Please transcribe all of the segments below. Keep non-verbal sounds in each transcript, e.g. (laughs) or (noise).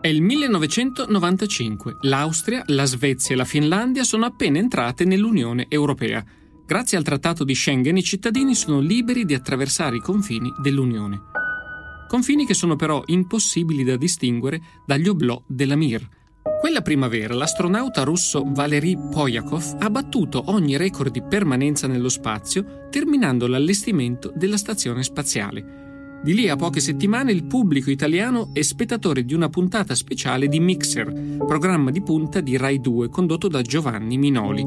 È il 1995. L'Austria, la Svezia e la Finlandia sono appena entrate nell'Unione Europea. Grazie al Trattato di Schengen i cittadini sono liberi di attraversare i confini dell'Unione. Confini che sono però impossibili da distinguere dagli oblò della Mir. Quella primavera l'astronauta russo Valery Poyakov ha battuto ogni record di permanenza nello spazio terminando l'allestimento della stazione spaziale. Di lì a poche settimane il pubblico italiano è spettatore di una puntata speciale di Mixer, programma di punta di Rai 2 condotto da Giovanni Minoli.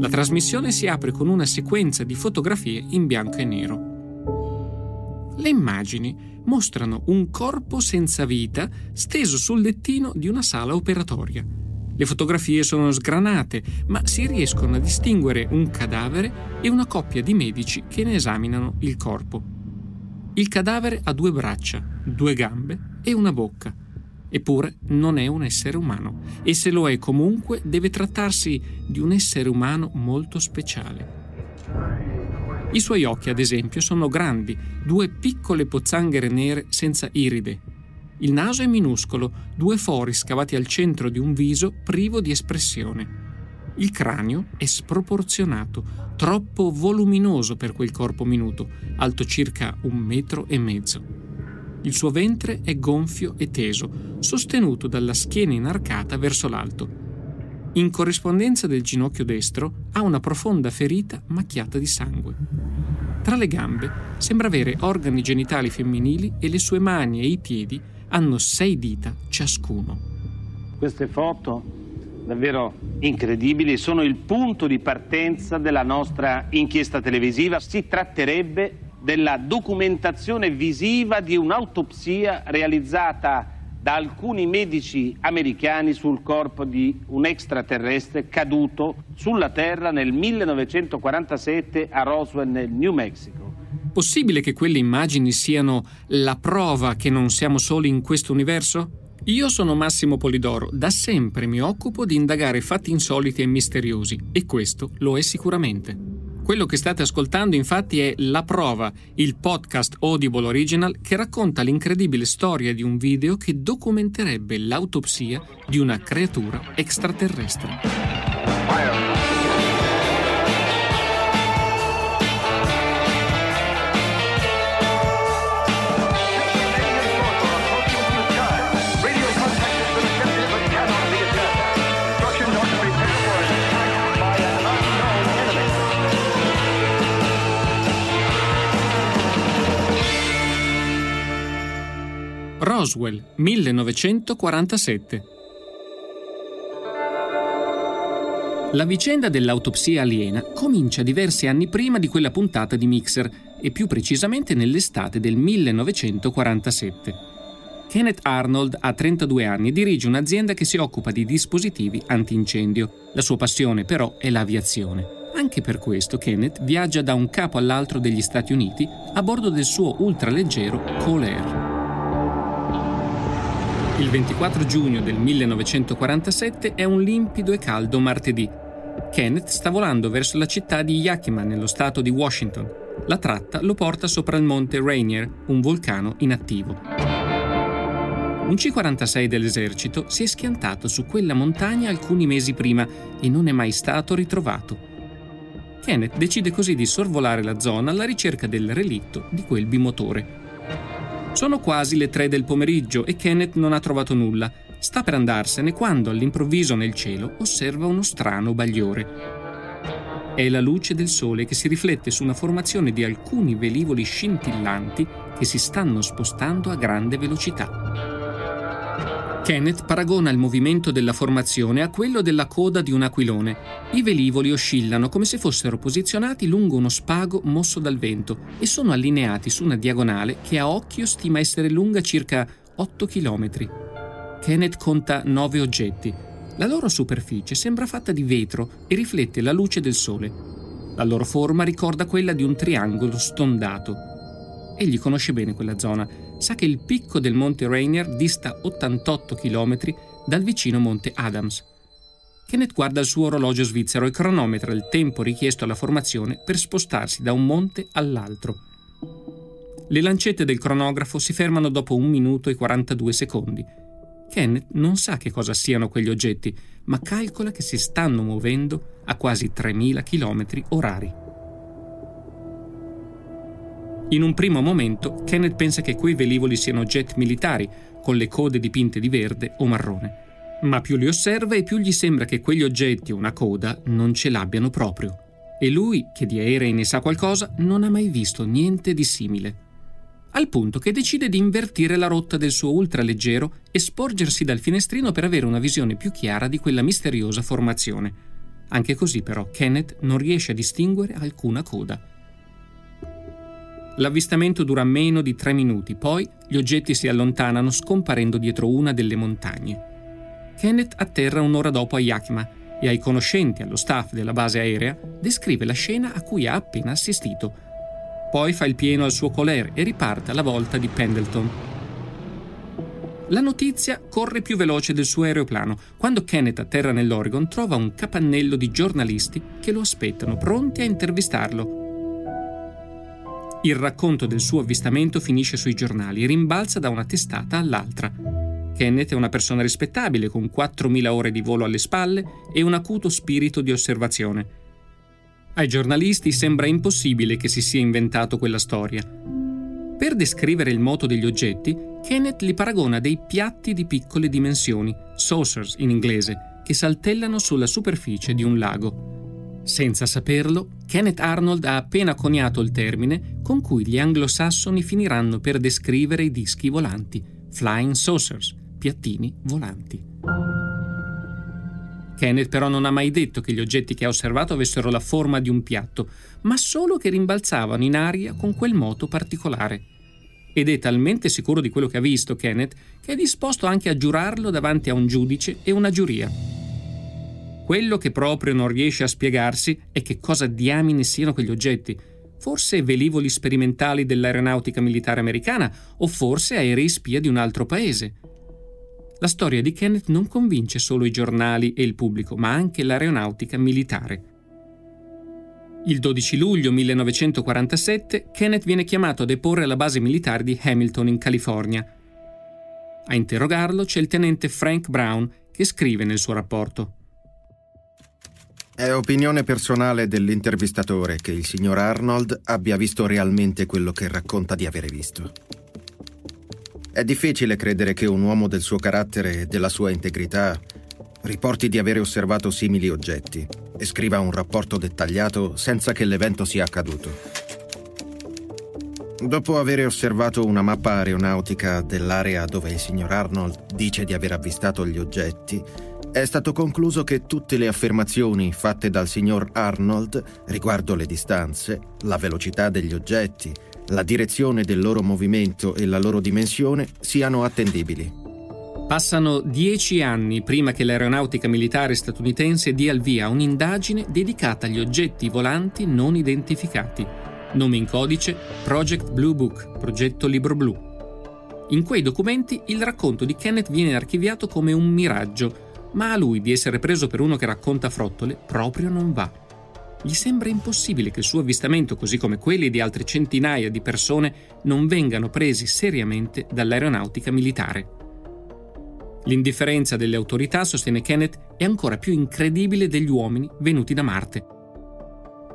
La trasmissione si apre con una sequenza di fotografie in bianco e nero. Le immagini mostrano un corpo senza vita steso sul lettino di una sala operatoria. Le fotografie sono sgranate, ma si riescono a distinguere un cadavere e una coppia di medici che ne esaminano il corpo. Il cadavere ha due braccia, due gambe e una bocca. Eppure non è un essere umano e se lo è comunque deve trattarsi di un essere umano molto speciale. I suoi occhi, ad esempio, sono grandi, due piccole pozzanghere nere senza iride. Il naso è minuscolo, due fori scavati al centro di un viso privo di espressione. Il cranio è sproporzionato, troppo voluminoso per quel corpo minuto, alto circa un metro e mezzo. Il suo ventre è gonfio e teso, sostenuto dalla schiena inarcata verso l'alto. In corrispondenza del ginocchio destro ha una profonda ferita macchiata di sangue. Tra le gambe sembra avere organi genitali femminili e le sue mani e i piedi hanno sei dita ciascuno. Queste foto davvero incredibili, sono il punto di partenza della nostra inchiesta televisiva. Si tratterebbe della documentazione visiva di un'autopsia realizzata da alcuni medici americani sul corpo di un extraterrestre caduto sulla Terra nel 1947 a Roswell nel New Mexico. Possibile che quelle immagini siano la prova che non siamo soli in questo universo? Io sono Massimo Polidoro, da sempre mi occupo di indagare fatti insoliti e misteriosi e questo lo è sicuramente. Quello che state ascoltando infatti è La Prova, il podcast Audible Original che racconta l'incredibile storia di un video che documenterebbe l'autopsia di una creatura extraterrestre. Roswell, 1947. La vicenda dell'autopsia aliena comincia diversi anni prima di quella puntata di Mixer e più precisamente nell'estate del 1947. Kenneth Arnold ha 32 anni e dirige un'azienda che si occupa di dispositivi antincendio. La sua passione però è l'aviazione. Anche per questo Kenneth viaggia da un capo all'altro degli Stati Uniti a bordo del suo ultraleggero Call Air. Il 24 giugno del 1947 è un limpido e caldo martedì. Kenneth sta volando verso la città di Yakima, nello stato di Washington. La tratta lo porta sopra il monte Rainier, un vulcano inattivo. Un C-46 dell'esercito si è schiantato su quella montagna alcuni mesi prima e non è mai stato ritrovato. Kenneth decide così di sorvolare la zona alla ricerca del relitto di quel bimotore. Sono quasi le tre del pomeriggio e Kenneth non ha trovato nulla. Sta per andarsene quando all'improvviso nel cielo osserva uno strano bagliore. È la luce del sole che si riflette su una formazione di alcuni velivoli scintillanti che si stanno spostando a grande velocità. Kenneth paragona il movimento della formazione a quello della coda di un aquilone. I velivoli oscillano come se fossero posizionati lungo uno spago mosso dal vento e sono allineati su una diagonale che a occhio stima essere lunga circa 8 km. Kenneth conta 9 oggetti. La loro superficie sembra fatta di vetro e riflette la luce del sole. La loro forma ricorda quella di un triangolo stondato. Egli conosce bene quella zona sa che il picco del monte Rainier dista 88 km dal vicino monte Adams. Kenneth guarda il suo orologio svizzero e cronometra il tempo richiesto alla formazione per spostarsi da un monte all'altro. Le lancette del cronografo si fermano dopo un minuto e 42 secondi. Kenneth non sa che cosa siano quegli oggetti, ma calcola che si stanno muovendo a quasi 3.000 km orari. In un primo momento, Kenneth pensa che quei velivoli siano jet militari, con le code dipinte di verde o marrone. Ma più li osserva e più gli sembra che quegli oggetti o una coda non ce l'abbiano proprio. E lui, che di aerei ne sa qualcosa, non ha mai visto niente di simile al punto che decide di invertire la rotta del suo ultraleggero e sporgersi dal finestrino per avere una visione più chiara di quella misteriosa formazione. Anche così però Kenneth non riesce a distinguere alcuna coda. L'avvistamento dura meno di tre minuti, poi gli oggetti si allontanano scomparendo dietro una delle montagne. Kenneth atterra un'ora dopo a Yakima e ai conoscenti allo staff della base aerea descrive la scena a cui ha appena assistito poi fa il pieno al suo colère e riparte alla volta di Pendleton. La notizia corre più veloce del suo aeroplano. Quando Kenneth atterra nell'Oregon trova un capannello di giornalisti che lo aspettano, pronti a intervistarlo. Il racconto del suo avvistamento finisce sui giornali rimbalza da una testata all'altra. Kenneth è una persona rispettabile, con 4.000 ore di volo alle spalle e un acuto spirito di osservazione. Ai giornalisti sembra impossibile che si sia inventato quella storia. Per descrivere il moto degli oggetti, Kenneth li paragona a dei piatti di piccole dimensioni, saucers in inglese, che saltellano sulla superficie di un lago. Senza saperlo, Kenneth Arnold ha appena coniato il termine con cui gli anglosassoni finiranno per descrivere i dischi volanti, flying saucers, piattini volanti. Kenneth però non ha mai detto che gli oggetti che ha osservato avessero la forma di un piatto, ma solo che rimbalzavano in aria con quel moto particolare. Ed è talmente sicuro di quello che ha visto Kenneth che è disposto anche a giurarlo davanti a un giudice e una giuria. Quello che proprio non riesce a spiegarsi è che cosa diamine siano quegli oggetti. Forse velivoli sperimentali dell'aeronautica militare americana o forse aerei spia di un altro paese. La storia di Kenneth non convince solo i giornali e il pubblico, ma anche l'aeronautica militare. Il 12 luglio 1947 Kenneth viene chiamato a deporre alla base militare di Hamilton in California. A interrogarlo c'è il tenente Frank Brown che scrive nel suo rapporto. È opinione personale dell'intervistatore che il signor Arnold abbia visto realmente quello che racconta di avere visto. È difficile credere che un uomo del suo carattere e della sua integrità riporti di avere osservato simili oggetti e scriva un rapporto dettagliato senza che l'evento sia accaduto. Dopo aver osservato una mappa aeronautica dell'area dove il signor Arnold dice di aver avvistato gli oggetti, è stato concluso che tutte le affermazioni fatte dal signor Arnold riguardo le distanze, la velocità degli oggetti, la direzione del loro movimento e la loro dimensione siano attendibili. Passano dieci anni prima che l'aeronautica militare statunitense dia il via a un'indagine dedicata agli oggetti volanti non identificati. Nome in codice Project Blue Book, progetto Libro Blu. In quei documenti il racconto di Kenneth viene archiviato come un miraggio, ma a lui di essere preso per uno che racconta frottole proprio non va. Gli sembra impossibile che il suo avvistamento, così come quelli di altre centinaia di persone, non vengano presi seriamente dall'aeronautica militare. L'indifferenza delle autorità, sostiene Kenneth, è ancora più incredibile degli uomini venuti da Marte.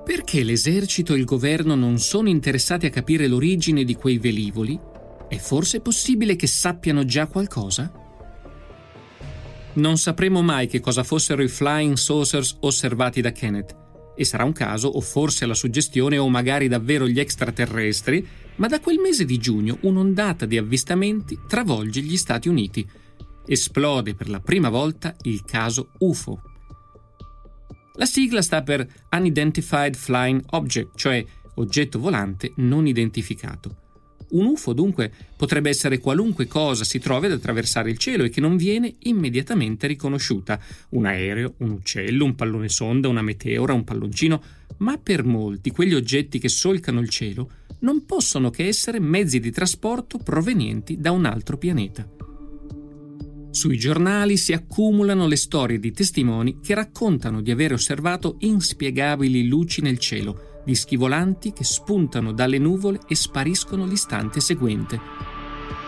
Perché l'esercito e il governo non sono interessati a capire l'origine di quei velivoli? È forse possibile che sappiano già qualcosa? Non sapremo mai che cosa fossero i flying saucers osservati da Kenneth, e sarà un caso, o forse la suggestione, o magari davvero gli extraterrestri, ma da quel mese di giugno un'ondata di avvistamenti travolge gli Stati Uniti. Esplode per la prima volta il caso UFO. La sigla sta per Unidentified Flying Object, cioè oggetto volante non identificato. Un UFO dunque potrebbe essere qualunque cosa si trovi ad attraversare il cielo e che non viene immediatamente riconosciuta. Un aereo, un uccello, un pallone sonda, una meteora, un palloncino, ma per molti quegli oggetti che solcano il cielo non possono che essere mezzi di trasporto provenienti da un altro pianeta. Sui giornali si accumulano le storie di testimoni che raccontano di aver osservato inspiegabili luci nel cielo, dischi volanti che spuntano dalle nuvole e spariscono l'istante seguente.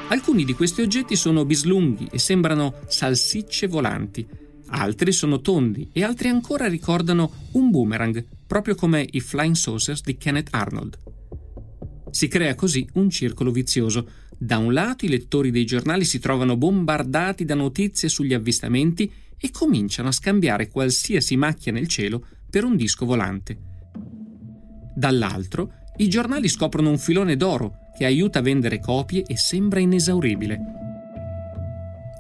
Alcuni di questi oggetti sono bislunghi e sembrano salsicce volanti, altri sono tondi e altri ancora ricordano un boomerang, proprio come i flying saucers di Kenneth Arnold. Si crea così un circolo vizioso. Da un lato i lettori dei giornali si trovano bombardati da notizie sugli avvistamenti e cominciano a scambiare qualsiasi macchia nel cielo per un disco volante. Dall'altro, i giornali scoprono un filone d'oro che aiuta a vendere copie e sembra inesauribile.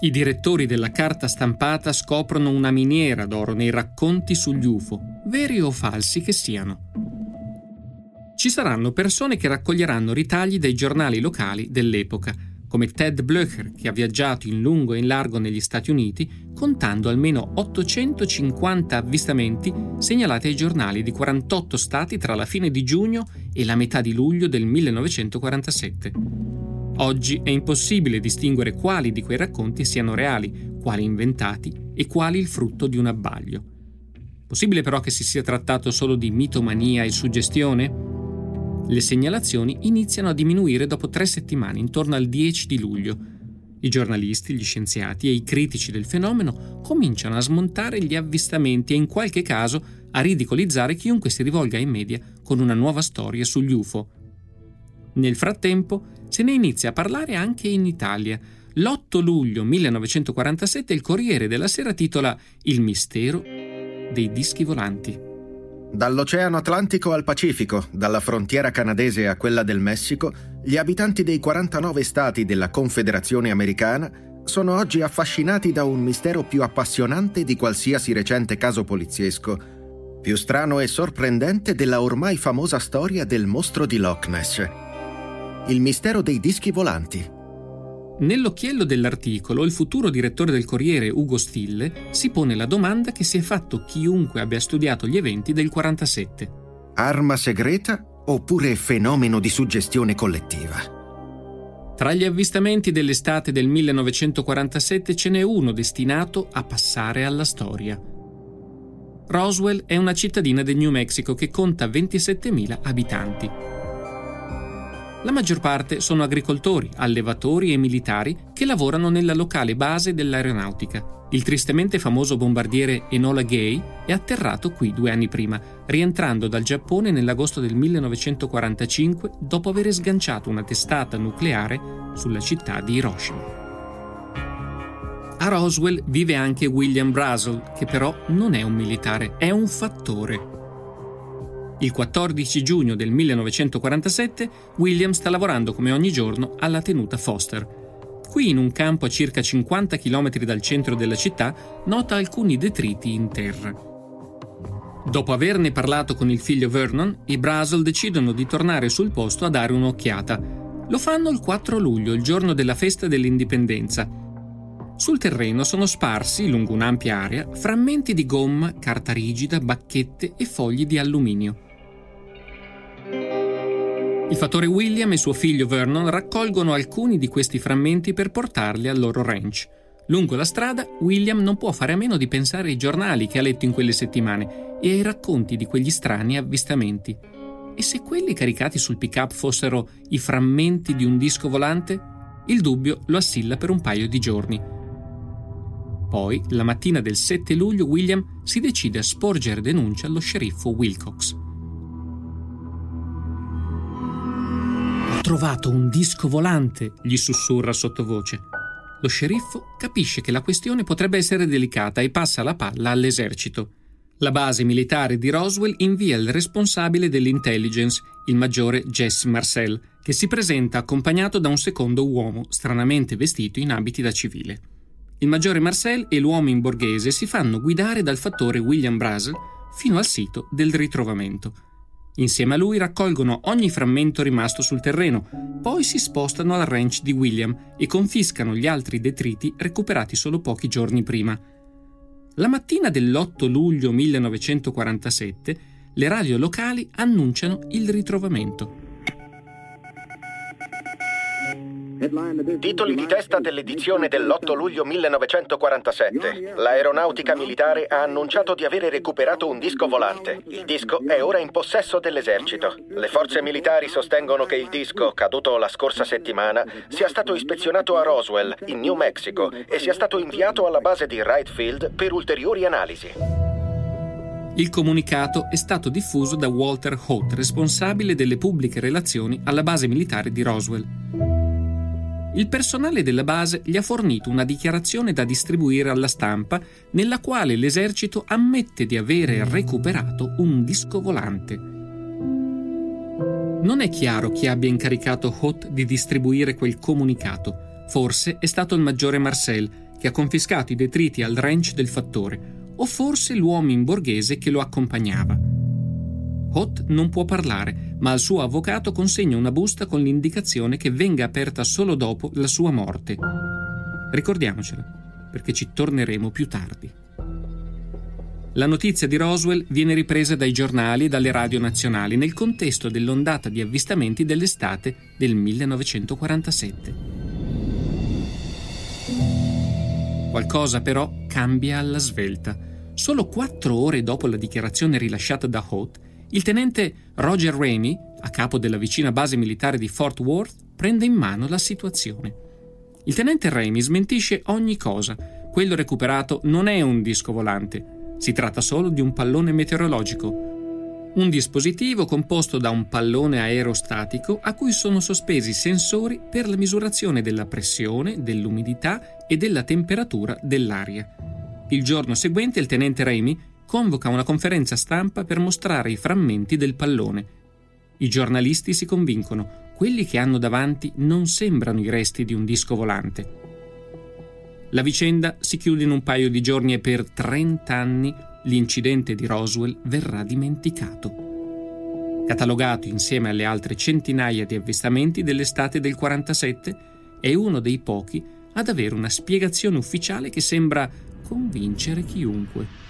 I direttori della carta stampata scoprono una miniera d'oro nei racconti sugli UFO, veri o falsi che siano. Ci saranno persone che raccoglieranno ritagli dai giornali locali dell'epoca, come Ted Blöcher, che ha viaggiato in lungo e in largo negli Stati Uniti, contando almeno 850 avvistamenti segnalati ai giornali di 48 stati tra la fine di giugno e la metà di luglio del 1947. Oggi è impossibile distinguere quali di quei racconti siano reali, quali inventati e quali il frutto di un abbaglio. Possibile però che si sia trattato solo di mitomania e suggestione? Le segnalazioni iniziano a diminuire dopo tre settimane, intorno al 10 di luglio. I giornalisti, gli scienziati e i critici del fenomeno cominciano a smontare gli avvistamenti e in qualche caso a ridicolizzare chiunque si rivolga ai media con una nuova storia sugli UFO. Nel frattempo se ne inizia a parlare anche in Italia. L'8 luglio 1947 il Corriere della Sera titola Il mistero dei dischi volanti. Dall'Oceano Atlantico al Pacifico, dalla frontiera canadese a quella del Messico, gli abitanti dei 49 stati della Confederazione Americana sono oggi affascinati da un mistero più appassionante di qualsiasi recente caso poliziesco, più strano e sorprendente della ormai famosa storia del mostro di Loch Ness. Il mistero dei dischi volanti. Nell'occhiello dell'articolo, il futuro direttore del Corriere, Ugo Stille, si pone la domanda che si è fatto chiunque abbia studiato gli eventi del 47. Arma segreta oppure fenomeno di suggestione collettiva? Tra gli avvistamenti dell'estate del 1947 ce n'è uno destinato a passare alla storia. Roswell è una cittadina del New Mexico che conta 27.000 abitanti. La maggior parte sono agricoltori, allevatori e militari che lavorano nella locale base dell'aeronautica. Il tristemente famoso bombardiere Enola Gay è atterrato qui due anni prima, rientrando dal Giappone nell'agosto del 1945 dopo aver sganciato una testata nucleare sulla città di Hiroshima. A Roswell vive anche William Brazel, che però non è un militare, è un fattore. Il 14 giugno del 1947 William sta lavorando come ogni giorno alla tenuta Foster. Qui, in un campo a circa 50 km dal centro della città, nota alcuni detriti in terra. Dopo averne parlato con il figlio Vernon, i Brasel decidono di tornare sul posto a dare un'occhiata. Lo fanno il 4 luglio, il giorno della festa dell'indipendenza. Sul terreno sono sparsi, lungo un'ampia area, frammenti di gomma, carta rigida, bacchette e fogli di alluminio. Il fattore William e suo figlio Vernon raccolgono alcuni di questi frammenti per portarli al loro ranch. Lungo la strada, William non può fare a meno di pensare ai giornali che ha letto in quelle settimane e ai racconti di quegli strani avvistamenti. E se quelli caricati sul pick-up fossero i frammenti di un disco volante? Il dubbio lo assilla per un paio di giorni. Poi, la mattina del 7 luglio, William si decide a sporgere denuncia allo sceriffo Wilcox. Trovato un disco volante, gli sussurra sottovoce. Lo sceriffo capisce che la questione potrebbe essere delicata e passa la palla all'esercito. La base militare di Roswell invia il responsabile dell'intelligence, il maggiore Jesse Marcel, che si presenta accompagnato da un secondo uomo, stranamente vestito in abiti da civile. Il maggiore Marcel e l'uomo in borghese si fanno guidare dal fattore William Brasel fino al sito del ritrovamento. Insieme a lui raccolgono ogni frammento rimasto sul terreno, poi si spostano al ranch di William e confiscano gli altri detriti recuperati solo pochi giorni prima. La mattina dell'8 luglio 1947 le radio locali annunciano il ritrovamento. Titoli di testa dell'edizione dell'8 luglio 1947. L'aeronautica militare ha annunciato di avere recuperato un disco volante. Il disco è ora in possesso dell'esercito. Le forze militari sostengono che il disco, caduto la scorsa settimana, sia stato ispezionato a Roswell, in New Mexico, e sia stato inviato alla base di Wright Field per ulteriori analisi. Il comunicato è stato diffuso da Walter Holt, responsabile delle pubbliche relazioni alla base militare di Roswell. Il personale della base gli ha fornito una dichiarazione da distribuire alla stampa nella quale l'esercito ammette di avere recuperato un disco volante. Non è chiaro chi abbia incaricato Hot di distribuire quel comunicato. Forse è stato il maggiore Marcel, che ha confiscato i detriti al ranch del fattore, o forse l'uomo in borghese che lo accompagnava. Hot non può parlare, ma al suo avvocato consegna una busta con l'indicazione che venga aperta solo dopo la sua morte. Ricordiamocela, perché ci torneremo più tardi. La notizia di Roswell viene ripresa dai giornali e dalle radio nazionali nel contesto dell'ondata di avvistamenti dell'estate del 1947. Qualcosa però cambia alla svelta. Solo quattro ore dopo la dichiarazione rilasciata da Hoth, il tenente Roger Ramey, a capo della vicina base militare di Fort Worth, prende in mano la situazione. Il tenente Ramey smentisce ogni cosa. Quello recuperato non è un disco volante. Si tratta solo di un pallone meteorologico. Un dispositivo composto da un pallone aerostatico a cui sono sospesi sensori per la misurazione della pressione, dell'umidità e della temperatura dell'aria. Il giorno seguente il tenente Ramey convoca una conferenza stampa per mostrare i frammenti del pallone. I giornalisti si convincono, quelli che hanno davanti non sembrano i resti di un disco volante. La vicenda si chiude in un paio di giorni e per 30 anni l'incidente di Roswell verrà dimenticato. Catalogato insieme alle altre centinaia di avvistamenti dell'estate del 47, è uno dei pochi ad avere una spiegazione ufficiale che sembra convincere chiunque.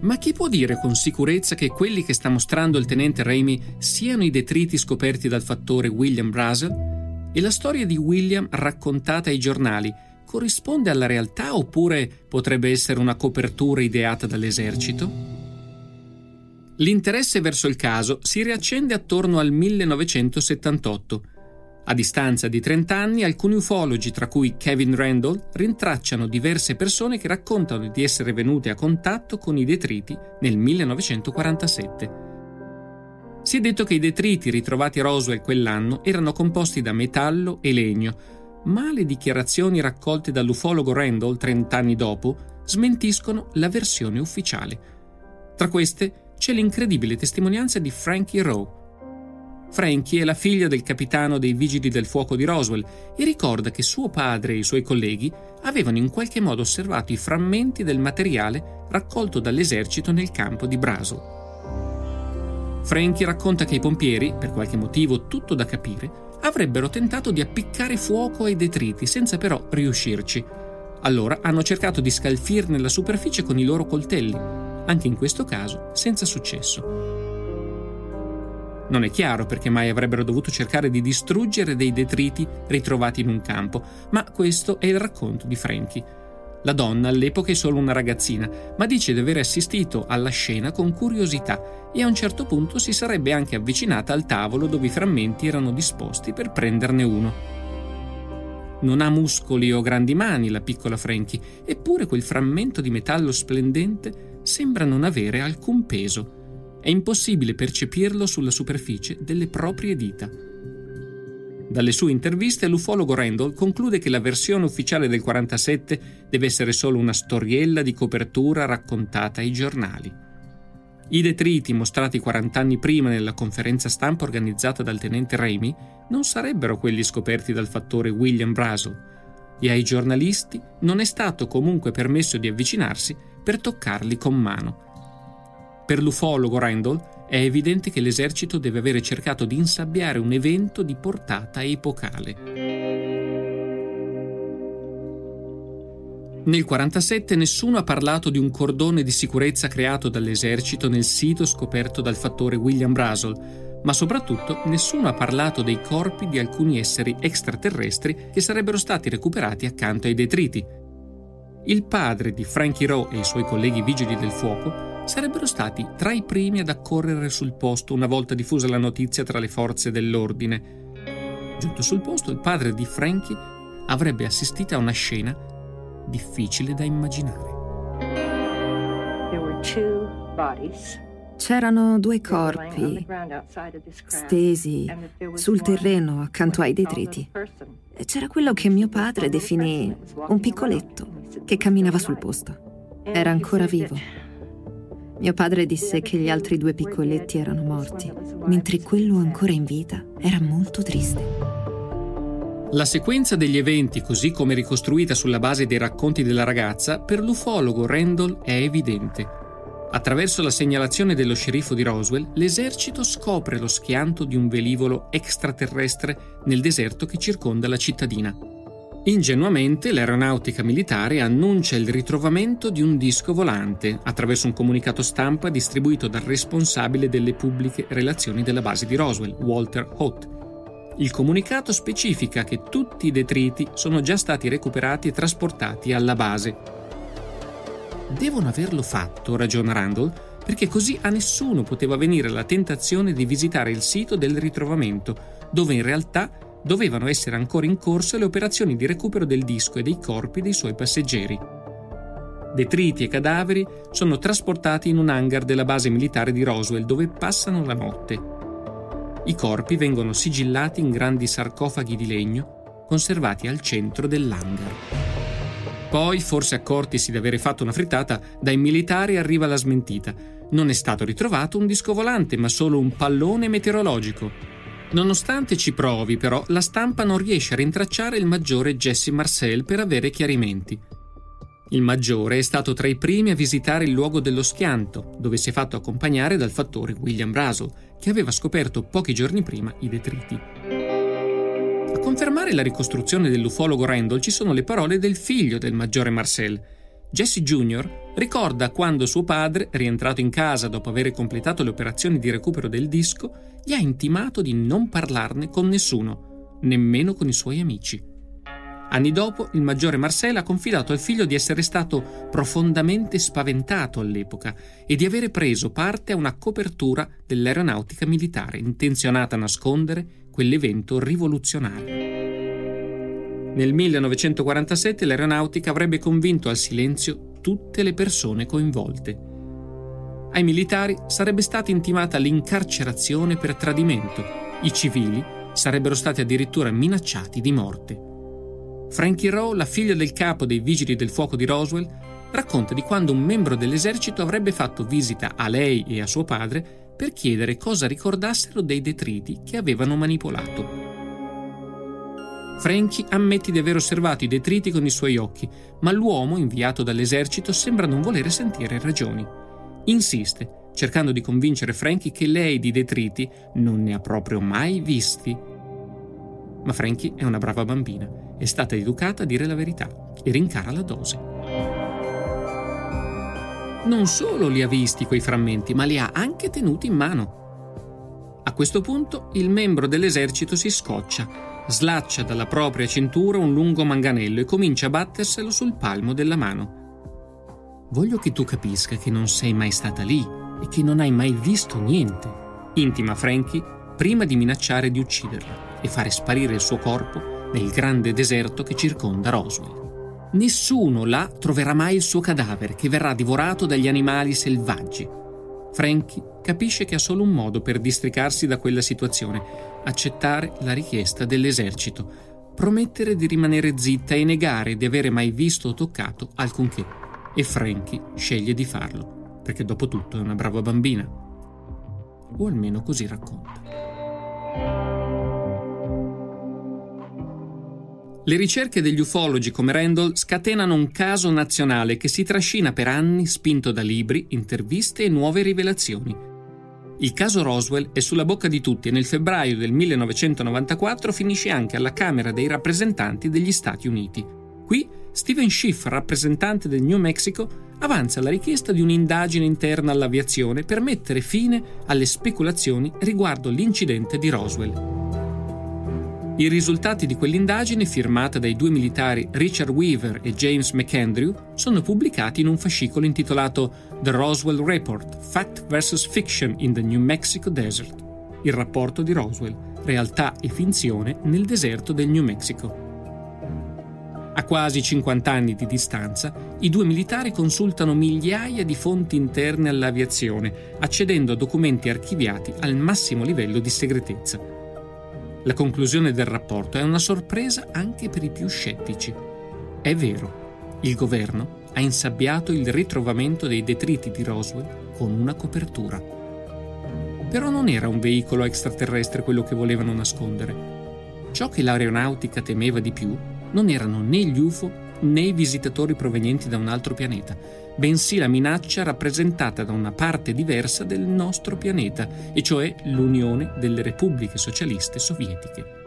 Ma chi può dire con sicurezza che quelli che sta mostrando il tenente Raimi siano i detriti scoperti dal fattore William Brazel? E la storia di William raccontata ai giornali corrisponde alla realtà oppure potrebbe essere una copertura ideata dall'esercito? L'interesse verso il caso si riaccende attorno al 1978 a distanza di 30 anni, alcuni ufologi, tra cui Kevin Randall, rintracciano diverse persone che raccontano di essere venute a contatto con i detriti nel 1947. Si è detto che i detriti ritrovati a Roswell quell'anno erano composti da metallo e legno, ma le dichiarazioni raccolte dall'ufologo Randall 30 anni dopo smentiscono la versione ufficiale. Tra queste c'è l'incredibile testimonianza di Frankie Rowe, Frankie è la figlia del capitano dei Vigili del Fuoco di Roswell e ricorda che suo padre e i suoi colleghi avevano in qualche modo osservato i frammenti del materiale raccolto dall'esercito nel campo di Brasel. Frankie racconta che i pompieri, per qualche motivo tutto da capire, avrebbero tentato di appiccare fuoco ai detriti senza però riuscirci. Allora hanno cercato di scalfirne la superficie con i loro coltelli, anche in questo caso senza successo. Non è chiaro perché mai avrebbero dovuto cercare di distruggere dei detriti ritrovati in un campo, ma questo è il racconto di Frankie. La donna all'epoca è solo una ragazzina, ma dice di aver assistito alla scena con curiosità e a un certo punto si sarebbe anche avvicinata al tavolo dove i frammenti erano disposti per prenderne uno. Non ha muscoli o grandi mani la piccola Frankie, eppure quel frammento di metallo splendente sembra non avere alcun peso è impossibile percepirlo sulla superficie delle proprie dita. Dalle sue interviste l'ufologo Randall conclude che la versione ufficiale del 47 deve essere solo una storiella di copertura raccontata ai giornali. I detriti mostrati 40 anni prima nella conferenza stampa organizzata dal tenente Raimi non sarebbero quelli scoperti dal fattore William Brazel e ai giornalisti non è stato comunque permesso di avvicinarsi per toccarli con mano. Per l'ufologo Randall è evidente che l'esercito deve avere cercato di insabbiare un evento di portata epocale. Nel 1947 nessuno ha parlato di un cordone di sicurezza creato dall'esercito nel sito scoperto dal fattore William Brasel, ma soprattutto nessuno ha parlato dei corpi di alcuni esseri extraterrestri che sarebbero stati recuperati accanto ai detriti. Il padre di Frankie Rowe e i suoi colleghi vigili del fuoco sarebbero stati tra i primi ad accorrere sul posto una volta diffusa la notizia tra le forze dell'ordine. Giunto sul posto, il padre di Frankie avrebbe assistito a una scena difficile da immaginare. C'erano due corpi stesi sul terreno accanto ai detriti. C'era quello che mio padre definì un piccoletto che camminava sul posto. Era ancora vivo. Mio padre disse che gli altri due piccoletti erano morti, mentre quello ancora in vita era molto triste. La sequenza degli eventi, così come ricostruita sulla base dei racconti della ragazza, per l'ufologo Randall è evidente. Attraverso la segnalazione dello sceriffo di Roswell, l'esercito scopre lo schianto di un velivolo extraterrestre nel deserto che circonda la cittadina. Ingenuamente l'aeronautica militare annuncia il ritrovamento di un disco volante attraverso un comunicato stampa distribuito dal responsabile delle pubbliche relazioni della base di Roswell, Walter Hoth. Il comunicato specifica che tutti i detriti sono già stati recuperati e trasportati alla base. Devono averlo fatto, ragiona Randall, perché così a nessuno poteva venire la tentazione di visitare il sito del ritrovamento, dove in realtà dovevano essere ancora in corso le operazioni di recupero del disco e dei corpi dei suoi passeggeri. Detriti e cadaveri sono trasportati in un hangar della base militare di Roswell dove passano la notte. I corpi vengono sigillati in grandi sarcofagi di legno conservati al centro dell'hangar. Poi, forse accortisi di avere fatto una frittata, dai militari arriva la smentita. Non è stato ritrovato un disco volante, ma solo un pallone meteorologico. Nonostante ci provi, però, la stampa non riesce a rintracciare il maggiore Jesse Marcel per avere chiarimenti. Il maggiore è stato tra i primi a visitare il luogo dello schianto, dove si è fatto accompagnare dal fattore William Russell, che aveva scoperto pochi giorni prima i detriti. A confermare la ricostruzione dell'ufologo Randall ci sono le parole del figlio del maggiore Marcel. Jesse Jr. ricorda quando suo padre, rientrato in casa dopo aver completato le operazioni di recupero del disco, gli ha intimato di non parlarne con nessuno, nemmeno con i suoi amici. Anni dopo, il maggiore Marcel ha confidato al figlio di essere stato profondamente spaventato all'epoca e di avere preso parte a una copertura dell'aeronautica militare intenzionata a nascondere quell'evento rivoluzionario. Nel 1947 l'aeronautica avrebbe convinto al silenzio tutte le persone coinvolte. Ai militari sarebbe stata intimata l'incarcerazione per tradimento. I civili sarebbero stati addirittura minacciati di morte. Frankie Rowe, la figlia del capo dei Vigili del Fuoco di Roswell, racconta di quando un membro dell'esercito avrebbe fatto visita a lei e a suo padre per chiedere cosa ricordassero dei detriti che avevano manipolato. Frankie ammette di aver osservato i detriti con i suoi occhi, ma l'uomo inviato dall'esercito sembra non volere sentire ragioni. Insiste, cercando di convincere Frankie che lei di detriti non ne ha proprio mai visti. Ma Frankie è una brava bambina è stata educata a dire la verità e rincara la dose. Non solo li ha visti quei frammenti, ma li ha anche tenuti in mano. A questo punto il membro dell'esercito si scoccia, slaccia dalla propria cintura un lungo manganello e comincia a batterselo sul palmo della mano. Voglio che tu capisca che non sei mai stata lì e che non hai mai visto niente, intima Frankie prima di minacciare di ucciderla e fare sparire il suo corpo nel grande deserto che circonda Roswell. Nessuno là troverà mai il suo cadavere che verrà divorato dagli animali selvaggi. Frankie capisce che ha solo un modo per districarsi da quella situazione, accettare la richiesta dell'esercito, promettere di rimanere zitta e negare di avere mai visto o toccato alcunché. E Frankie sceglie di farlo, perché dopo tutto è una brava bambina. O almeno così racconta. Le ricerche degli ufologi come Randall scatenano un caso nazionale che si trascina per anni spinto da libri, interviste e nuove rivelazioni. Il caso Roswell è sulla bocca di tutti e nel febbraio del 1994 finisce anche alla Camera dei rappresentanti degli Stati Uniti. Qui Steven Schiff, rappresentante del New Mexico, avanza la richiesta di un'indagine interna all'aviazione per mettere fine alle speculazioni riguardo l'incidente di Roswell. I risultati di quell'indagine, firmata dai due militari Richard Weaver e James McAndrew, sono pubblicati in un fascicolo intitolato The Roswell Report Fact vs. Fiction in the New Mexico Desert. Il rapporto di Roswell, realtà e finzione nel deserto del New Mexico. A quasi 50 anni di distanza, i due militari consultano migliaia di fonti interne all'aviazione, accedendo a documenti archiviati al massimo livello di segretezza. La conclusione del rapporto è una sorpresa anche per i più scettici. È vero, il governo ha insabbiato il ritrovamento dei detriti di Roswell con una copertura. Però non era un veicolo extraterrestre quello che volevano nascondere. Ciò che l'aeronautica temeva di più non erano né gli UFO né i visitatori provenienti da un altro pianeta, bensì la minaccia rappresentata da una parte diversa del nostro pianeta, e cioè l'Unione delle Repubbliche Socialiste Sovietiche.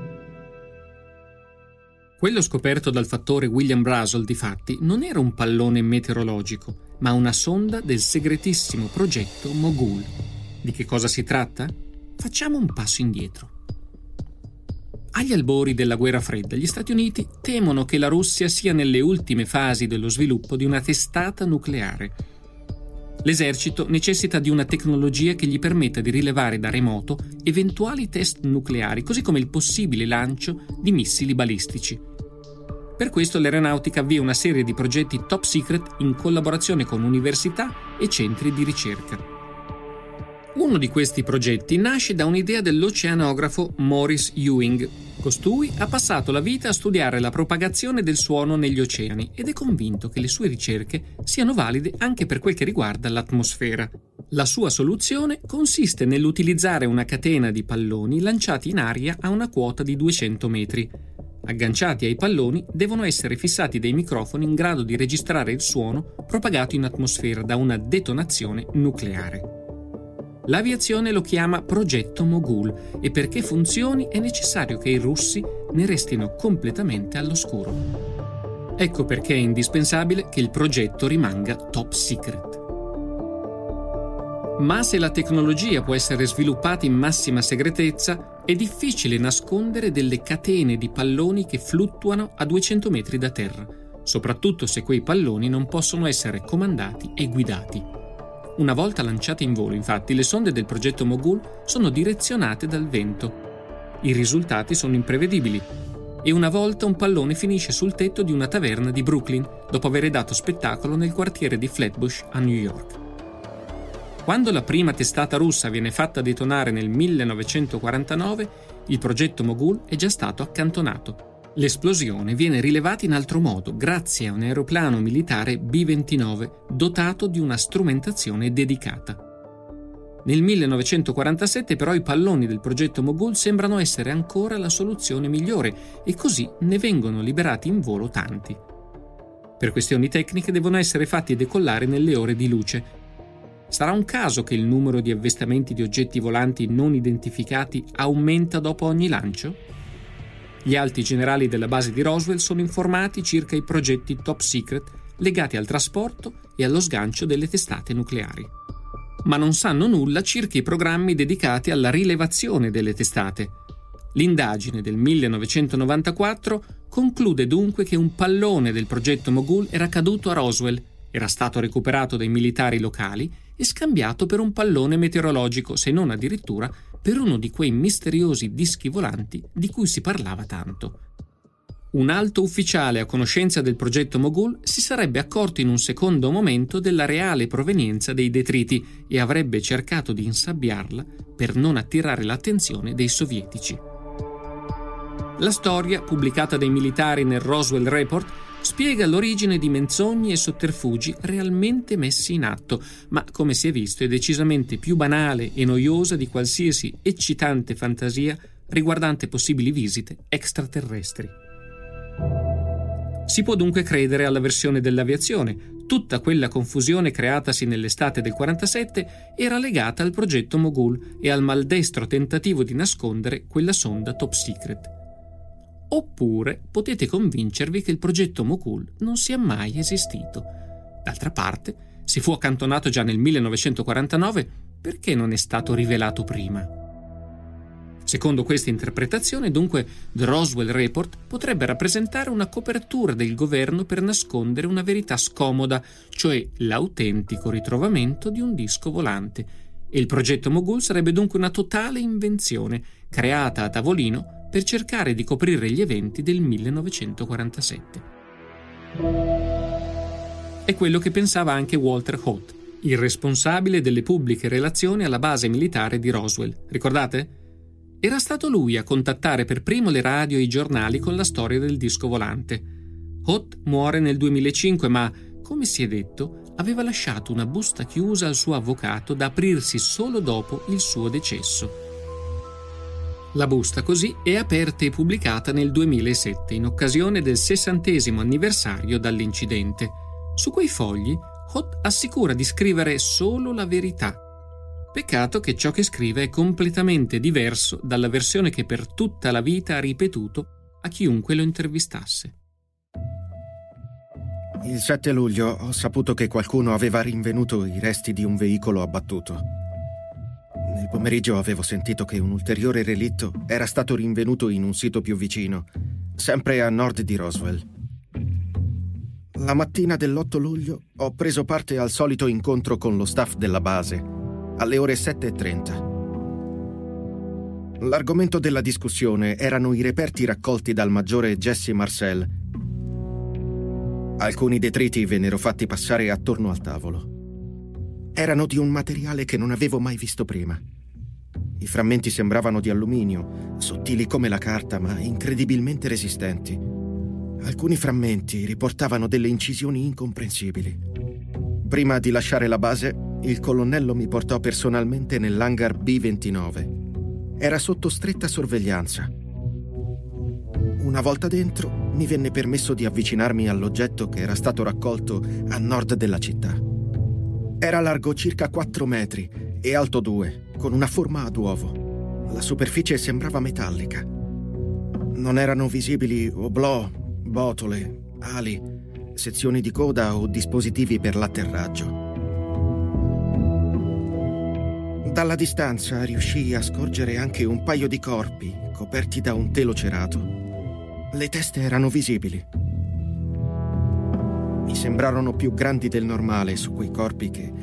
Quello scoperto dal fattore William Brasel, difatti, non era un pallone meteorologico, ma una sonda del segretissimo progetto Mogul. Di che cosa si tratta? Facciamo un passo indietro. Agli albori della guerra fredda, gli Stati Uniti temono che la Russia sia nelle ultime fasi dello sviluppo di una testata nucleare. L'esercito necessita di una tecnologia che gli permetta di rilevare da remoto eventuali test nucleari, così come il possibile lancio di missili balistici. Per questo l'aeronautica avvia una serie di progetti top secret in collaborazione con università e centri di ricerca. Uno di questi progetti nasce da un'idea dell'oceanografo Morris Ewing. Costui ha passato la vita a studiare la propagazione del suono negli oceani ed è convinto che le sue ricerche siano valide anche per quel che riguarda l'atmosfera. La sua soluzione consiste nell'utilizzare una catena di palloni lanciati in aria a una quota di 200 metri. Agganciati ai palloni devono essere fissati dei microfoni in grado di registrare il suono propagato in atmosfera da una detonazione nucleare. L'aviazione lo chiama progetto Mogul e perché funzioni è necessario che i russi ne restino completamente all'oscuro. Ecco perché è indispensabile che il progetto rimanga top secret. Ma se la tecnologia può essere sviluppata in massima segretezza, è difficile nascondere delle catene di palloni che fluttuano a 200 metri da terra, soprattutto se quei palloni non possono essere comandati e guidati. Una volta lanciate in volo, infatti, le sonde del progetto Mogul sono direzionate dal vento. I risultati sono imprevedibili e una volta un pallone finisce sul tetto di una taverna di Brooklyn dopo aver dato spettacolo nel quartiere di Flatbush a New York. Quando la prima testata russa viene fatta detonare nel 1949, il progetto Mogul è già stato accantonato L'esplosione viene rilevata in altro modo grazie a un aeroplano militare B-29 dotato di una strumentazione dedicata. Nel 1947 però i palloni del progetto Mogul sembrano essere ancora la soluzione migliore e così ne vengono liberati in volo tanti. Per questioni tecniche devono essere fatti decollare nelle ore di luce. Sarà un caso che il numero di avvistamenti di oggetti volanti non identificati aumenta dopo ogni lancio? Gli alti generali della base di Roswell sono informati circa i progetti top secret legati al trasporto e allo sgancio delle testate nucleari. Ma non sanno nulla circa i programmi dedicati alla rilevazione delle testate. L'indagine del 1994 conclude dunque che un pallone del progetto Mogul era caduto a Roswell, era stato recuperato dai militari locali e scambiato per un pallone meteorologico, se non addirittura per uno di quei misteriosi dischi volanti di cui si parlava tanto. Un alto ufficiale a conoscenza del progetto Mogul si sarebbe accorto in un secondo momento della reale provenienza dei detriti e avrebbe cercato di insabbiarla per non attirare l'attenzione dei sovietici. La storia, pubblicata dai militari nel Roswell Report, spiega l'origine di menzogne e sotterfugi realmente messi in atto, ma come si è visto è decisamente più banale e noiosa di qualsiasi eccitante fantasia riguardante possibili visite extraterrestri. Si può dunque credere alla versione dell'aviazione. Tutta quella confusione creatasi nell'estate del 47 era legata al progetto Mogul e al maldestro tentativo di nascondere quella sonda top secret. Oppure potete convincervi che il progetto Mokul non sia mai esistito. D'altra parte, se fu accantonato già nel 1949, perché non è stato rivelato prima? Secondo questa interpretazione, dunque, The Roswell Report potrebbe rappresentare una copertura del governo per nascondere una verità scomoda, cioè l'autentico ritrovamento di un disco volante. E il progetto Mogul sarebbe dunque una totale invenzione, creata a tavolino per cercare di coprire gli eventi del 1947. È quello che pensava anche Walter Holt, il responsabile delle pubbliche relazioni alla base militare di Roswell. Ricordate? Era stato lui a contattare per primo le radio e i giornali con la storia del disco volante. Hot muore nel 2005, ma, come si è detto, aveva lasciato una busta chiusa al suo avvocato da aprirsi solo dopo il suo decesso. La busta così è aperta e pubblicata nel 2007 in occasione del sessantesimo anniversario dall'incidente. Su quei fogli Hot assicura di scrivere solo la verità Peccato che ciò che scrive è completamente diverso dalla versione che per tutta la vita ha ripetuto a chiunque lo intervistasse. Il 7 luglio ho saputo che qualcuno aveva rinvenuto i resti di un veicolo abbattuto. Nel pomeriggio avevo sentito che un ulteriore relitto era stato rinvenuto in un sito più vicino, sempre a nord di Roswell. La mattina dell'8 luglio ho preso parte al solito incontro con lo staff della base alle ore 7.30. L'argomento della discussione erano i reperti raccolti dal maggiore Jesse Marcel. Alcuni detriti vennero fatti passare attorno al tavolo. Erano di un materiale che non avevo mai visto prima. I frammenti sembravano di alluminio, sottili come la carta, ma incredibilmente resistenti. Alcuni frammenti riportavano delle incisioni incomprensibili. Prima di lasciare la base, il colonnello mi portò personalmente nell'hangar B-29. Era sotto stretta sorveglianza. Una volta dentro, mi venne permesso di avvicinarmi all'oggetto che era stato raccolto a nord della città. Era largo circa 4 metri e alto 2, con una forma ad uovo. La superficie sembrava metallica. Non erano visibili oblò, botole, ali, sezioni di coda o dispositivi per l'atterraggio. Dalla distanza riuscii a scorgere anche un paio di corpi coperti da un telo cerato. Le teste erano visibili. Mi sembrarono più grandi del normale su quei corpi che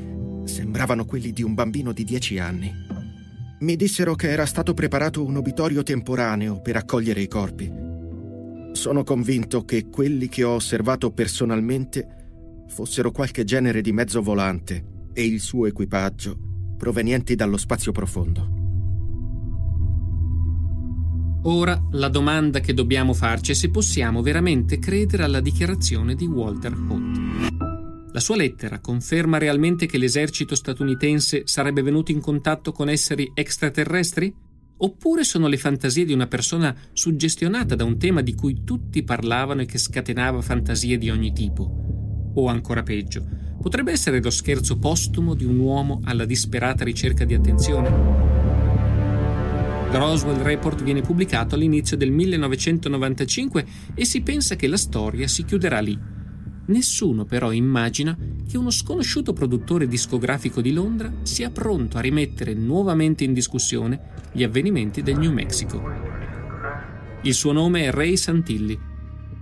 sembravano quelli di un bambino di dieci anni. Mi dissero che era stato preparato un obitorio temporaneo per accogliere i corpi. Sono convinto che quelli che ho osservato personalmente fossero qualche genere di mezzo volante e il suo equipaggio provenienti dallo spazio profondo. Ora la domanda che dobbiamo farci è se possiamo veramente credere alla dichiarazione di Walter Holt. La sua lettera conferma realmente che l'esercito statunitense sarebbe venuto in contatto con esseri extraterrestri? Oppure sono le fantasie di una persona suggestionata da un tema di cui tutti parlavano e che scatenava fantasie di ogni tipo? O ancora peggio, Potrebbe essere lo scherzo postumo di un uomo alla disperata ricerca di attenzione? Roswell Report viene pubblicato all'inizio del 1995 e si pensa che la storia si chiuderà lì. Nessuno però immagina che uno sconosciuto produttore discografico di Londra sia pronto a rimettere nuovamente in discussione gli avvenimenti del New Mexico. Il suo nome è Ray Santilli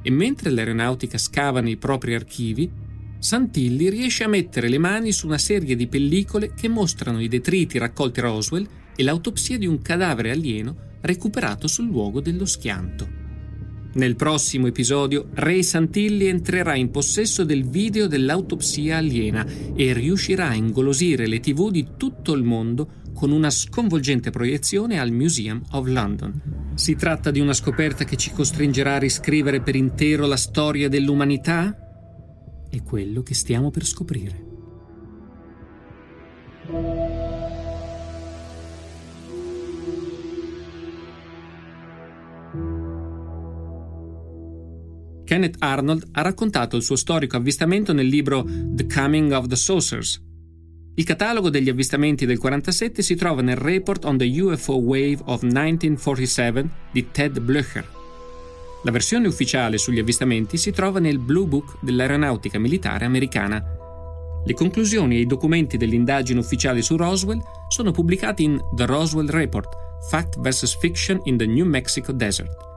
e mentre l'aeronautica scava nei propri archivi, Santilli riesce a mettere le mani su una serie di pellicole che mostrano i detriti raccolti a Roswell e l'autopsia di un cadavere alieno recuperato sul luogo dello schianto. Nel prossimo episodio, Ray Santilli entrerà in possesso del video dell'autopsia aliena e riuscirà a ingolosire le tv di tutto il mondo con una sconvolgente proiezione al Museum of London. Si tratta di una scoperta che ci costringerà a riscrivere per intero la storia dell'umanità? è quello che stiamo per scoprire. Kenneth Arnold ha raccontato il suo storico avvistamento nel libro The Coming of the Saucers. Il catalogo degli avvistamenti del 47 si trova nel Report on the UFO Wave of 1947 di Ted Blöcher. La versione ufficiale sugli avvistamenti si trova nel Blue Book dell'aeronautica militare americana. Le conclusioni e i documenti dell'indagine ufficiale su Roswell sono pubblicati in The Roswell Report, Fact vs. Fiction in the New Mexico Desert.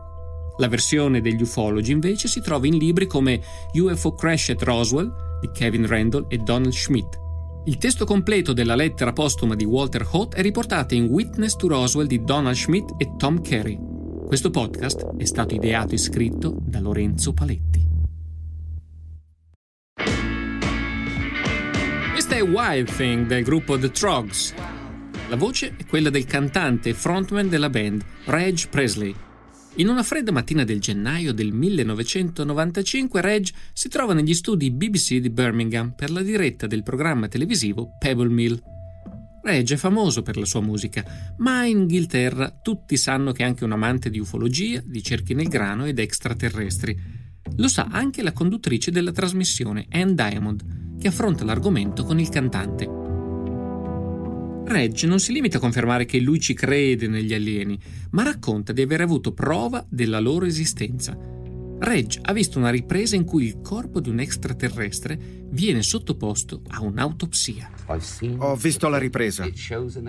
La versione degli ufologi invece si trova in libri come UFO Crash at Roswell di Kevin Randall e Donald Schmidt. Il testo completo della lettera postuma di Walter Hoth è riportato in Witness to Roswell di Donald Schmidt e Tom Carey. Questo podcast è stato ideato e scritto da Lorenzo Paletti. Questa è Wild Thing del gruppo The Trogs. La voce è quella del cantante e frontman della band, Reg Presley. In una fredda mattina del gennaio del 1995 Reg si trova negli studi BBC di Birmingham per la diretta del programma televisivo Pebble Mill. Reg è famoso per la sua musica, ma in Inghilterra tutti sanno che è anche un amante di ufologia, di cerchi nel grano ed extraterrestri. Lo sa anche la conduttrice della trasmissione, Anne Diamond, che affronta l'argomento con il cantante. Reg non si limita a confermare che lui ci crede negli alieni, ma racconta di aver avuto prova della loro esistenza. Reg ha visto una ripresa in cui il corpo di un extraterrestre viene sottoposto a un'autopsia. Ho visto la ripresa.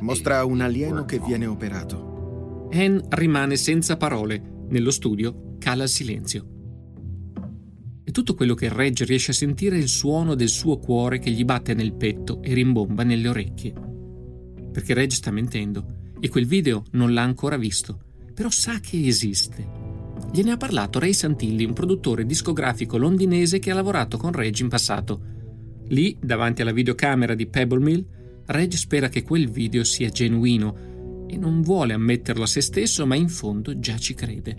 Mostra un alieno che viene operato. Anne rimane senza parole. Nello studio cala il silenzio. E tutto quello che Reg riesce a sentire è il suono del suo cuore che gli batte nel petto e rimbomba nelle orecchie. Perché Reg sta mentendo e quel video non l'ha ancora visto, però sa che esiste Gliene ha parlato Ray Santilli, un produttore discografico londinese che ha lavorato con Reg in passato. Lì, davanti alla videocamera di Pebble Mill, Reg spera che quel video sia genuino e non vuole ammetterlo a se stesso, ma in fondo già ci crede.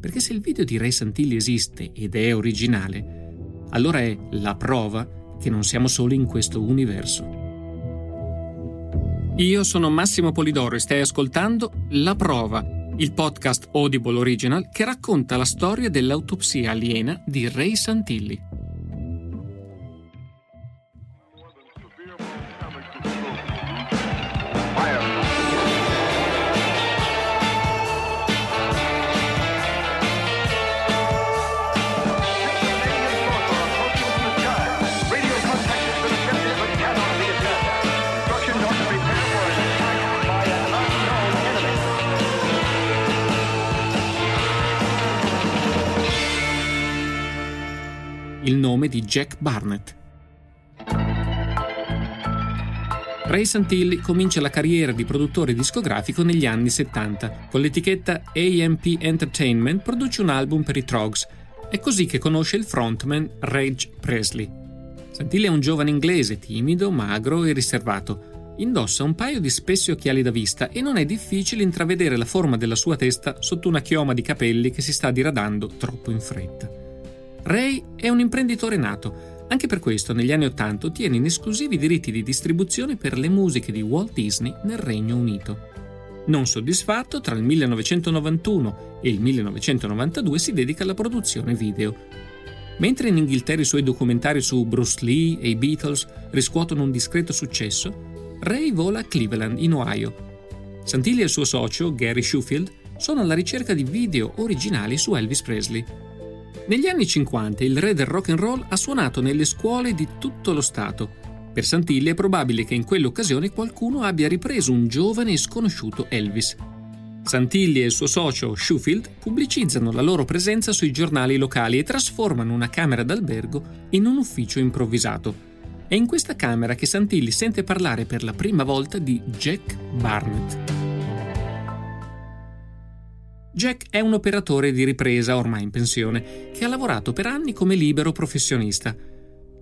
Perché se il video di Ray Santilli esiste ed è originale, allora è la prova che non siamo soli in questo universo. Io sono Massimo Polidoro e stai ascoltando La Prova il podcast Audible Original che racconta la storia dell'autopsia aliena di Ray Santilli. Il nome di Jack Barnett. Ray Santilli comincia la carriera di produttore discografico negli anni 70. Con l'etichetta AMP Entertainment produce un album per i Trogs. È così che conosce il frontman Reg Presley. Santilli è un giovane inglese timido, magro e riservato. Indossa un paio di spessi occhiali da vista e non è difficile intravedere la forma della sua testa sotto una chioma di capelli che si sta diradando troppo in fretta. Ray è un imprenditore nato, anche per questo negli anni Ottanta ottiene in esclusivi diritti di distribuzione per le musiche di Walt Disney nel Regno Unito. Non soddisfatto, tra il 1991 e il 1992 si dedica alla produzione video. Mentre in Inghilterra i suoi documentari su Bruce Lee e i Beatles riscuotono un discreto successo, Ray vola a Cleveland, in Ohio. Santilli e il suo socio, Gary Shufield, sono alla ricerca di video originali su Elvis Presley. Negli anni 50 il re del rock and roll ha suonato nelle scuole di tutto lo Stato. Per Santilli è probabile che in quell'occasione qualcuno abbia ripreso un giovane e sconosciuto Elvis. Santilli e il suo socio Shufield pubblicizzano la loro presenza sui giornali locali e trasformano una camera d'albergo in un ufficio improvvisato. È in questa camera che Santilli sente parlare per la prima volta di Jack Barnett. Jack è un operatore di ripresa ormai in pensione che ha lavorato per anni come libero professionista.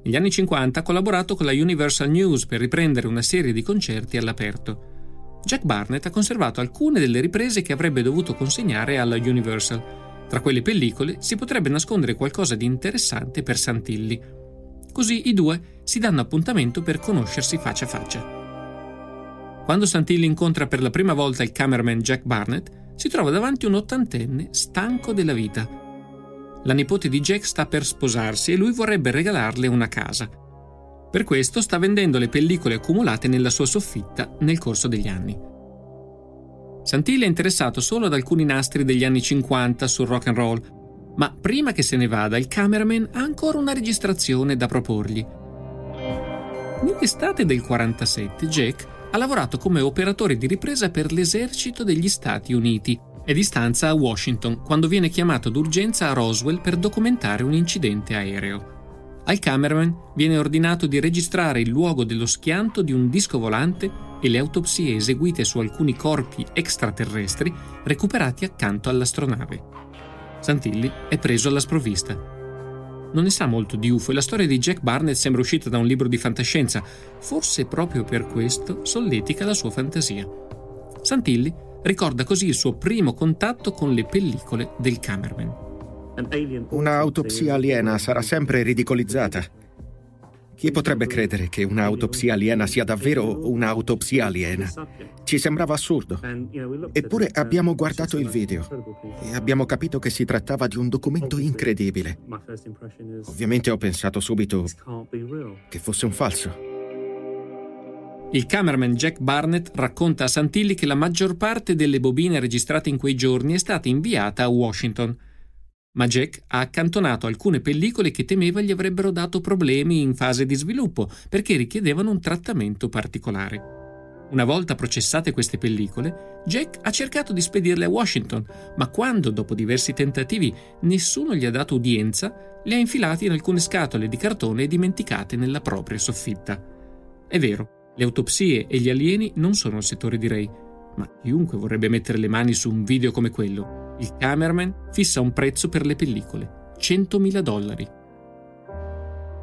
Negli anni 50 ha collaborato con la Universal News per riprendere una serie di concerti all'aperto. Jack Barnett ha conservato alcune delle riprese che avrebbe dovuto consegnare alla Universal. Tra quelle pellicole si potrebbe nascondere qualcosa di interessante per Santilli. Così i due si danno appuntamento per conoscersi faccia a faccia. Quando Santilli incontra per la prima volta il cameraman Jack Barnett, si trova davanti un ottantenne stanco della vita. La nipote di Jack sta per sposarsi e lui vorrebbe regalarle una casa. Per questo sta vendendo le pellicole accumulate nella sua soffitta nel corso degli anni. Santilli è interessato solo ad alcuni nastri degli anni 50 sul rock and roll. Ma prima che se ne vada, il cameraman ha ancora una registrazione da proporgli. Nell'estate del 47, Jack ha lavorato come operatore di ripresa per l'esercito degli Stati Uniti è di stanza a Washington quando viene chiamato d'urgenza a Roswell per documentare un incidente aereo. Al cameraman viene ordinato di registrare il luogo dello schianto di un disco volante e le autopsie eseguite su alcuni corpi extraterrestri recuperati accanto all'astronave. Santilli è preso alla sprovvista. Non ne sa molto di UFO e la storia di Jack Barnett sembra uscita da un libro di fantascienza. Forse proprio per questo solletica la sua fantasia. Santilli ricorda così il suo primo contatto con le pellicole del cameraman. Un'autopsia aliena sarà sempre ridicolizzata. Chi potrebbe credere che un'autopsia aliena sia davvero un'autopsia aliena? Ci sembrava assurdo. Eppure abbiamo guardato il video e abbiamo capito che si trattava di un documento incredibile. Ovviamente ho pensato subito che fosse un falso. Il cameraman Jack Barnett racconta a Santilli che la maggior parte delle bobine registrate in quei giorni è stata inviata a Washington. Ma Jack ha accantonato alcune pellicole che temeva gli avrebbero dato problemi in fase di sviluppo perché richiedevano un trattamento particolare. Una volta processate queste pellicole, Jack ha cercato di spedirle a Washington, ma quando, dopo diversi tentativi, nessuno gli ha dato udienza, le ha infilate in alcune scatole di cartone dimenticate nella propria soffitta. È vero, le autopsie e gli alieni non sono il settore di Ray, ma chiunque vorrebbe mettere le mani su un video come quello. Il cameraman fissa un prezzo per le pellicole, 100.000 dollari.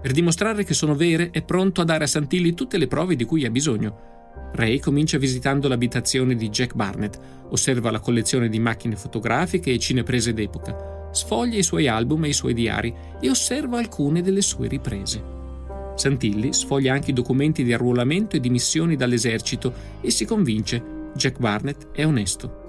Per dimostrare che sono vere, è pronto a dare a Santilli tutte le prove di cui ha bisogno. Ray comincia visitando l'abitazione di Jack Barnett, osserva la collezione di macchine fotografiche e cineprese d'epoca, sfoglia i suoi album e i suoi diari e osserva alcune delle sue riprese. Santilli sfoglia anche i documenti di arruolamento e di missioni dall'esercito e si convince Jack Barnett è onesto.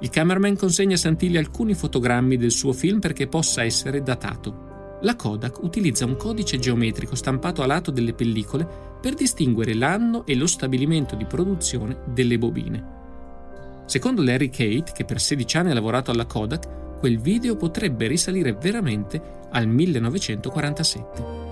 Il cameraman consegna a Santilli alcuni fotogrammi del suo film perché possa essere datato. La Kodak utilizza un codice geometrico stampato a lato delle pellicole per distinguere l'anno e lo stabilimento di produzione delle bobine. Secondo Larry Kate, che per 16 anni ha lavorato alla Kodak, quel video potrebbe risalire veramente al 1947.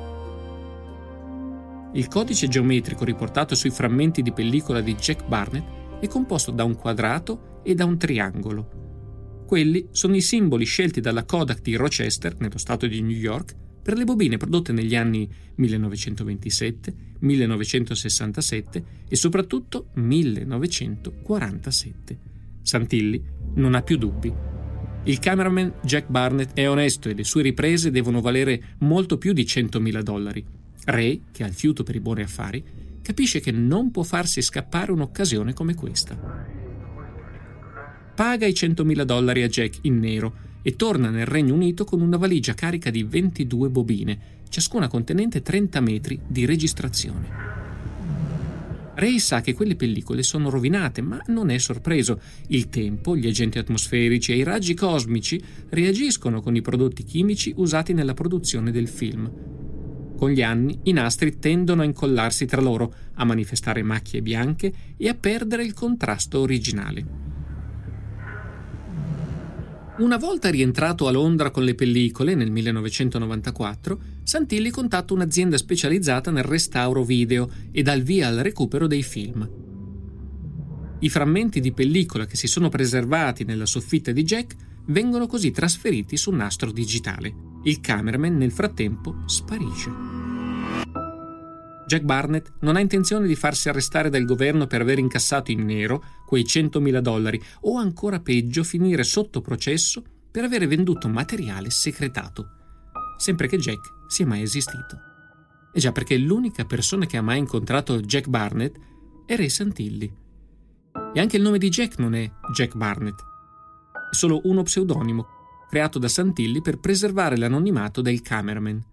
Il codice geometrico riportato sui frammenti di pellicola di Jack Barnett è composto da un quadrato e da un triangolo. Quelli sono i simboli scelti dalla Kodak di Rochester, nello stato di New York, per le bobine prodotte negli anni 1927, 1967 e soprattutto 1947. Santilli non ha più dubbi. Il cameraman Jack Barnett è onesto e le sue riprese devono valere molto più di 100.000 dollari. Ray, che ha il fiuto per i buoni affari, capisce che non può farsi scappare un'occasione come questa. Paga i 100.000 dollari a Jack in nero e torna nel Regno Unito con una valigia carica di 22 bobine, ciascuna contenente 30 metri di registrazione. Ray sa che quelle pellicole sono rovinate, ma non è sorpreso. Il tempo, gli agenti atmosferici e i raggi cosmici reagiscono con i prodotti chimici usati nella produzione del film con gli anni i nastri tendono a incollarsi tra loro, a manifestare macchie bianche e a perdere il contrasto originale. Una volta rientrato a Londra con le pellicole nel 1994, Santilli contatta un'azienda specializzata nel restauro video e dà il via al recupero dei film. I frammenti di pellicola che si sono preservati nella soffitta di Jack vengono così trasferiti su nastro digitale. Il cameraman nel frattempo sparisce. Jack Barnett non ha intenzione di farsi arrestare dal governo per aver incassato in nero quei 100.000 dollari o ancora peggio finire sotto processo per aver venduto materiale segretato, sempre che Jack sia mai esistito. E già perché l'unica persona che ha mai incontrato Jack Barnett è Ray Santilli. E anche il nome di Jack non è Jack Barnett, solo uno pseudonimo creato da Santilli per preservare l'anonimato del cameraman.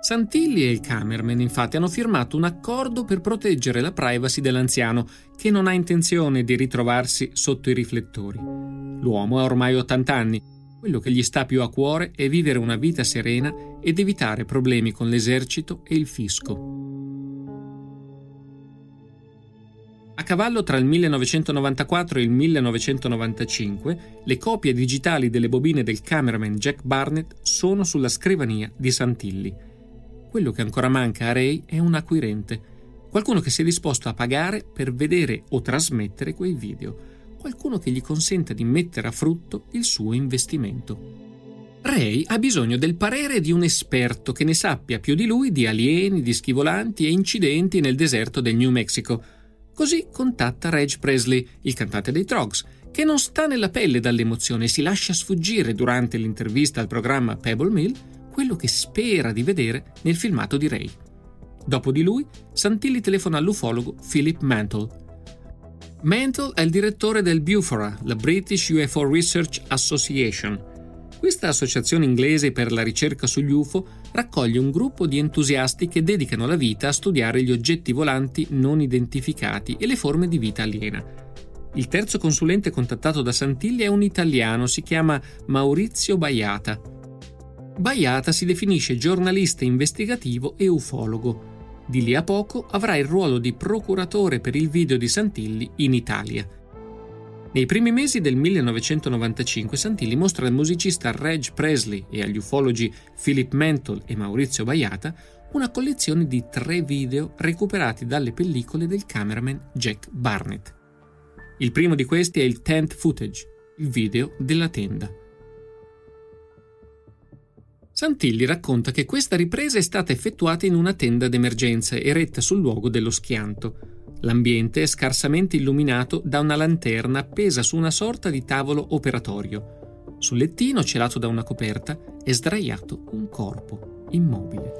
Santilli e il cameraman infatti hanno firmato un accordo per proteggere la privacy dell'anziano, che non ha intenzione di ritrovarsi sotto i riflettori. L'uomo ha ormai 80 anni, quello che gli sta più a cuore è vivere una vita serena ed evitare problemi con l'esercito e il fisco. A cavallo tra il 1994 e il 1995, le copie digitali delle bobine del cameraman Jack Barnett sono sulla scrivania di Santilli. Quello che ancora manca a Ray è un acquirente, qualcuno che sia disposto a pagare per vedere o trasmettere quei video, qualcuno che gli consenta di mettere a frutto il suo investimento. Ray ha bisogno del parere di un esperto che ne sappia più di lui di alieni, di schivolanti e incidenti nel deserto del New Mexico Così contatta Reg Presley, il cantante dei Trogs, che non sta nella pelle dall'emozione e si lascia sfuggire durante l'intervista al programma Pebble Mill quello che spera di vedere nel filmato di Ray. Dopo di lui, Santilli telefona all'ufologo Philip Mantle. Mantle è il direttore del Bufora, la British UFO Research Association, questa associazione inglese per la ricerca sugli UFO raccoglie un gruppo di entusiasti che dedicano la vita a studiare gli oggetti volanti non identificati e le forme di vita aliena. Il terzo consulente contattato da Santilli è un italiano, si chiama Maurizio Baiata. Baiata si definisce giornalista investigativo e ufologo. Di lì a poco avrà il ruolo di procuratore per il video di Santilli in Italia. Nei primi mesi del 1995 Santilli mostra al musicista Reg Presley e agli ufologi Philip Mantle e Maurizio Baiata una collezione di tre video recuperati dalle pellicole del cameraman Jack Barnett. Il primo di questi è il tent footage, il video della tenda. Santilli racconta che questa ripresa è stata effettuata in una tenda d'emergenza eretta sul luogo dello schianto. L'ambiente è scarsamente illuminato da una lanterna appesa su una sorta di tavolo operatorio. Sul lettino, celato da una coperta, è sdraiato un corpo, immobile.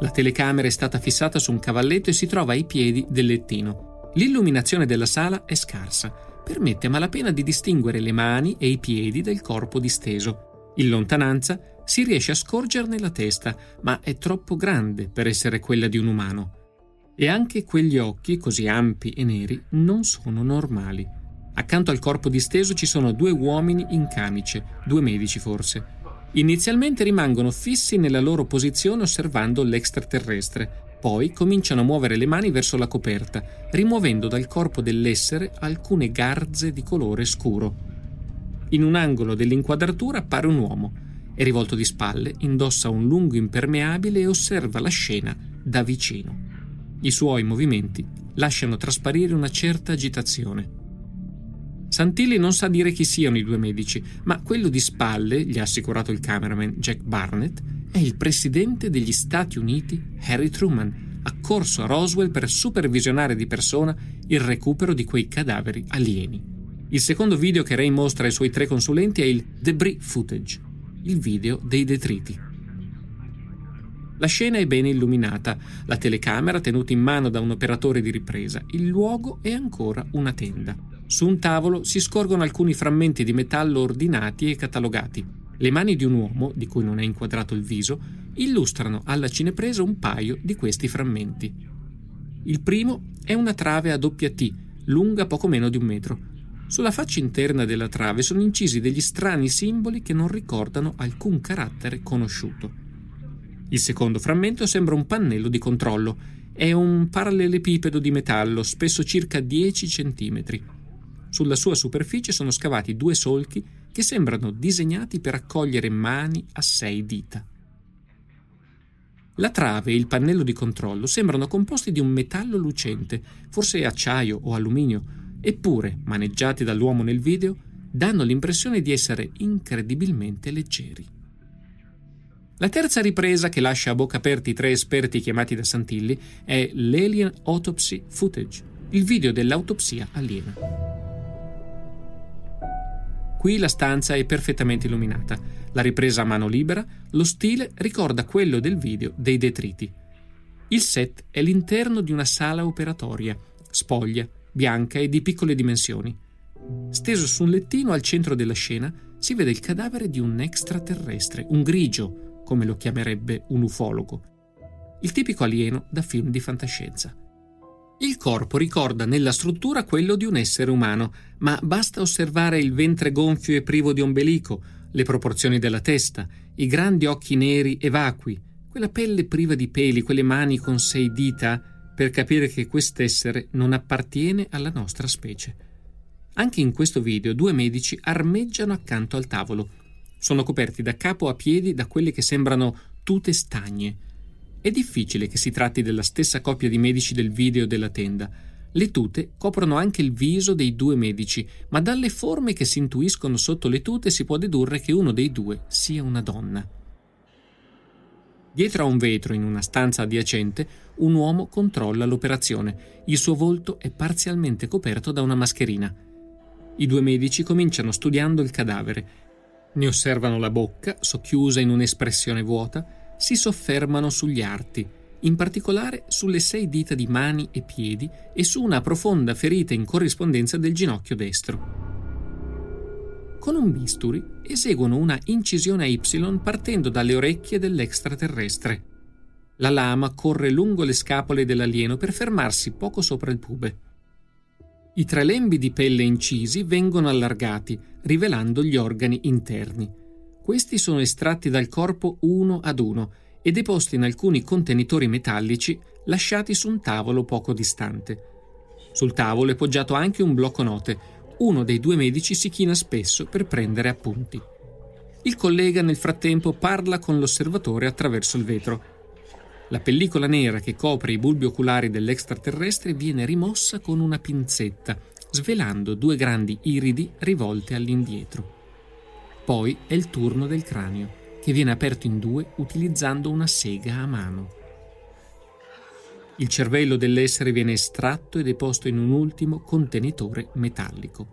La telecamera è stata fissata su un cavalletto e si trova ai piedi del lettino. L'illuminazione della sala è scarsa, permette a malapena di distinguere le mani e i piedi del corpo disteso. In lontananza si riesce a scorgerne la testa, ma è troppo grande per essere quella di un umano. E anche quegli occhi, così ampi e neri, non sono normali. Accanto al corpo disteso ci sono due uomini in camice, due medici forse. Inizialmente rimangono fissi nella loro posizione osservando l'extraterrestre, poi cominciano a muovere le mani verso la coperta, rimuovendo dal corpo dell'essere alcune garze di colore scuro. In un angolo dell'inquadratura appare un uomo. È rivolto di spalle, indossa un lungo impermeabile e osserva la scena da vicino. I suoi movimenti lasciano trasparire una certa agitazione. Santilli non sa dire chi siano i due medici, ma quello di spalle, gli ha assicurato il cameraman Jack Barnett, è il presidente degli Stati Uniti Harry Truman, accorso a Roswell per supervisionare di persona il recupero di quei cadaveri alieni. Il secondo video che Ray mostra ai suoi tre consulenti è il debris footage, il video dei detriti. La scena è bene illuminata, la telecamera tenuta in mano da un operatore di ripresa. Il luogo è ancora una tenda. Su un tavolo si scorgono alcuni frammenti di metallo ordinati e catalogati. Le mani di un uomo, di cui non è inquadrato il viso, illustrano alla cinepresa un paio di questi frammenti. Il primo è una trave a doppia T, lunga poco meno di un metro. Sulla faccia interna della trave sono incisi degli strani simboli che non ricordano alcun carattere conosciuto. Il secondo frammento sembra un pannello di controllo. È un parallelepipedo di metallo, spesso circa 10 cm. Sulla sua superficie sono scavati due solchi che sembrano disegnati per accogliere mani a sei dita. La trave e il pannello di controllo sembrano composti di un metallo lucente, forse acciaio o alluminio, eppure, maneggiati dall'uomo nel video, danno l'impressione di essere incredibilmente leggeri. La terza ripresa che lascia a bocca aperti i tre esperti chiamati da Santilli è l'Alien Autopsy Footage, il video dell'autopsia aliena. Qui la stanza è perfettamente illuminata, la ripresa a mano libera, lo stile ricorda quello del video dei detriti. Il set è l'interno di una sala operatoria, spoglia, bianca e di piccole dimensioni. Steso su un lettino al centro della scena si vede il cadavere di un extraterrestre, un grigio, come lo chiamerebbe un ufologo, il tipico alieno da film di fantascienza. Il corpo ricorda nella struttura quello di un essere umano, ma basta osservare il ventre gonfio e privo di ombelico, le proporzioni della testa, i grandi occhi neri e vacui, quella pelle priva di peli, quelle mani con sei dita, per capire che quest'essere non appartiene alla nostra specie. Anche in questo video due medici armeggiano accanto al tavolo. Sono coperti da capo a piedi da quelle che sembrano tute stagne. È difficile che si tratti della stessa coppia di medici del video della tenda. Le tute coprono anche il viso dei due medici, ma dalle forme che si intuiscono sotto le tute si può dedurre che uno dei due sia una donna. Dietro a un vetro, in una stanza adiacente, un uomo controlla l'operazione. Il suo volto è parzialmente coperto da una mascherina. I due medici cominciano studiando il cadavere. Ne osservano la bocca, socchiusa in un'espressione vuota, si soffermano sugli arti, in particolare sulle sei dita di mani e piedi e su una profonda ferita in corrispondenza del ginocchio destro. Con un bisturi eseguono una incisione a Y partendo dalle orecchie dell'extraterrestre. La lama corre lungo le scapole dell'alieno per fermarsi poco sopra il pube. I tre lembi di pelle incisi vengono allargati, rivelando gli organi interni. Questi sono estratti dal corpo uno ad uno e deposti in alcuni contenitori metallici lasciati su un tavolo poco distante. Sul tavolo è poggiato anche un blocco note, uno dei due medici si china spesso per prendere appunti. Il collega nel frattempo parla con l'osservatore attraverso il vetro. La pellicola nera che copre i bulbi oculari dell'extraterrestre viene rimossa con una pinzetta, svelando due grandi iridi rivolte all'indietro. Poi è il turno del cranio, che viene aperto in due utilizzando una sega a mano. Il cervello dell'essere viene estratto e deposto in un ultimo contenitore metallico.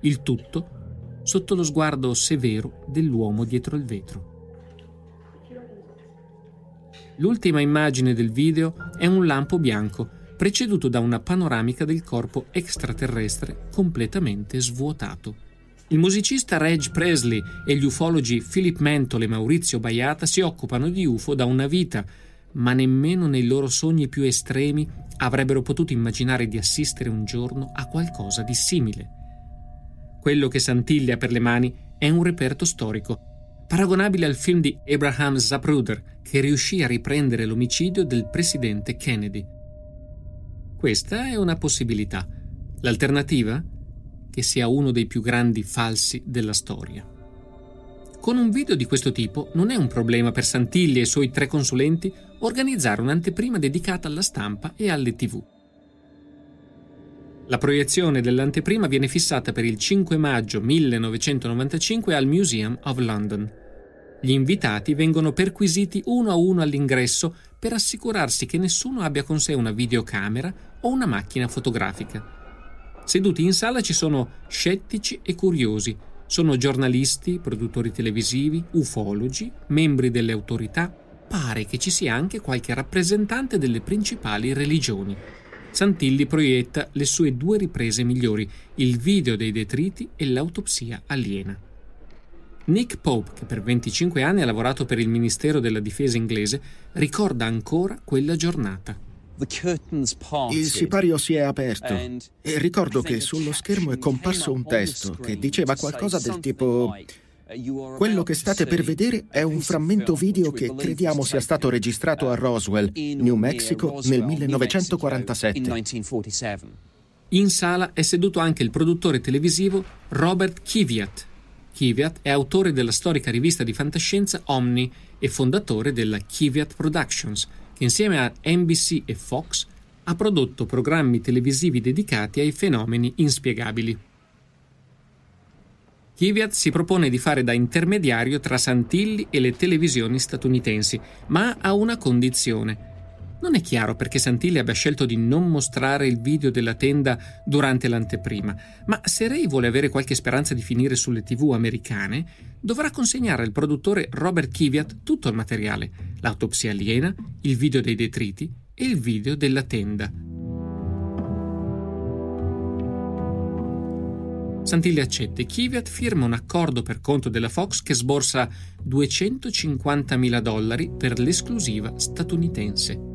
Il tutto sotto lo sguardo severo dell'uomo dietro il vetro. L'ultima immagine del video è un lampo bianco, preceduto da una panoramica del corpo extraterrestre completamente svuotato. Il musicista Reg Presley e gli ufologi Philip Mentol e Maurizio Baiata si occupano di UFO da una vita, ma nemmeno nei loro sogni più estremi avrebbero potuto immaginare di assistere un giorno a qualcosa di simile. Quello che Santilli ha per le mani è un reperto storico, paragonabile al film di Abraham Zapruder che riuscì a riprendere l'omicidio del presidente Kennedy. Questa è una possibilità. L'alternativa? Che sia uno dei più grandi falsi della storia. Con un video di questo tipo non è un problema per Santilli e i suoi tre consulenti organizzare un'anteprima dedicata alla stampa e alle tv. La proiezione dell'anteprima viene fissata per il 5 maggio 1995 al Museum of London. Gli invitati vengono perquisiti uno a uno all'ingresso per assicurarsi che nessuno abbia con sé una videocamera o una macchina fotografica. Seduti in sala ci sono scettici e curiosi, sono giornalisti, produttori televisivi, ufologi, membri delle autorità. Pare che ci sia anche qualche rappresentante delle principali religioni. Santilli proietta le sue due riprese migliori, il video dei detriti e l'autopsia aliena. Nick Pope, che per 25 anni ha lavorato per il Ministero della Difesa inglese, ricorda ancora quella giornata. Il sipario si è aperto e ricordo che sullo schermo è comparso un testo che diceva qualcosa del tipo quello che state per vedere è un frammento video che crediamo sia stato registrato a Roswell, New Mexico, nel 1947. In sala è seduto anche il produttore televisivo Robert Kiviat. Kiviat è autore della storica rivista di fantascienza Omni e fondatore della Kiviat Productions, che insieme a NBC e Fox ha prodotto programmi televisivi dedicati ai fenomeni inspiegabili. Kiviat si propone di fare da intermediario tra Santilli e le televisioni statunitensi, ma ha una condizione. Non è chiaro perché Santilli abbia scelto di non mostrare il video della tenda durante l'anteprima, ma se Ray vuole avere qualche speranza di finire sulle tv americane, dovrà consegnare al produttore Robert Kiviat tutto il materiale, l'autopsia aliena, il video dei detriti e il video della tenda. Santilli accetta e Kiviat firma un accordo per conto della Fox che sborsa 250.000 dollari per l'esclusiva statunitense.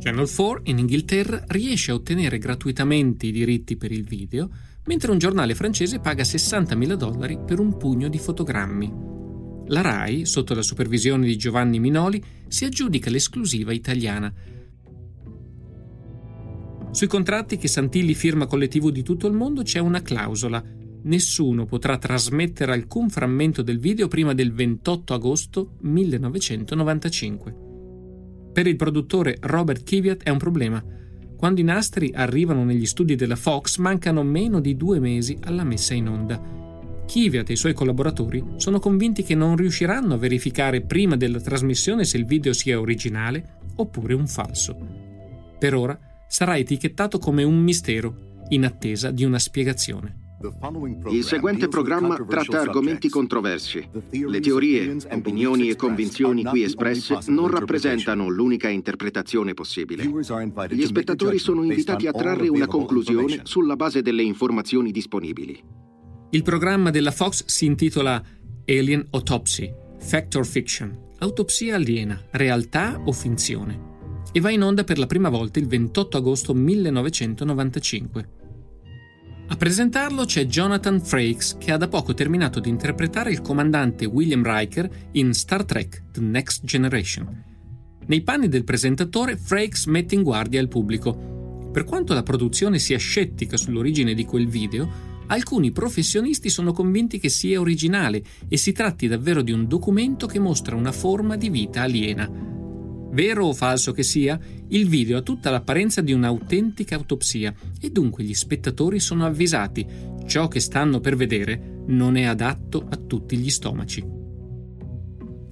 Channel 4 in Inghilterra riesce a ottenere gratuitamente i diritti per il video, mentre un giornale francese paga 60.000 dollari per un pugno di fotogrammi. La RAI, sotto la supervisione di Giovanni Minoli, si aggiudica l'esclusiva italiana. Sui contratti che Santilli firma con le tv di tutto il mondo c'è una clausola. Nessuno potrà trasmettere alcun frammento del video prima del 28 agosto 1995. Per il produttore Robert Kiviat è un problema. Quando i nastri arrivano negli studi della Fox mancano meno di due mesi alla messa in onda. Kiviat e i suoi collaboratori sono convinti che non riusciranno a verificare prima della trasmissione se il video sia originale oppure un falso. Per ora sarà etichettato come un mistero, in attesa di una spiegazione. Il seguente programma tratta argomenti controversi. Le teorie, opinioni e convinzioni qui espresse non rappresentano l'unica interpretazione possibile. Gli spettatori sono invitati a trarre una conclusione sulla base delle informazioni disponibili. Il programma della Fox si intitola Alien Autopsy, Fact or Fiction, autopsia aliena, realtà o finzione e va in onda per la prima volta il 28 agosto 1995. A presentarlo c'è Jonathan Frakes, che ha da poco terminato di interpretare il comandante William Riker in Star Trek The Next Generation. Nei panni del presentatore, Frakes mette in guardia il pubblico. Per quanto la produzione sia scettica sull'origine di quel video, alcuni professionisti sono convinti che sia originale e si tratti davvero di un documento che mostra una forma di vita aliena. Vero o falso che sia, il video ha tutta l'apparenza di un'autentica autopsia e dunque gli spettatori sono avvisati, ciò che stanno per vedere non è adatto a tutti gli stomaci.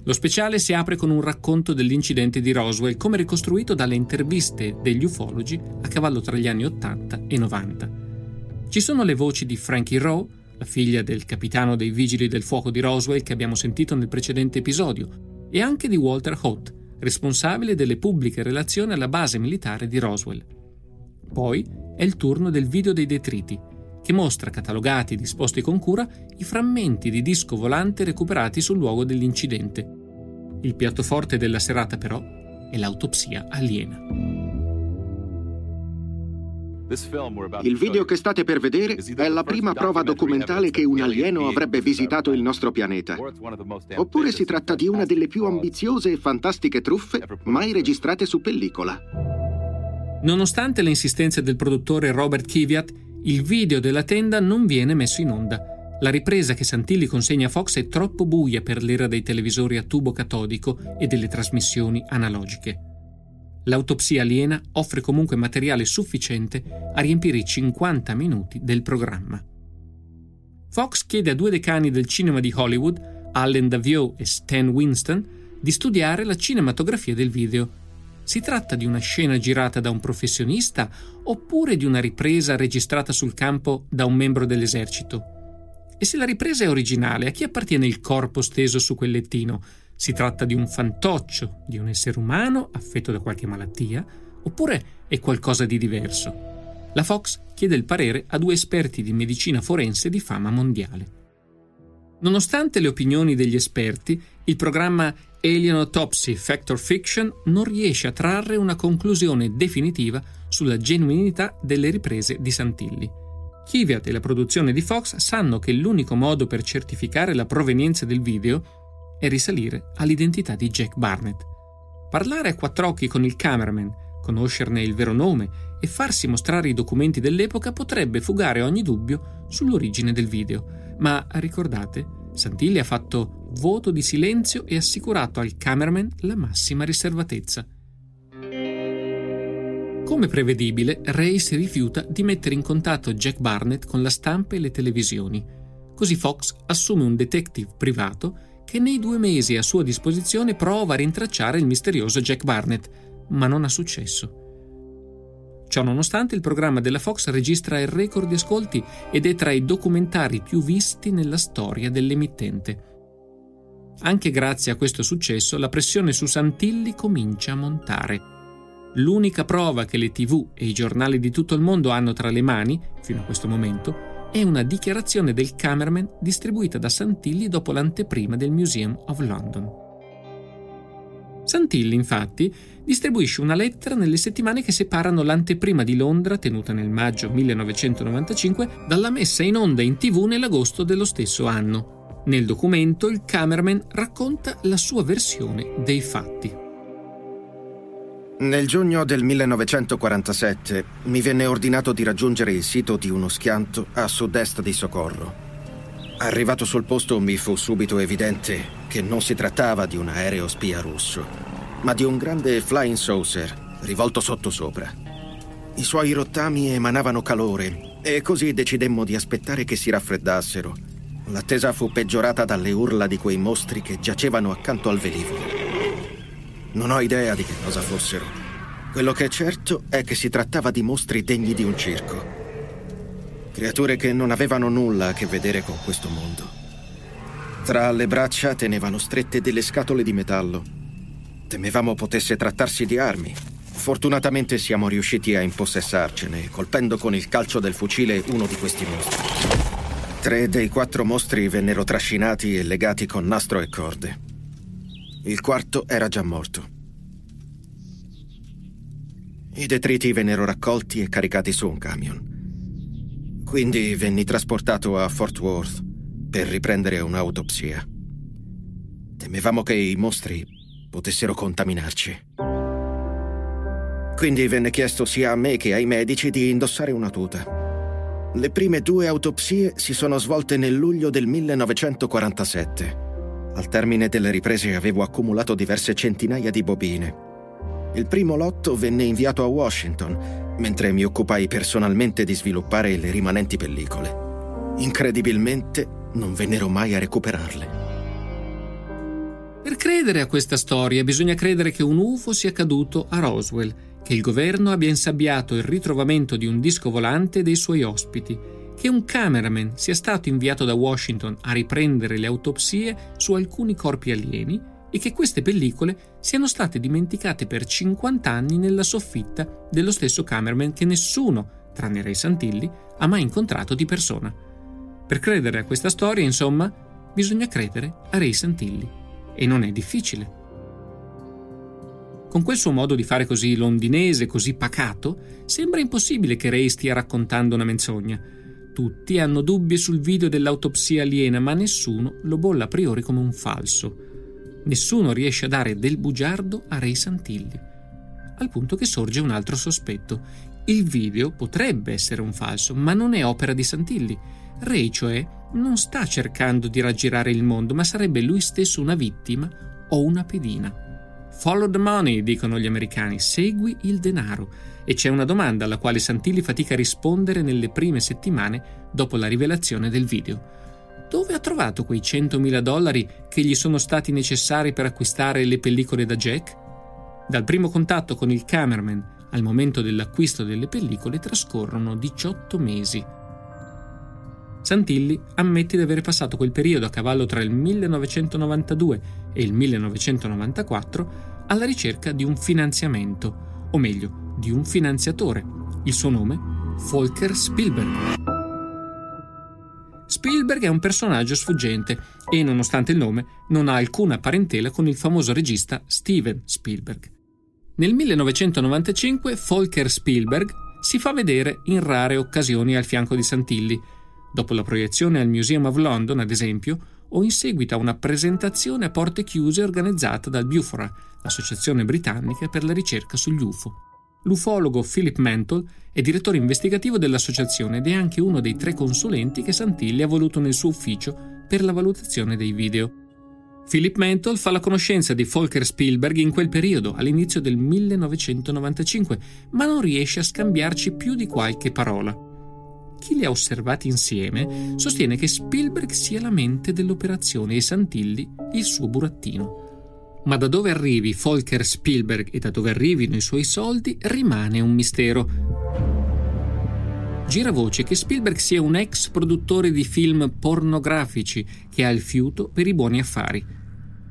Lo speciale si apre con un racconto dell'incidente di Roswell come ricostruito dalle interviste degli ufologi a cavallo tra gli anni 80 e 90. Ci sono le voci di Frankie Rowe, la figlia del capitano dei vigili del fuoco di Roswell che abbiamo sentito nel precedente episodio, e anche di Walter Hoth, responsabile delle pubbliche relazioni alla base militare di Roswell. Poi è il turno del video dei detriti, che mostra catalogati e disposti con cura i frammenti di disco volante recuperati sul luogo dell'incidente. Il piatto forte della serata però è l'autopsia aliena. Il video che state per vedere è la prima prova documentale che un alieno avrebbe visitato il nostro pianeta. Oppure si tratta di una delle più ambiziose e fantastiche truffe mai registrate su pellicola. Nonostante le insistenze del produttore Robert Kiviat, il video della tenda non viene messo in onda. La ripresa che Santilli consegna a Fox è troppo buia per l'era dei televisori a tubo catodico e delle trasmissioni analogiche. L'autopsia aliena offre comunque materiale sufficiente a riempire i 50 minuti del programma. Fox chiede a due decani del cinema di Hollywood, Allen Davio e Stan Winston, di studiare la cinematografia del video. Si tratta di una scena girata da un professionista oppure di una ripresa registrata sul campo da un membro dell'esercito? E se la ripresa è originale, a chi appartiene il corpo steso su quel lettino? Si tratta di un fantoccio, di un essere umano affetto da qualche malattia, oppure è qualcosa di diverso? La Fox chiede il parere a due esperti di medicina forense di fama mondiale. Nonostante le opinioni degli esperti, il programma Alien Autopsy Factor Fiction non riesce a trarre una conclusione definitiva sulla genuinità delle riprese di Santilli. Kiviat e la produzione di Fox sanno che l'unico modo per certificare la provenienza del video e risalire all'identità di Jack Barnett. Parlare a quattro occhi con il cameraman, conoscerne il vero nome e farsi mostrare i documenti dell'epoca potrebbe fugare ogni dubbio sull'origine del video. Ma ricordate, Santilli ha fatto voto di silenzio e assicurato al cameraman la massima riservatezza. Come prevedibile, Ray si rifiuta di mettere in contatto Jack Barnett con la stampa e le televisioni. Così Fox assume un detective privato che nei due mesi a sua disposizione prova a rintracciare il misterioso Jack Barnett, ma non ha successo. Ciò nonostante, il programma della Fox registra il record di ascolti ed è tra i documentari più visti nella storia dell'emittente. Anche grazie a questo successo, la pressione su Santilli comincia a montare. L'unica prova che le tv e i giornali di tutto il mondo hanno tra le mani, fino a questo momento, è una dichiarazione del cameraman distribuita da Santilli dopo l'anteprima del Museum of London. Santilli, infatti, distribuisce una lettera nelle settimane che separano l'anteprima di Londra, tenuta nel maggio 1995, dalla messa in onda in tv nell'agosto dello stesso anno. Nel documento il cameraman racconta la sua versione dei fatti. Nel giugno del 1947 mi venne ordinato di raggiungere il sito di uno schianto a sud-est di Socorro. Arrivato sul posto mi fu subito evidente che non si trattava di un aereo spia russo, ma di un grande flying saucer rivolto sottosopra. I suoi rottami emanavano calore e così decidemmo di aspettare che si raffreddassero. L'attesa fu peggiorata dalle urla di quei mostri che giacevano accanto al velivolo. Non ho idea di che cosa fossero. Quello che è certo è che si trattava di mostri degni di un circo. Creature che non avevano nulla a che vedere con questo mondo. Tra le braccia tenevano strette delle scatole di metallo. Temevamo potesse trattarsi di armi. Fortunatamente siamo riusciti a impossessarcene, colpendo con il calcio del fucile uno di questi mostri. Tre dei quattro mostri vennero trascinati e legati con nastro e corde. Il quarto era già morto. I detriti vennero raccolti e caricati su un camion. Quindi venni trasportato a Fort Worth per riprendere un'autopsia. Temevamo che i mostri potessero contaminarci. Quindi venne chiesto sia a me che ai medici di indossare una tuta. Le prime due autopsie si sono svolte nel luglio del 1947. Al termine delle riprese avevo accumulato diverse centinaia di bobine. Il primo lotto venne inviato a Washington, mentre mi occupai personalmente di sviluppare le rimanenti pellicole. Incredibilmente non vennero mai a recuperarle. Per credere a questa storia bisogna credere che un UFO sia caduto a Roswell, che il governo abbia insabbiato il ritrovamento di un disco volante dei suoi ospiti che un cameraman sia stato inviato da Washington a riprendere le autopsie su alcuni corpi alieni e che queste pellicole siano state dimenticate per 50 anni nella soffitta dello stesso cameraman che nessuno, tranne Ray Santilli, ha mai incontrato di persona. Per credere a questa storia, insomma, bisogna credere a Ray Santilli. E non è difficile. Con quel suo modo di fare così londinese, così pacato, sembra impossibile che Ray stia raccontando una menzogna tutti hanno dubbi sul video dell'autopsia aliena, ma nessuno lo bolla a priori come un falso. Nessuno riesce a dare del bugiardo a Ray Santilli. Al punto che sorge un altro sospetto. Il video potrebbe essere un falso, ma non è opera di Santilli. Ray, cioè, non sta cercando di raggirare il mondo, ma sarebbe lui stesso una vittima o una pedina. Follow the money, dicono gli americani, segui il denaro e c'è una domanda alla quale Santilli fatica a rispondere nelle prime settimane dopo la rivelazione del video. Dove ha trovato quei 100.000 dollari che gli sono stati necessari per acquistare le pellicole da Jack? Dal primo contatto con il cameraman al momento dell'acquisto delle pellicole trascorrono 18 mesi. Santilli ammette di aver passato quel periodo a cavallo tra il 1992 e il 1994 alla ricerca di un finanziamento, o meglio, di un finanziatore. Il suo nome? Volker Spielberg. Spielberg è un personaggio sfuggente e, nonostante il nome, non ha alcuna parentela con il famoso regista Steven Spielberg. Nel 1995 Volker Spielberg si fa vedere in rare occasioni al fianco di Santilli, dopo la proiezione al Museum of London, ad esempio, o in seguito a una presentazione a porte chiuse organizzata dal Bufora, l'associazione britannica per la ricerca sugli UFO. L'ufologo Philip Mantle è direttore investigativo dell'associazione ed è anche uno dei tre consulenti che Santilli ha voluto nel suo ufficio per la valutazione dei video. Philip Mantle fa la conoscenza di Volker Spielberg in quel periodo, all'inizio del 1995, ma non riesce a scambiarci più di qualche parola. Chi li ha osservati insieme sostiene che Spielberg sia la mente dell'operazione e Santilli il suo burattino. Ma da dove arrivi Volker Spielberg e da dove arrivino i suoi soldi rimane un mistero. Gira voce che Spielberg sia un ex produttore di film pornografici che ha il fiuto per i buoni affari.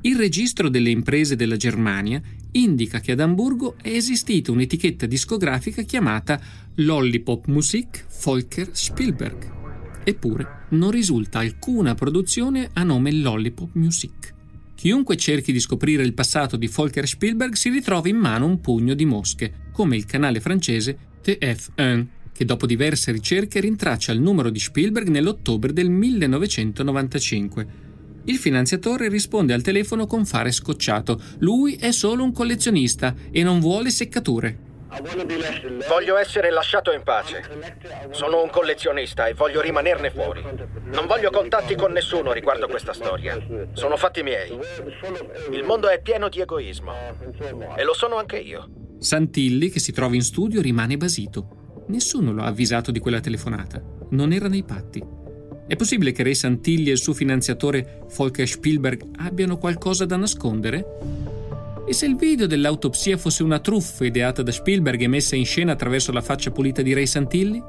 Il registro delle imprese della Germania indica che ad Amburgo è esistita un'etichetta discografica chiamata Lollipop Musik Volker Spielberg. Eppure non risulta alcuna produzione a nome Lollipop Music. Chiunque cerchi di scoprire il passato di Volker Spielberg si ritrova in mano un pugno di mosche, come il canale francese TF1, che dopo diverse ricerche rintraccia il numero di Spielberg nell'ottobre del 1995. Il finanziatore risponde al telefono con fare scocciato. Lui è solo un collezionista e non vuole seccature. Voglio essere lasciato in pace. Sono un collezionista e voglio rimanerne fuori. Non voglio contatti con nessuno riguardo questa storia. Sono fatti miei. Il mondo è pieno di egoismo. E lo sono anche io. Santilli, che si trova in studio, rimane basito. Nessuno lo ha avvisato di quella telefonata. Non era nei patti. È possibile che Ray Santilli e il suo finanziatore Volker Spielberg abbiano qualcosa da nascondere? E se il video dell'autopsia fosse una truffa ideata da Spielberg e messa in scena attraverso la faccia pulita di Ray Santilli?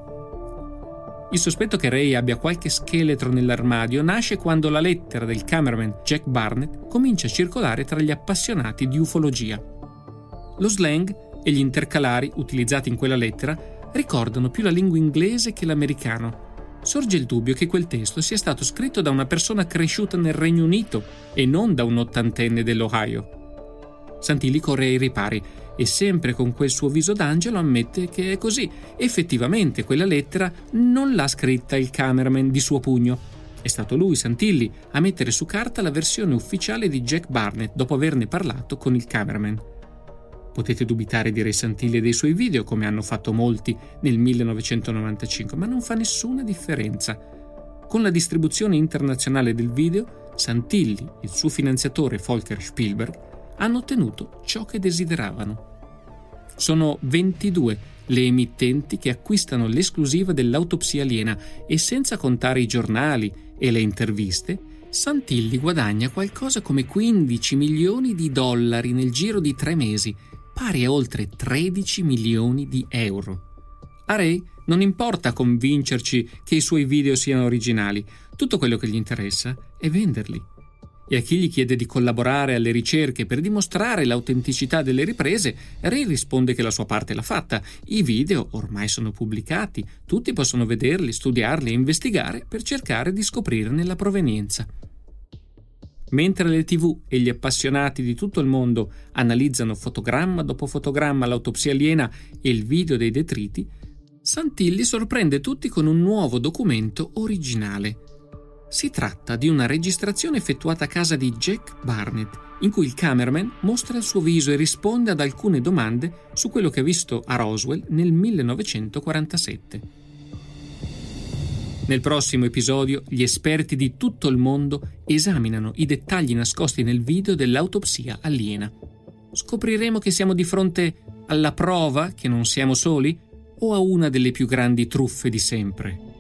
Il sospetto che Ray abbia qualche scheletro nell'armadio nasce quando la lettera del cameraman Jack Barnett comincia a circolare tra gli appassionati di ufologia. Lo slang e gli intercalari utilizzati in quella lettera ricordano più la lingua inglese che l'americano sorge il dubbio che quel testo sia stato scritto da una persona cresciuta nel Regno Unito e non da un ottantenne dell'Ohio. Santilli corre ai ripari e sempre con quel suo viso d'angelo ammette che è così. Effettivamente quella lettera non l'ha scritta il cameraman di suo pugno. È stato lui, Santilli, a mettere su carta la versione ufficiale di Jack Barnett dopo averne parlato con il cameraman. Potete dubitare di Ray Santilli e dei suoi video, come hanno fatto molti nel 1995, ma non fa nessuna differenza. Con la distribuzione internazionale del video, Santilli il suo finanziatore Volker Spielberg hanno ottenuto ciò che desideravano. Sono 22 le emittenti che acquistano l'esclusiva dell'autopsia aliena e senza contare i giornali e le interviste, Santilli guadagna qualcosa come 15 milioni di dollari nel giro di tre mesi pari a oltre 13 milioni di euro. A Ray non importa convincerci che i suoi video siano originali, tutto quello che gli interessa è venderli. E a chi gli chiede di collaborare alle ricerche per dimostrare l'autenticità delle riprese, Ray risponde che la sua parte l'ha fatta. I video ormai sono pubblicati, tutti possono vederli, studiarli e investigare per cercare di scoprirne la provenienza. Mentre le tv e gli appassionati di tutto il mondo analizzano fotogramma dopo fotogramma l'autopsia aliena e il video dei detriti, Santilli sorprende tutti con un nuovo documento originale. Si tratta di una registrazione effettuata a casa di Jack Barnett, in cui il cameraman mostra il suo viso e risponde ad alcune domande su quello che ha visto a Roswell nel 1947. Nel prossimo episodio gli esperti di tutto il mondo esaminano i dettagli nascosti nel video dell'autopsia aliena. Scopriremo che siamo di fronte alla prova che non siamo soli o a una delle più grandi truffe di sempre.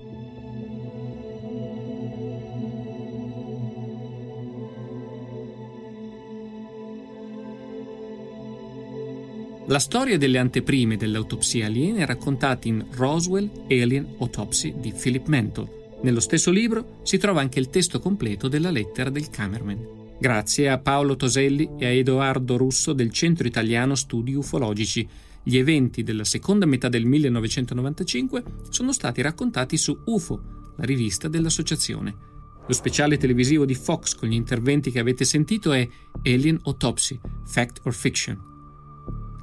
La storia delle anteprime dell'autopsia aliena è raccontata in Roswell Alien Autopsy di Philip Mantle. Nello stesso libro si trova anche il testo completo della lettera del cameraman. Grazie a Paolo Toselli e a Edoardo Russo del Centro Italiano Studi Ufologici, gli eventi della seconda metà del 1995 sono stati raccontati su UFO, la rivista dell'associazione. Lo speciale televisivo di Fox con gli interventi che avete sentito è Alien Autopsy, Fact or Fiction.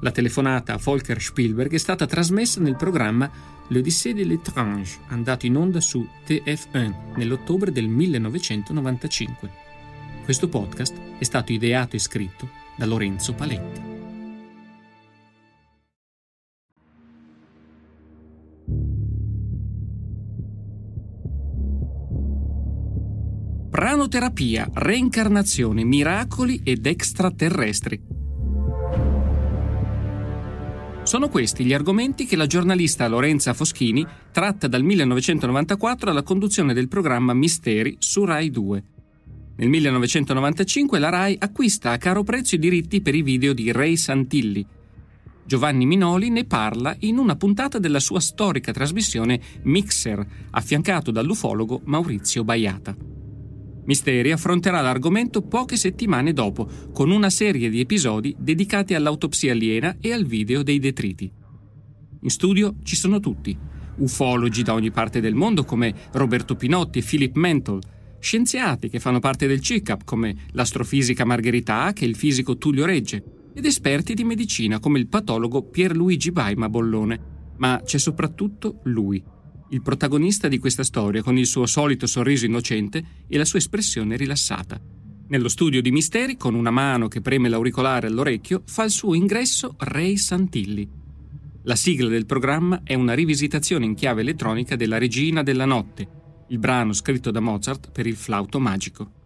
La telefonata a Volker Spielberg è stata trasmessa nel programma L'Odyssée de l'étrange, andato in onda su TF1 nell'ottobre del 1995. Questo podcast è stato ideato e scritto da Lorenzo Paletti. Pranoterapia, reincarnazione, miracoli ed extraterrestri sono questi gli argomenti che la giornalista Lorenza Foschini tratta dal 1994 alla conduzione del programma Misteri su Rai 2. Nel 1995 la Rai acquista a caro prezzo i diritti per i video di Ray Santilli. Giovanni Minoli ne parla in una puntata della sua storica trasmissione Mixer, affiancato dall'ufologo Maurizio Baiata. Misteri affronterà l'argomento poche settimane dopo, con una serie di episodi dedicati all'autopsia aliena e al video dei detriti. In studio ci sono tutti, ufologi da ogni parte del mondo come Roberto Pinotti e Philip Mental, scienziati che fanno parte del CICAP come l'astrofisica Margherita Hack e il fisico Tullio Regge, ed esperti di medicina come il patologo Pierluigi Baima Bollone. Ma c'è soprattutto lui, il protagonista di questa storia con il suo solito sorriso innocente e la sua espressione rilassata. Nello studio di misteri, con una mano che preme l'auricolare all'orecchio, fa il suo ingresso Ray Santilli. La sigla del programma è una rivisitazione in chiave elettronica della Regina della Notte, il brano scritto da Mozart per il flauto magico.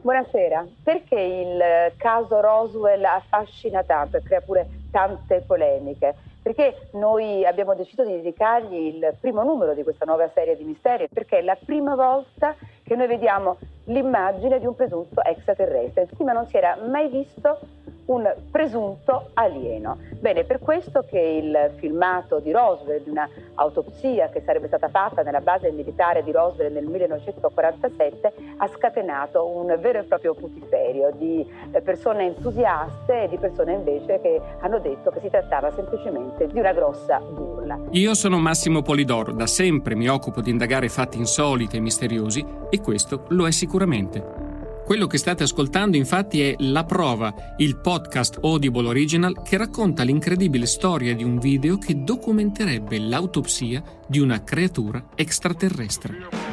Buonasera, perché il caso Roswell affascina tanto e crea pure tante polemiche? Perché noi abbiamo deciso di dedicargli il primo numero di questa nuova serie di misteri, perché è la prima volta che noi vediamo l'immagine di un presunto extraterrestre. Prima non si era mai visto un presunto alieno. Bene, per questo che il filmato di Roswell, di un'autopsia che sarebbe stata fatta nella base militare di Roswell nel 1947, ha scatenato un vero e proprio putiferio di persone entusiaste e di persone invece che hanno detto che si trattava semplicemente di una grossa burla. Io sono Massimo Polidoro, da sempre mi occupo di indagare fatti insoliti e misteriosi e questo lo è sicuramente. Quello che state ascoltando infatti è La Prova, il podcast Audible Original che racconta l'incredibile storia di un video che documenterebbe l'autopsia di una creatura extraterrestre.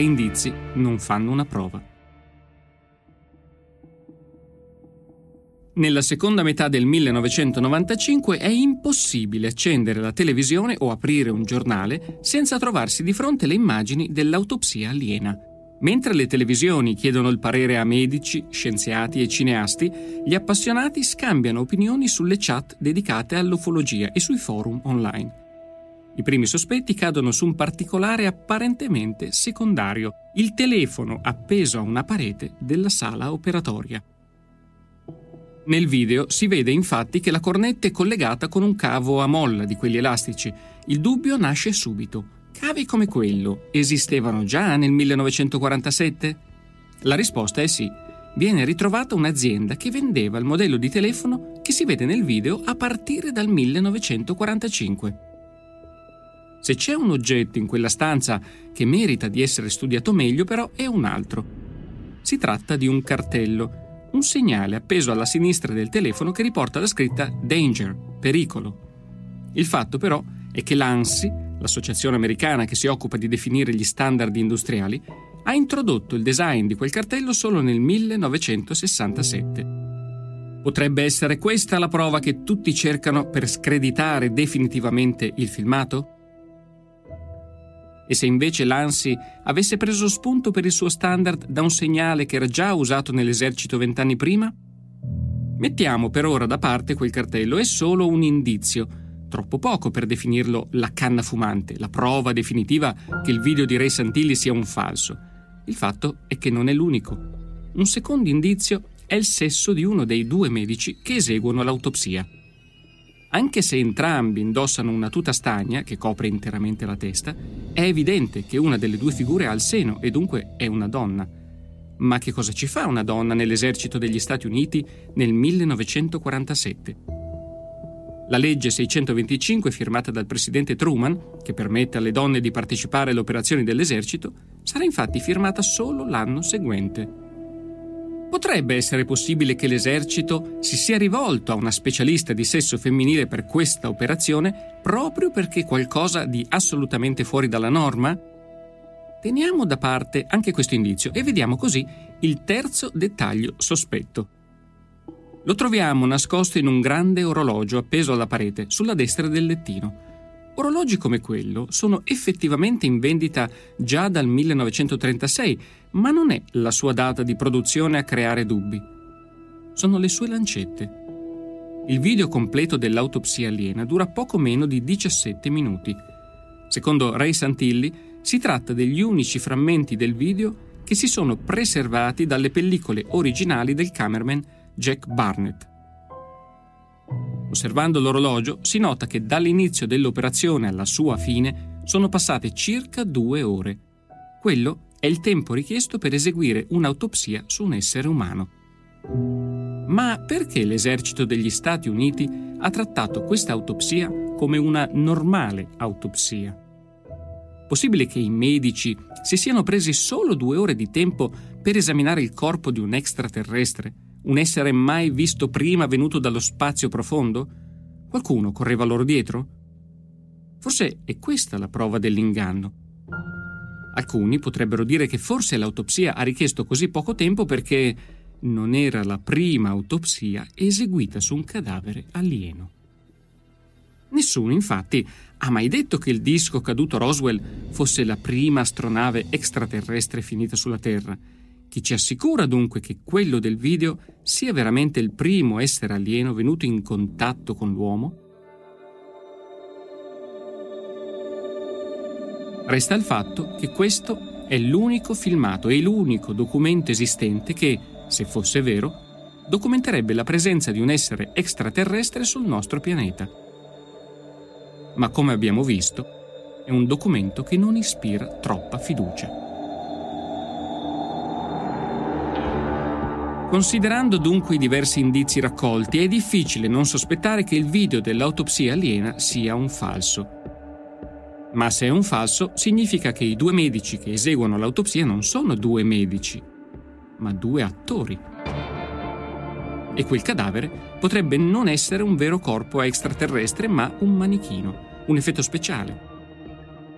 Tre indizi non fanno una prova. Nella seconda metà del 1995 è impossibile accendere la televisione o aprire un giornale senza trovarsi di fronte le immagini dell'autopsia aliena. Mentre le televisioni chiedono il parere a medici, scienziati e cineasti, gli appassionati scambiano opinioni sulle chat dedicate all'ufologia e sui forum online. I primi sospetti cadono su un particolare apparentemente secondario, il telefono appeso a una parete della sala operatoria. Nel video si vede infatti che la cornetta è collegata con un cavo a molla di quelli elastici. Il dubbio nasce subito. Cavi come quello esistevano già nel 1947? La risposta è sì. Viene ritrovata un'azienda che vendeva il modello di telefono che si vede nel video a partire dal 1945. Se c'è un oggetto in quella stanza che merita di essere studiato meglio, però, è un altro. Si tratta di un cartello, un segnale appeso alla sinistra del telefono che riporta la scritta Danger, pericolo. Il fatto però è che l'ANSI, l'associazione americana che si occupa di definire gli standard industriali, ha introdotto il design di quel cartello solo nel 1967. Potrebbe essere questa la prova che tutti cercano per screditare definitivamente il filmato? E se invece l'ANSI avesse preso spunto per il suo standard da un segnale che era già usato nell'esercito vent'anni prima? Mettiamo per ora da parte quel cartello, è solo un indizio, troppo poco per definirlo la canna fumante, la prova definitiva che il video di Ray Santilli sia un falso. Il fatto è che non è l'unico. Un secondo indizio è il sesso di uno dei due medici che eseguono l'autopsia. Anche se entrambi indossano una tuta stagna che copre interamente la testa, è evidente che una delle due figure ha il seno e dunque è una donna. Ma che cosa ci fa una donna nell'esercito degli Stati Uniti nel 1947? La legge 625 firmata dal presidente Truman, che permette alle donne di partecipare alle operazioni dell'esercito, sarà infatti firmata solo l'anno seguente. Potrebbe essere possibile che l'esercito si sia rivolto a una specialista di sesso femminile per questa operazione proprio perché qualcosa di assolutamente fuori dalla norma? Teniamo da parte anche questo indizio e vediamo così il terzo dettaglio sospetto. Lo troviamo nascosto in un grande orologio appeso alla parete sulla destra del lettino. Orologi come quello sono effettivamente in vendita già dal 1936, ma non è la sua data di produzione a creare dubbi. Sono le sue lancette. Il video completo dell'autopsia aliena dura poco meno di 17 minuti. Secondo Ray Santilli, si tratta degli unici frammenti del video che si sono preservati dalle pellicole originali del cameraman Jack Barnett. Osservando l'orologio si nota che dall'inizio dell'operazione alla sua fine sono passate circa due ore. Quello è il tempo richiesto per eseguire un'autopsia su un essere umano. Ma perché l'esercito degli Stati Uniti ha trattato questa autopsia come una normale autopsia? Possibile che i medici si siano presi solo due ore di tempo per esaminare il corpo di un extraterrestre, un essere mai visto prima venuto dallo spazio profondo? Qualcuno correva loro dietro? Forse è questa la prova dell'inganno. Alcuni potrebbero dire che forse l'autopsia ha richiesto così poco tempo perché non era la prima autopsia eseguita su un cadavere alieno. Nessuno, infatti, ha mai detto che il disco caduto Roswell fosse la prima astronave extraterrestre finita sulla Terra. Chi ci assicura dunque che quello del video sia veramente il primo essere alieno venuto in contatto con l'uomo? Resta il fatto che questo è l'unico filmato e l'unico documento esistente che, se fosse vero, documenterebbe la presenza di un essere extraterrestre sul nostro pianeta. Ma come abbiamo visto, è un documento che non ispira troppa fiducia. Considerando dunque i diversi indizi raccolti, è difficile non sospettare che il video dell'autopsia aliena sia un falso. Ma se è un falso, significa che i due medici che eseguono l'autopsia non sono due medici, ma due attori. E quel cadavere potrebbe non essere un vero corpo extraterrestre, ma un manichino, un effetto speciale.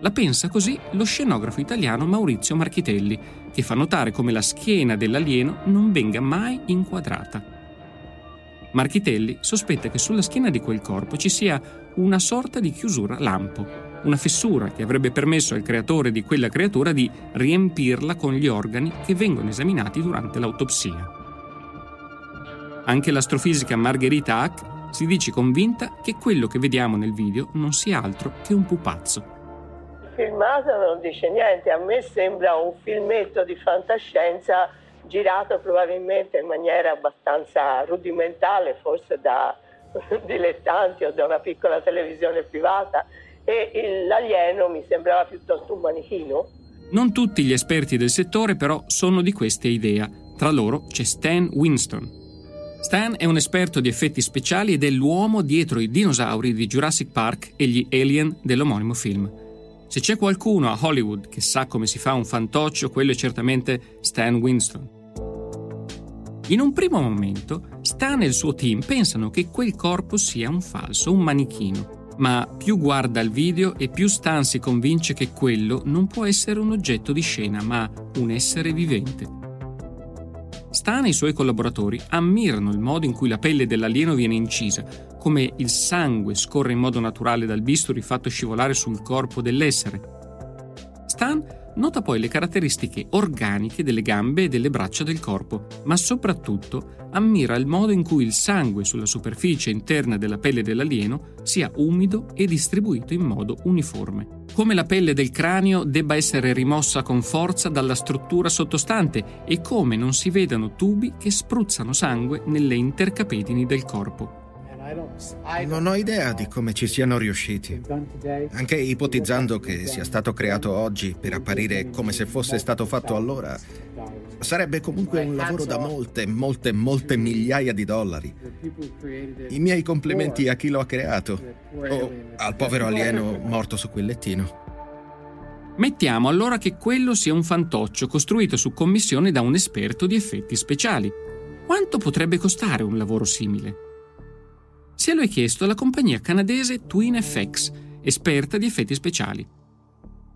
La pensa così lo scenografo italiano Maurizio Marchitelli, che fa notare come la schiena dell'alieno non venga mai inquadrata. Marchitelli sospetta che sulla schiena di quel corpo ci sia una sorta di chiusura lampo, una fessura che avrebbe permesso al creatore di quella creatura di riempirla con gli organi che vengono esaminati durante l'autopsia. Anche l'astrofisica Margherita Hack si dice convinta che quello che vediamo nel video non sia altro che un pupazzo. Il filmato non dice niente, a me sembra un filmetto di fantascienza girato probabilmente in maniera abbastanza rudimentale, forse da (laughs) dilettanti o da una piccola televisione privata e l'alieno mi sembrava piuttosto un manichino. Non tutti gli esperti del settore però sono di questa idea. Tra loro c'è Stan Winston. Stan è un esperto di effetti speciali ed è l'uomo dietro i dinosauri di Jurassic Park e gli alien dell'omonimo film. Se c'è qualcuno a Hollywood che sa come si fa un fantoccio, quello è certamente Stan Winston. In un primo momento, Stan e il suo team pensano che quel corpo sia un falso, un manichino ma più guarda il video e più Stan si convince che quello non può essere un oggetto di scena, ma un essere vivente. Stan e i suoi collaboratori ammirano il modo in cui la pelle dell'alieno viene incisa, come il sangue scorre in modo naturale dal bisturi fatto scivolare sul corpo dell'essere. Stan Nota poi le caratteristiche organiche delle gambe e delle braccia del corpo, ma soprattutto ammira il modo in cui il sangue sulla superficie interna della pelle dell'alieno sia umido e distribuito in modo uniforme. Come la pelle del cranio debba essere rimossa con forza dalla struttura sottostante e come non si vedano tubi che spruzzano sangue nelle intercapedini del corpo. Non ho idea di come ci siano riusciti. Anche ipotizzando che sia stato creato oggi per apparire come se fosse stato fatto allora, sarebbe comunque un lavoro da molte, molte, molte migliaia di dollari. I miei complimenti a chi lo ha creato o al povero alieno morto su quel lettino. Mettiamo allora che quello sia un fantoccio costruito su commissione da un esperto di effetti speciali. Quanto potrebbe costare un lavoro simile? Se lo è chiesto la compagnia canadese Twin FX, esperta di effetti speciali.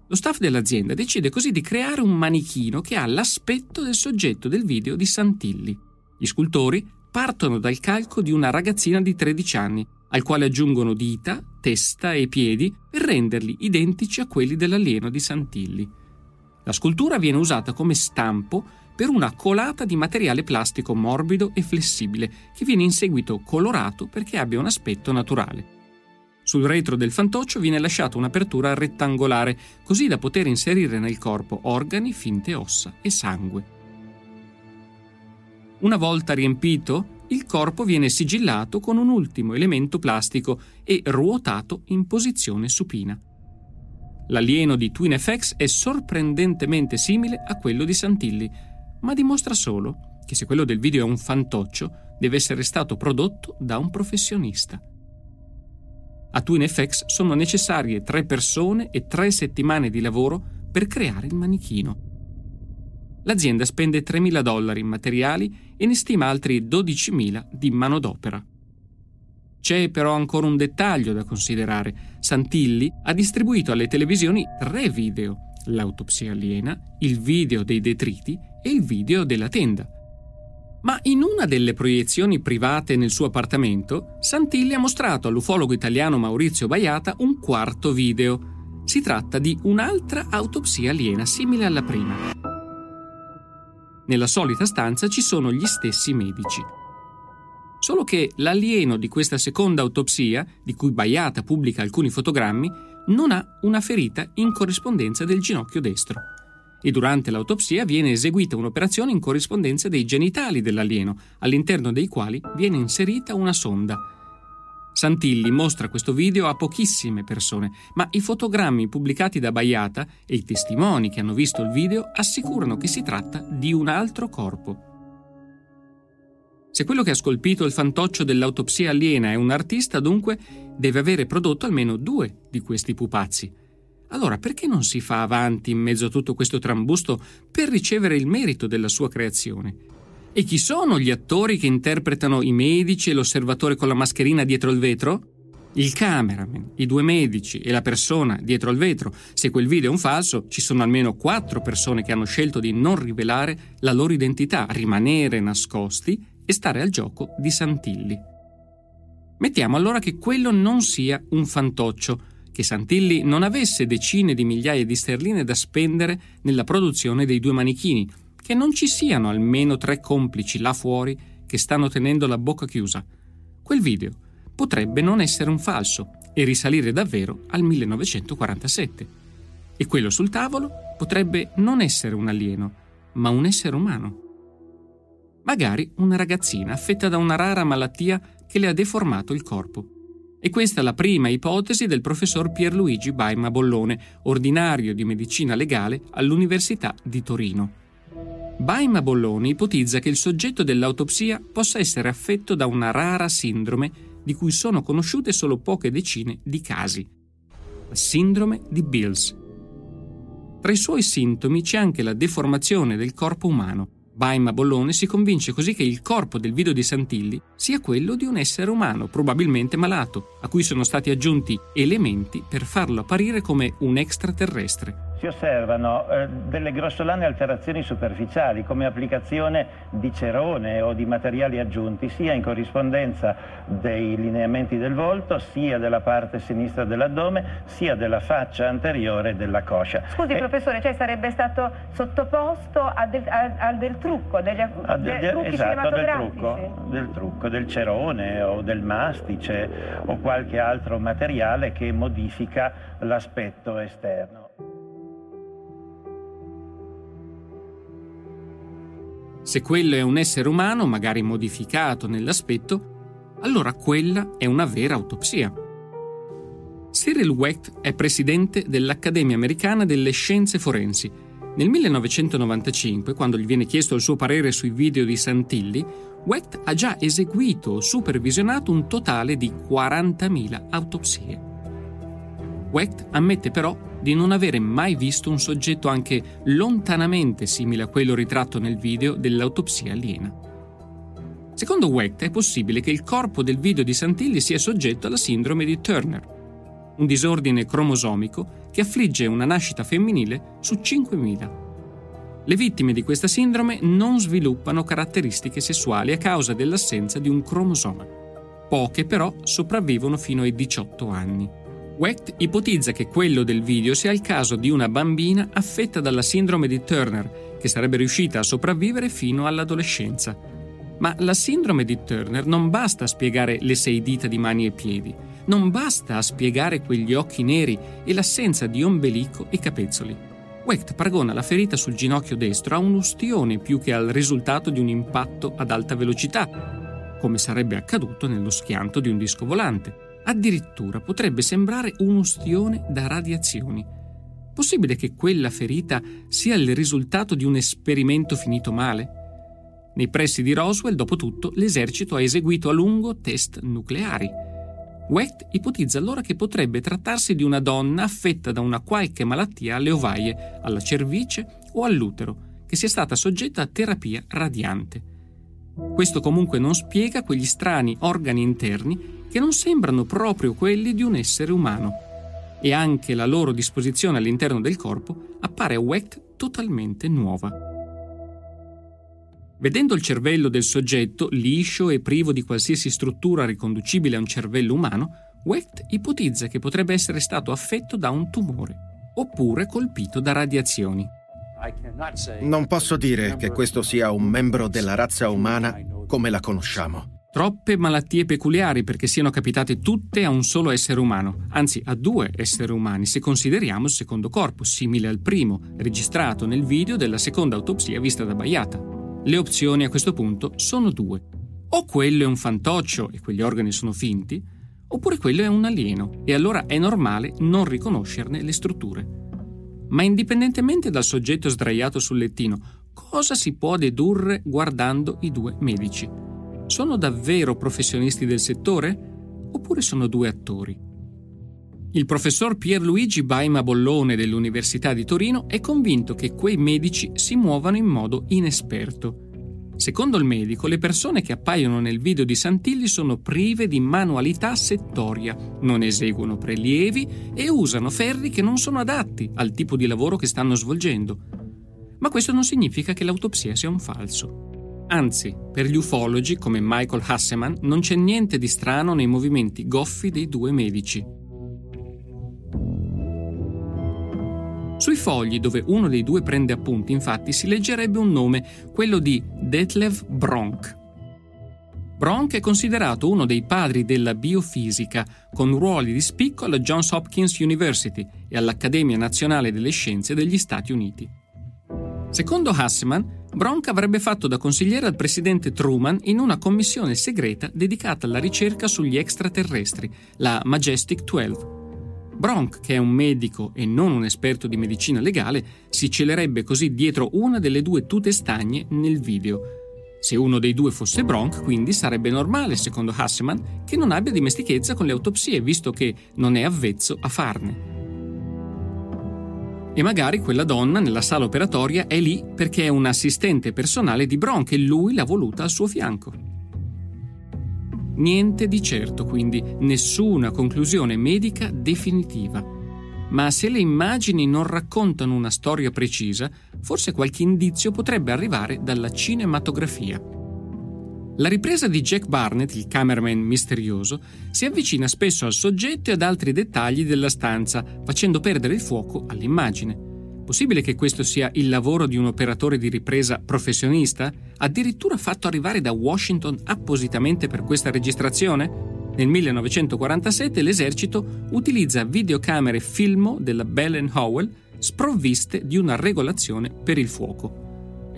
Lo staff dell'azienda decide così di creare un manichino che ha l'aspetto del soggetto del video di Santilli. Gli scultori partono dal calco di una ragazzina di 13 anni, al quale aggiungono dita, testa e piedi per renderli identici a quelli dell'alieno di Santilli. La scultura viene usata come stampo per una colata di materiale plastico morbido e flessibile che viene in seguito colorato perché abbia un aspetto naturale. Sul retro del fantoccio viene lasciata un'apertura rettangolare così da poter inserire nel corpo organi, finte ossa e sangue. Una volta riempito, il corpo viene sigillato con un ultimo elemento plastico e ruotato in posizione supina. L'alieno di TwinFX è sorprendentemente simile a quello di Santilli, ma dimostra solo che se quello del video è un fantoccio, deve essere stato prodotto da un professionista. A TwinFX sono necessarie tre persone e tre settimane di lavoro per creare il manichino. L'azienda spende 3.000 dollari in materiali e ne stima altri 12.000 di manodopera. C'è però ancora un dettaglio da considerare. Santilli ha distribuito alle televisioni tre video, l'autopsia aliena, il video dei detriti e il video della tenda. Ma in una delle proiezioni private nel suo appartamento, Santilli ha mostrato all'ufologo italiano Maurizio Baiata un quarto video. Si tratta di un'altra autopsia aliena simile alla prima. Nella solita stanza ci sono gli stessi medici. Solo che l'alieno di questa seconda autopsia, di cui Baiata pubblica alcuni fotogrammi, non ha una ferita in corrispondenza del ginocchio destro e durante l'autopsia viene eseguita un'operazione in corrispondenza dei genitali dell'alieno, all'interno dei quali viene inserita una sonda. Santilli mostra questo video a pochissime persone, ma i fotogrammi pubblicati da Baiata e i testimoni che hanno visto il video assicurano che si tratta di un altro corpo. Se quello che ha scolpito il fantoccio dell'autopsia aliena è un artista, dunque deve avere prodotto almeno due di questi pupazzi. Allora perché non si fa avanti in mezzo a tutto questo trambusto per ricevere il merito della sua creazione? E chi sono gli attori che interpretano i medici e l'osservatore con la mascherina dietro il vetro? Il cameraman, i due medici e la persona dietro il vetro. Se quel video è un falso, ci sono almeno quattro persone che hanno scelto di non rivelare la loro identità, rimanere nascosti e stare al gioco di Santilli. Mettiamo allora che quello non sia un fantoccio, che Santilli non avesse decine di migliaia di sterline da spendere nella produzione dei due manichini, che non ci siano almeno tre complici là fuori che stanno tenendo la bocca chiusa. Quel video potrebbe non essere un falso e risalire davvero al 1947. E quello sul tavolo potrebbe non essere un alieno, ma un essere umano. Magari una ragazzina affetta da una rara malattia che le ha deformato il corpo. E questa è la prima ipotesi del professor Pierluigi Baima Bollone, ordinario di medicina legale all'Università di Torino. Baima Bollone ipotizza che il soggetto dell'autopsia possa essere affetto da una rara sindrome di cui sono conosciute solo poche decine di casi. La sindrome di Bills. Tra i suoi sintomi c'è anche la deformazione del corpo umano, Baima Bollone si convince così che il corpo del video di Santilli sia quello di un essere umano, probabilmente malato, a cui sono stati aggiunti elementi per farlo apparire come un extraterrestre si osservano eh, delle grossolane alterazioni superficiali come applicazione di cerone o di materiali aggiunti sia in corrispondenza dei lineamenti del volto sia della parte sinistra dell'addome sia della faccia anteriore della coscia. Scusi e... professore, cioè sarebbe stato sottoposto a del, a, a del trucco, degli a del, de, trucchi esatto, del trucco, del trucco, del cerone o del mastice o qualche altro materiale che modifica l'aspetto esterno. Se quello è un essere umano, magari modificato nell'aspetto, allora quella è una vera autopsia. Cyril Wecht è presidente dell'Accademia Americana delle Scienze Forensi. Nel 1995, quando gli viene chiesto il suo parere sui video di Santilli, Wecht ha già eseguito o supervisionato un totale di 40.000 autopsie. Wecht ammette però di non avere mai visto un soggetto anche lontanamente simile a quello ritratto nel video dell'autopsia aliena. Secondo Wecht è possibile che il corpo del video di Santilli sia soggetto alla sindrome di Turner, un disordine cromosomico che affligge una nascita femminile su 5.000. Le vittime di questa sindrome non sviluppano caratteristiche sessuali a causa dell'assenza di un cromosoma. Poche però sopravvivono fino ai 18 anni. Wecht ipotizza che quello del video sia il caso di una bambina affetta dalla sindrome di Turner, che sarebbe riuscita a sopravvivere fino all'adolescenza. Ma la sindrome di Turner non basta a spiegare le sei dita di mani e piedi, non basta a spiegare quegli occhi neri e l'assenza di ombelico e capezzoli. Wecht paragona la ferita sul ginocchio destro a un'ustione più che al risultato di un impatto ad alta velocità, come sarebbe accaduto nello schianto di un disco volante. Addirittura potrebbe sembrare un'ustione da radiazioni. Possibile che quella ferita sia il risultato di un esperimento finito male? Nei pressi di Roswell, dopo tutto, l'esercito ha eseguito a lungo test nucleari. Wecht ipotizza allora che potrebbe trattarsi di una donna affetta da una qualche malattia alle ovaie, alla cervice o all'utero, che sia stata soggetta a terapia radiante. Questo comunque non spiega quegli strani organi interni che non sembrano proprio quelli di un essere umano e anche la loro disposizione all'interno del corpo appare a Wecht totalmente nuova. Vedendo il cervello del soggetto liscio e privo di qualsiasi struttura riconducibile a un cervello umano, Wecht ipotizza che potrebbe essere stato affetto da un tumore oppure colpito da radiazioni. Non posso dire che questo sia un membro della razza umana come la conosciamo. Troppe malattie peculiari perché siano capitate tutte a un solo essere umano, anzi a due esseri umani se consideriamo il secondo corpo, simile al primo, registrato nel video della seconda autopsia vista da Baiata. Le opzioni a questo punto sono due. O quello è un fantoccio e quegli organi sono finti, oppure quello è un alieno e allora è normale non riconoscerne le strutture. Ma indipendentemente dal soggetto sdraiato sul lettino, cosa si può dedurre guardando i due medici? Sono davvero professionisti del settore? Oppure sono due attori? Il professor Pierluigi Baima Bollone dell'Università di Torino è convinto che quei medici si muovano in modo inesperto. Secondo il medico, le persone che appaiono nel video di Santilli sono prive di manualità settoria, non eseguono prelievi e usano ferri che non sono adatti al tipo di lavoro che stanno svolgendo. Ma questo non significa che l'autopsia sia un falso. Anzi, per gli ufologi, come Michael Hasseman, non c'è niente di strano nei movimenti goffi dei due medici. Sui fogli dove uno dei due prende appunti, infatti, si leggerebbe un nome, quello di Detlev Bronk. Bronk è considerato uno dei padri della biofisica, con ruoli di spicco alla Johns Hopkins University e all'Accademia Nazionale delle Scienze degli Stati Uniti. Secondo Hasseman, Bronk avrebbe fatto da consigliere al presidente Truman in una commissione segreta dedicata alla ricerca sugli extraterrestri, la Majestic 12. Bronk, che è un medico e non un esperto di medicina legale, si celerebbe così dietro una delle due tute stagne nel video. Se uno dei due fosse Bronk, quindi sarebbe normale, secondo Hasseman, che non abbia dimestichezza con le autopsie, visto che non è avvezzo a farne. E magari quella donna nella sala operatoria è lì perché è un assistente personale di Bronk e lui l'ha voluta al suo fianco. Niente di certo, quindi, nessuna conclusione medica definitiva. Ma se le immagini non raccontano una storia precisa, forse qualche indizio potrebbe arrivare dalla cinematografia. La ripresa di Jack Barnett, il cameraman misterioso, si avvicina spesso al soggetto e ad altri dettagli della stanza, facendo perdere il fuoco all'immagine. Possibile che questo sia il lavoro di un operatore di ripresa professionista, addirittura fatto arrivare da Washington appositamente per questa registrazione? Nel 1947 l'esercito utilizza videocamere Filmo della Bell Howell sprovviste di una regolazione per il fuoco.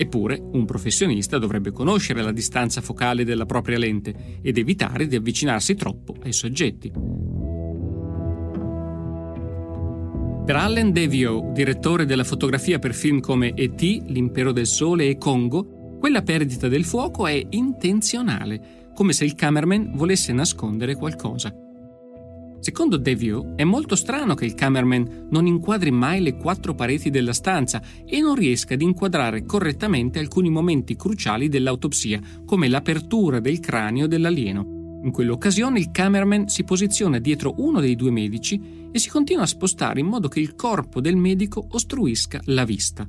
Eppure un professionista dovrebbe conoscere la distanza focale della propria lente ed evitare di avvicinarsi troppo ai soggetti. Per Allen Devio, direttore della fotografia per film come E.T., L'impero del sole e Congo, quella perdita del fuoco è intenzionale, come se il cameraman volesse nascondere qualcosa. Secondo Devio, è molto strano che il cameraman non inquadri mai le quattro pareti della stanza e non riesca ad inquadrare correttamente alcuni momenti cruciali dell'autopsia, come l'apertura del cranio dell'alieno. In quell'occasione il cameraman si posiziona dietro uno dei due medici e si continua a spostare in modo che il corpo del medico ostruisca la vista.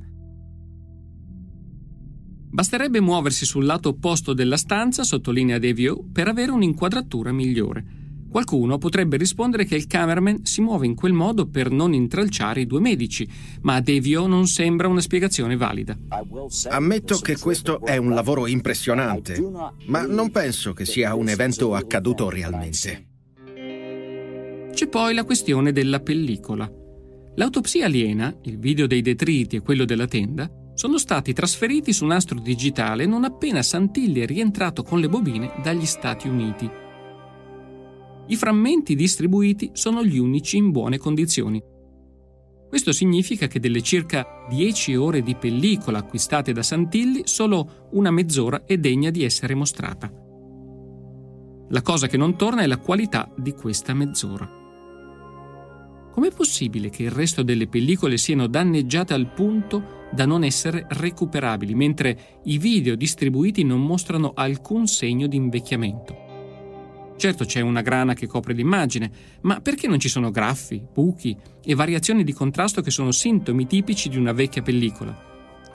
Basterebbe muoversi sul lato opposto della stanza, sottolinea Devio, per avere un'inquadratura migliore. Qualcuno potrebbe rispondere che il cameraman si muove in quel modo per non intralciare i due medici, ma a Devio non sembra una spiegazione valida. Ammetto che questo è un lavoro impressionante, ma non penso che sia un evento accaduto realmente. C'è poi la questione della pellicola. L'autopsia aliena, il video dei detriti e quello della tenda, sono stati trasferiti su nastro digitale non appena Santilli è rientrato con le bobine dagli Stati Uniti. I frammenti distribuiti sono gli unici in buone condizioni. Questo significa che delle circa 10 ore di pellicola acquistate da Santilli, solo una mezz'ora è degna di essere mostrata. La cosa che non torna è la qualità di questa mezz'ora. Com'è possibile che il resto delle pellicole siano danneggiate al punto da non essere recuperabili, mentre i video distribuiti non mostrano alcun segno di invecchiamento? Certo c'è una grana che copre l'immagine, ma perché non ci sono graffi, buchi e variazioni di contrasto che sono sintomi tipici di una vecchia pellicola?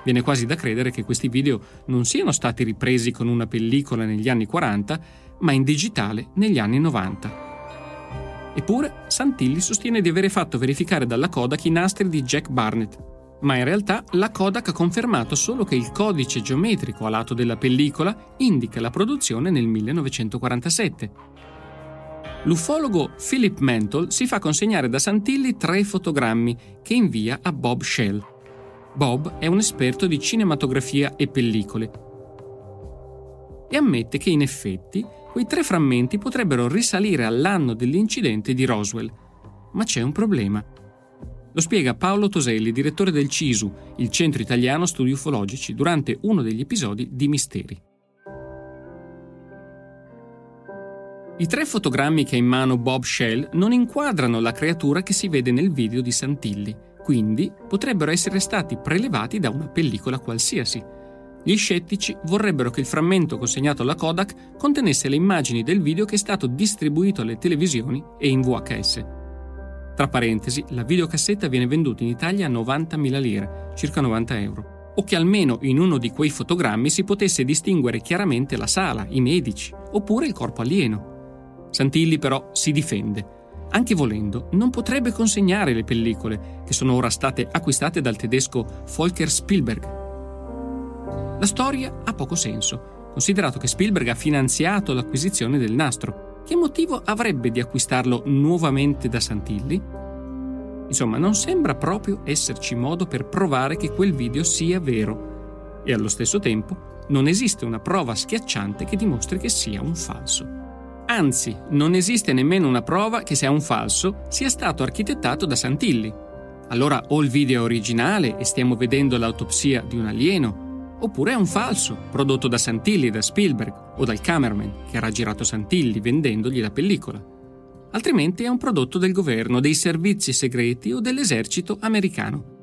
Viene quasi da credere che questi video non siano stati ripresi con una pellicola negli anni 40, ma in digitale negli anni 90. Eppure, Santilli sostiene di avere fatto verificare dalla Kodak i nastri di Jack Barnett, ma in realtà la Kodak ha confermato solo che il codice geometrico a lato della pellicola indica la produzione nel 1947 l'ufologo Philip Mantle si fa consegnare da Santilli tre fotogrammi che invia a Bob Shell. Bob è un esperto di cinematografia e pellicole e ammette che in effetti quei tre frammenti potrebbero risalire all'anno dell'incidente di Roswell. Ma c'è un problema. Lo spiega Paolo Toselli, direttore del CISU, il Centro Italiano Studi Ufologici, durante uno degli episodi di Misteri. I tre fotogrammi che ha in mano Bob Shell non inquadrano la creatura che si vede nel video di Santilli, quindi potrebbero essere stati prelevati da una pellicola qualsiasi. Gli scettici vorrebbero che il frammento consegnato alla Kodak contenesse le immagini del video che è stato distribuito alle televisioni e in VHS. Tra parentesi, la videocassetta viene venduta in Italia a 90.000 lire, circa 90 euro o che almeno in uno di quei fotogrammi si potesse distinguere chiaramente la sala, i medici, oppure il corpo alieno. Santilli però si difende. Anche volendo, non potrebbe consegnare le pellicole, che sono ora state acquistate dal tedesco Volker Spielberg. La storia ha poco senso, considerato che Spielberg ha finanziato l'acquisizione del nastro. Che motivo avrebbe di acquistarlo nuovamente da Santilli? Insomma, non sembra proprio esserci modo per provare che quel video sia vero. E allo stesso tempo non esiste una prova schiacciante che dimostri che sia un falso. Anzi, non esiste nemmeno una prova che sia un falso sia stato architettato da Santilli. Allora o il video è originale e stiamo vedendo l'autopsia di un alieno, oppure è un falso, prodotto da Santilli, da Spielberg o dal cameraman che era girato Santilli vendendogli la pellicola. Altrimenti è un prodotto del governo, dei servizi segreti o dell'esercito americano.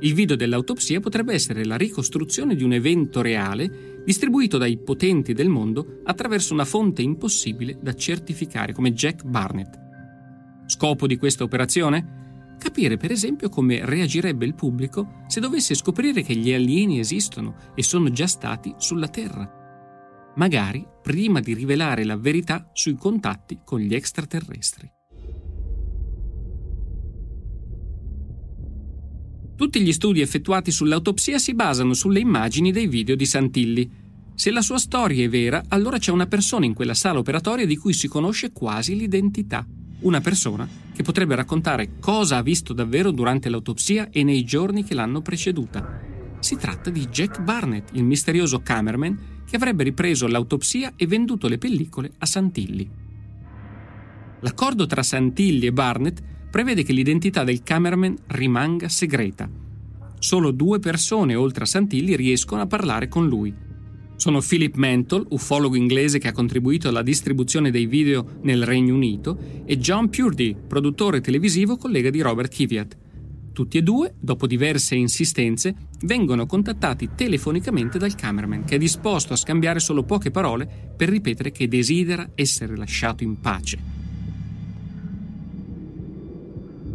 Il video dell'autopsia potrebbe essere la ricostruzione di un evento reale distribuito dai potenti del mondo attraverso una fonte impossibile da certificare come Jack Barnett. Scopo di questa operazione? Capire per esempio come reagirebbe il pubblico se dovesse scoprire che gli alieni esistono e sono già stati sulla Terra, magari prima di rivelare la verità sui contatti con gli extraterrestri. Tutti gli studi effettuati sull'autopsia si basano sulle immagini dei video di Santilli. Se la sua storia è vera, allora c'è una persona in quella sala operatoria di cui si conosce quasi l'identità. Una persona che potrebbe raccontare cosa ha visto davvero durante l'autopsia e nei giorni che l'hanno preceduta. Si tratta di Jack Barnett, il misterioso cameraman che avrebbe ripreso l'autopsia e venduto le pellicole a Santilli. L'accordo tra Santilli e Barnett prevede che l'identità del cameraman rimanga segreta. Solo due persone oltre a Santilli riescono a parlare con lui. Sono Philip Mantle, ufologo inglese che ha contribuito alla distribuzione dei video nel Regno Unito, e John Purdy, produttore televisivo collega di Robert Kiviat. Tutti e due, dopo diverse insistenze, vengono contattati telefonicamente dal cameraman, che è disposto a scambiare solo poche parole per ripetere che desidera essere lasciato in pace.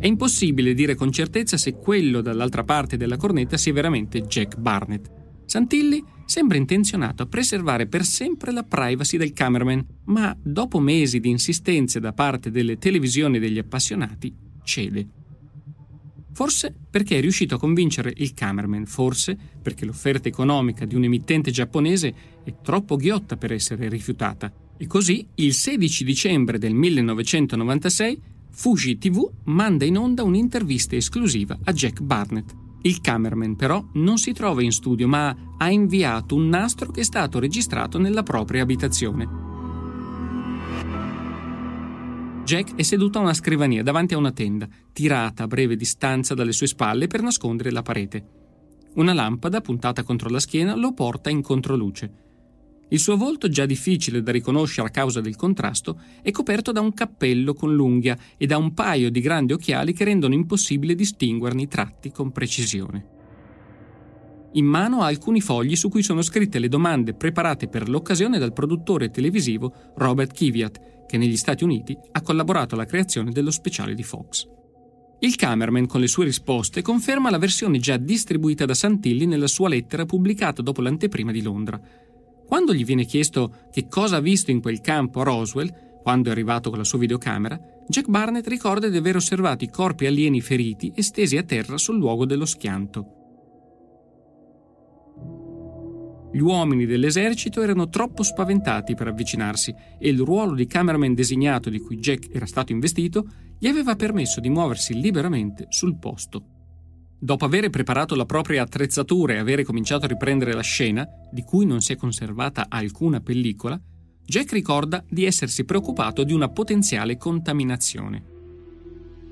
È impossibile dire con certezza se quello dall'altra parte della cornetta sia veramente Jack Barnett. Santilli sembra intenzionato a preservare per sempre la privacy del cameraman, ma dopo mesi di insistenze da parte delle televisioni degli appassionati, cede. Forse perché è riuscito a convincere il cameraman, forse perché l'offerta economica di un emittente giapponese è troppo ghiotta per essere rifiutata. E così, il 16 dicembre del 1996, Fuji TV manda in onda un'intervista esclusiva a Jack Barnett. Il cameraman però non si trova in studio ma ha inviato un nastro che è stato registrato nella propria abitazione. Jack è seduto a una scrivania davanti a una tenda, tirata a breve distanza dalle sue spalle per nascondere la parete. Una lampada puntata contro la schiena lo porta in controluce. Il suo volto, già difficile da riconoscere a causa del contrasto, è coperto da un cappello con l'unghia e da un paio di grandi occhiali che rendono impossibile distinguerne i tratti con precisione. In mano ha alcuni fogli su cui sono scritte le domande preparate per l'occasione dal produttore televisivo Robert Kiviat, che negli Stati Uniti ha collaborato alla creazione dello speciale di Fox. Il cameraman con le sue risposte conferma la versione già distribuita da Santilli nella sua lettera pubblicata dopo l'anteprima di Londra. Quando gli viene chiesto che cosa ha visto in quel campo Roswell, quando è arrivato con la sua videocamera, Jack Barnett ricorda di aver osservato i corpi alieni feriti e stesi a terra sul luogo dello schianto. Gli uomini dell'esercito erano troppo spaventati per avvicinarsi e il ruolo di cameraman designato di cui Jack era stato investito gli aveva permesso di muoversi liberamente sul posto. Dopo aver preparato la propria attrezzatura e avere cominciato a riprendere la scena, di cui non si è conservata alcuna pellicola, Jack ricorda di essersi preoccupato di una potenziale contaminazione.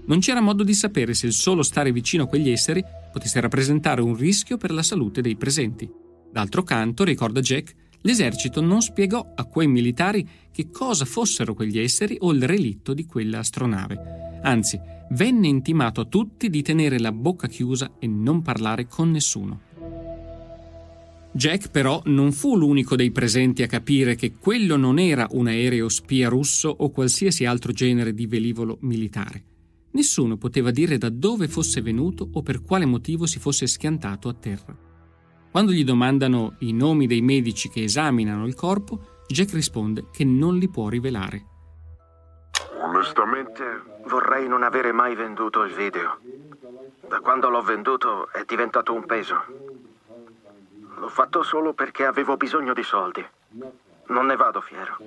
Non c'era modo di sapere se il solo stare vicino a quegli esseri potesse rappresentare un rischio per la salute dei presenti. D'altro canto, ricorda Jack, l'esercito non spiegò a quei militari che cosa fossero quegli esseri o il relitto di quella astronave. Anzi, venne intimato a tutti di tenere la bocca chiusa e non parlare con nessuno. Jack però non fu l'unico dei presenti a capire che quello non era un aereo spia russo o qualsiasi altro genere di velivolo militare. Nessuno poteva dire da dove fosse venuto o per quale motivo si fosse schiantato a terra. Quando gli domandano i nomi dei medici che esaminano il corpo, Jack risponde che non li può rivelare. Onestamente vorrei non avere mai venduto il video. Da quando l'ho venduto è diventato un peso. L'ho fatto solo perché avevo bisogno di soldi. Non ne vado fiero.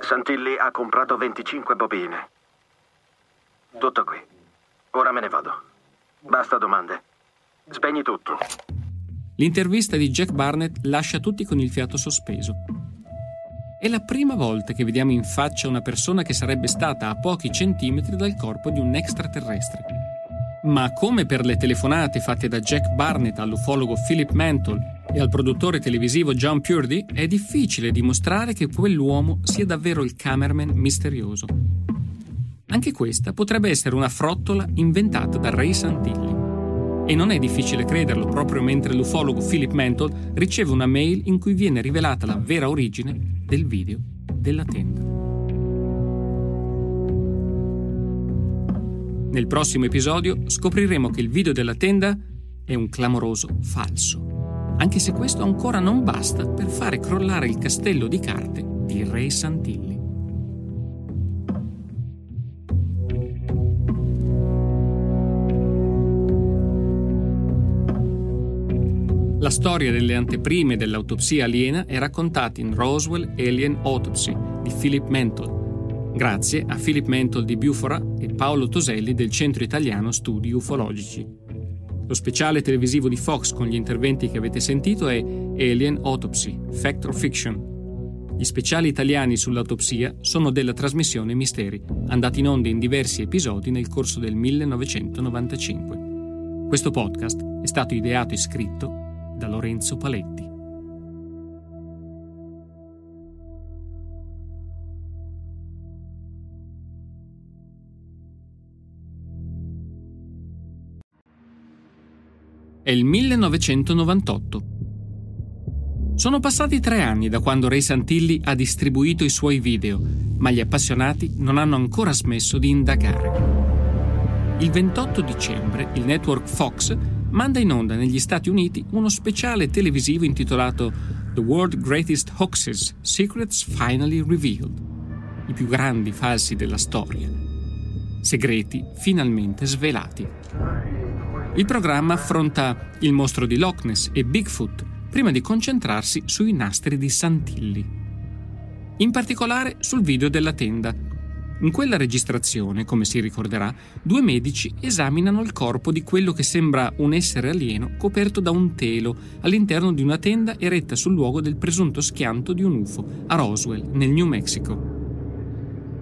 Santilli ha comprato 25 bobine. Tutto qui. Ora me ne vado. Basta domande. Spegni tutto. L'intervista di Jack Barnett lascia tutti con il fiato sospeso. È la prima volta che vediamo in faccia una persona che sarebbe stata a pochi centimetri dal corpo di un extraterrestre. Ma come per le telefonate fatte da Jack Barnett all'ufologo Philip Mantle e al produttore televisivo John Purdy, è difficile dimostrare che quell'uomo sia davvero il cameraman misterioso. Anche questa potrebbe essere una frottola inventata da Ray Santilli. E non è difficile crederlo proprio mentre l'ufologo Philip Mantle riceve una mail in cui viene rivelata la vera origine del video della tenda. Nel prossimo episodio scopriremo che il video della tenda è un clamoroso falso, anche se questo ancora non basta per fare crollare il castello di carte di Ray Santilli. La storia delle anteprime dell'autopsia aliena è raccontata in Roswell Alien Autopsy di Philip Mental, grazie a Philip Mental di Bufora e Paolo Toselli del Centro Italiano Studi Ufologici. Lo speciale televisivo di Fox con gli interventi che avete sentito è Alien Autopsy, Fact or Fiction. Gli speciali italiani sull'autopsia sono della trasmissione Misteri, andati in onda in diversi episodi nel corso del 1995. Questo podcast è stato ideato e scritto da Lorenzo Paletti. È il 1998. Sono passati tre anni da quando Ray Santilli ha distribuito i suoi video, ma gli appassionati non hanno ancora smesso di indagare. Il 28 dicembre il network Fox manda in onda negli Stati Uniti uno speciale televisivo intitolato The World Greatest Hoaxes Secrets Finally Revealed, i più grandi falsi della storia, segreti finalmente svelati. Il programma affronta il mostro di Loch Ness e Bigfoot prima di concentrarsi sui nastri di Santilli. In particolare sul video della tenda, in quella registrazione, come si ricorderà, due medici esaminano il corpo di quello che sembra un essere alieno coperto da un telo all'interno di una tenda eretta sul luogo del presunto schianto di un UFO a Roswell, nel New Mexico.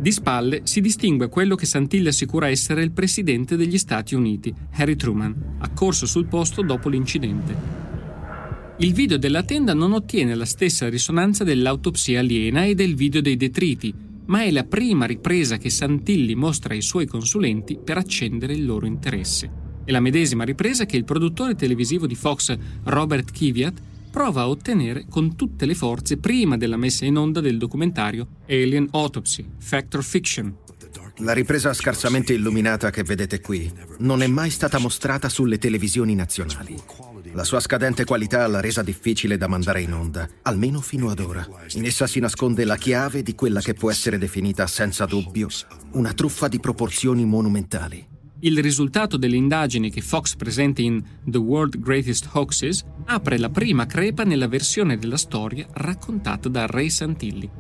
Di spalle si distingue quello che Santilli assicura essere il presidente degli Stati Uniti, Harry Truman, accorso sul posto dopo l'incidente. Il video della tenda non ottiene la stessa risonanza dell'autopsia aliena e del video dei detriti, ma è la prima ripresa che Santilli mostra ai suoi consulenti per accendere il loro interesse. È la medesima ripresa che il produttore televisivo di Fox, Robert Kiviat, prova a ottenere con tutte le forze prima della messa in onda del documentario Alien Autopsy, Fact or Fiction. La ripresa scarsamente illuminata che vedete qui non è mai stata mostrata sulle televisioni nazionali. La sua scadente qualità l'ha resa difficile da mandare in onda, almeno fino ad ora. In essa si nasconde la chiave di quella che può essere definita senza dubbio una truffa di proporzioni monumentali. Il risultato delle indagini che Fox presenta in The World Greatest Hoaxes apre la prima crepa nella versione della storia raccontata da Ray Santilli.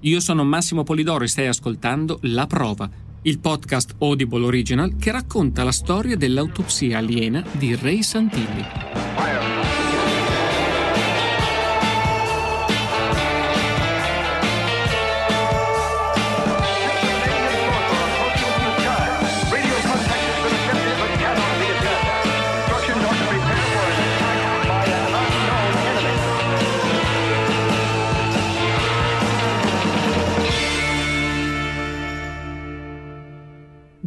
Io sono Massimo Polidoro e stai ascoltando La Prova, il podcast Audible Original che racconta la storia dell'autopsia aliena di Ray Santilli.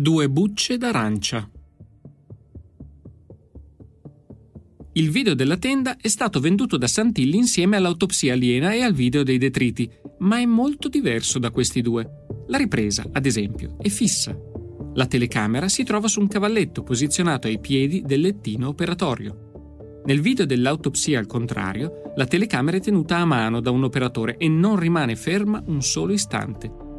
Due bucce d'arancia. Il video della tenda è stato venduto da Santilli insieme all'autopsia aliena e al video dei detriti, ma è molto diverso da questi due. La ripresa, ad esempio, è fissa. La telecamera si trova su un cavalletto posizionato ai piedi del lettino operatorio. Nel video dell'autopsia, al contrario, la telecamera è tenuta a mano da un operatore e non rimane ferma un solo istante.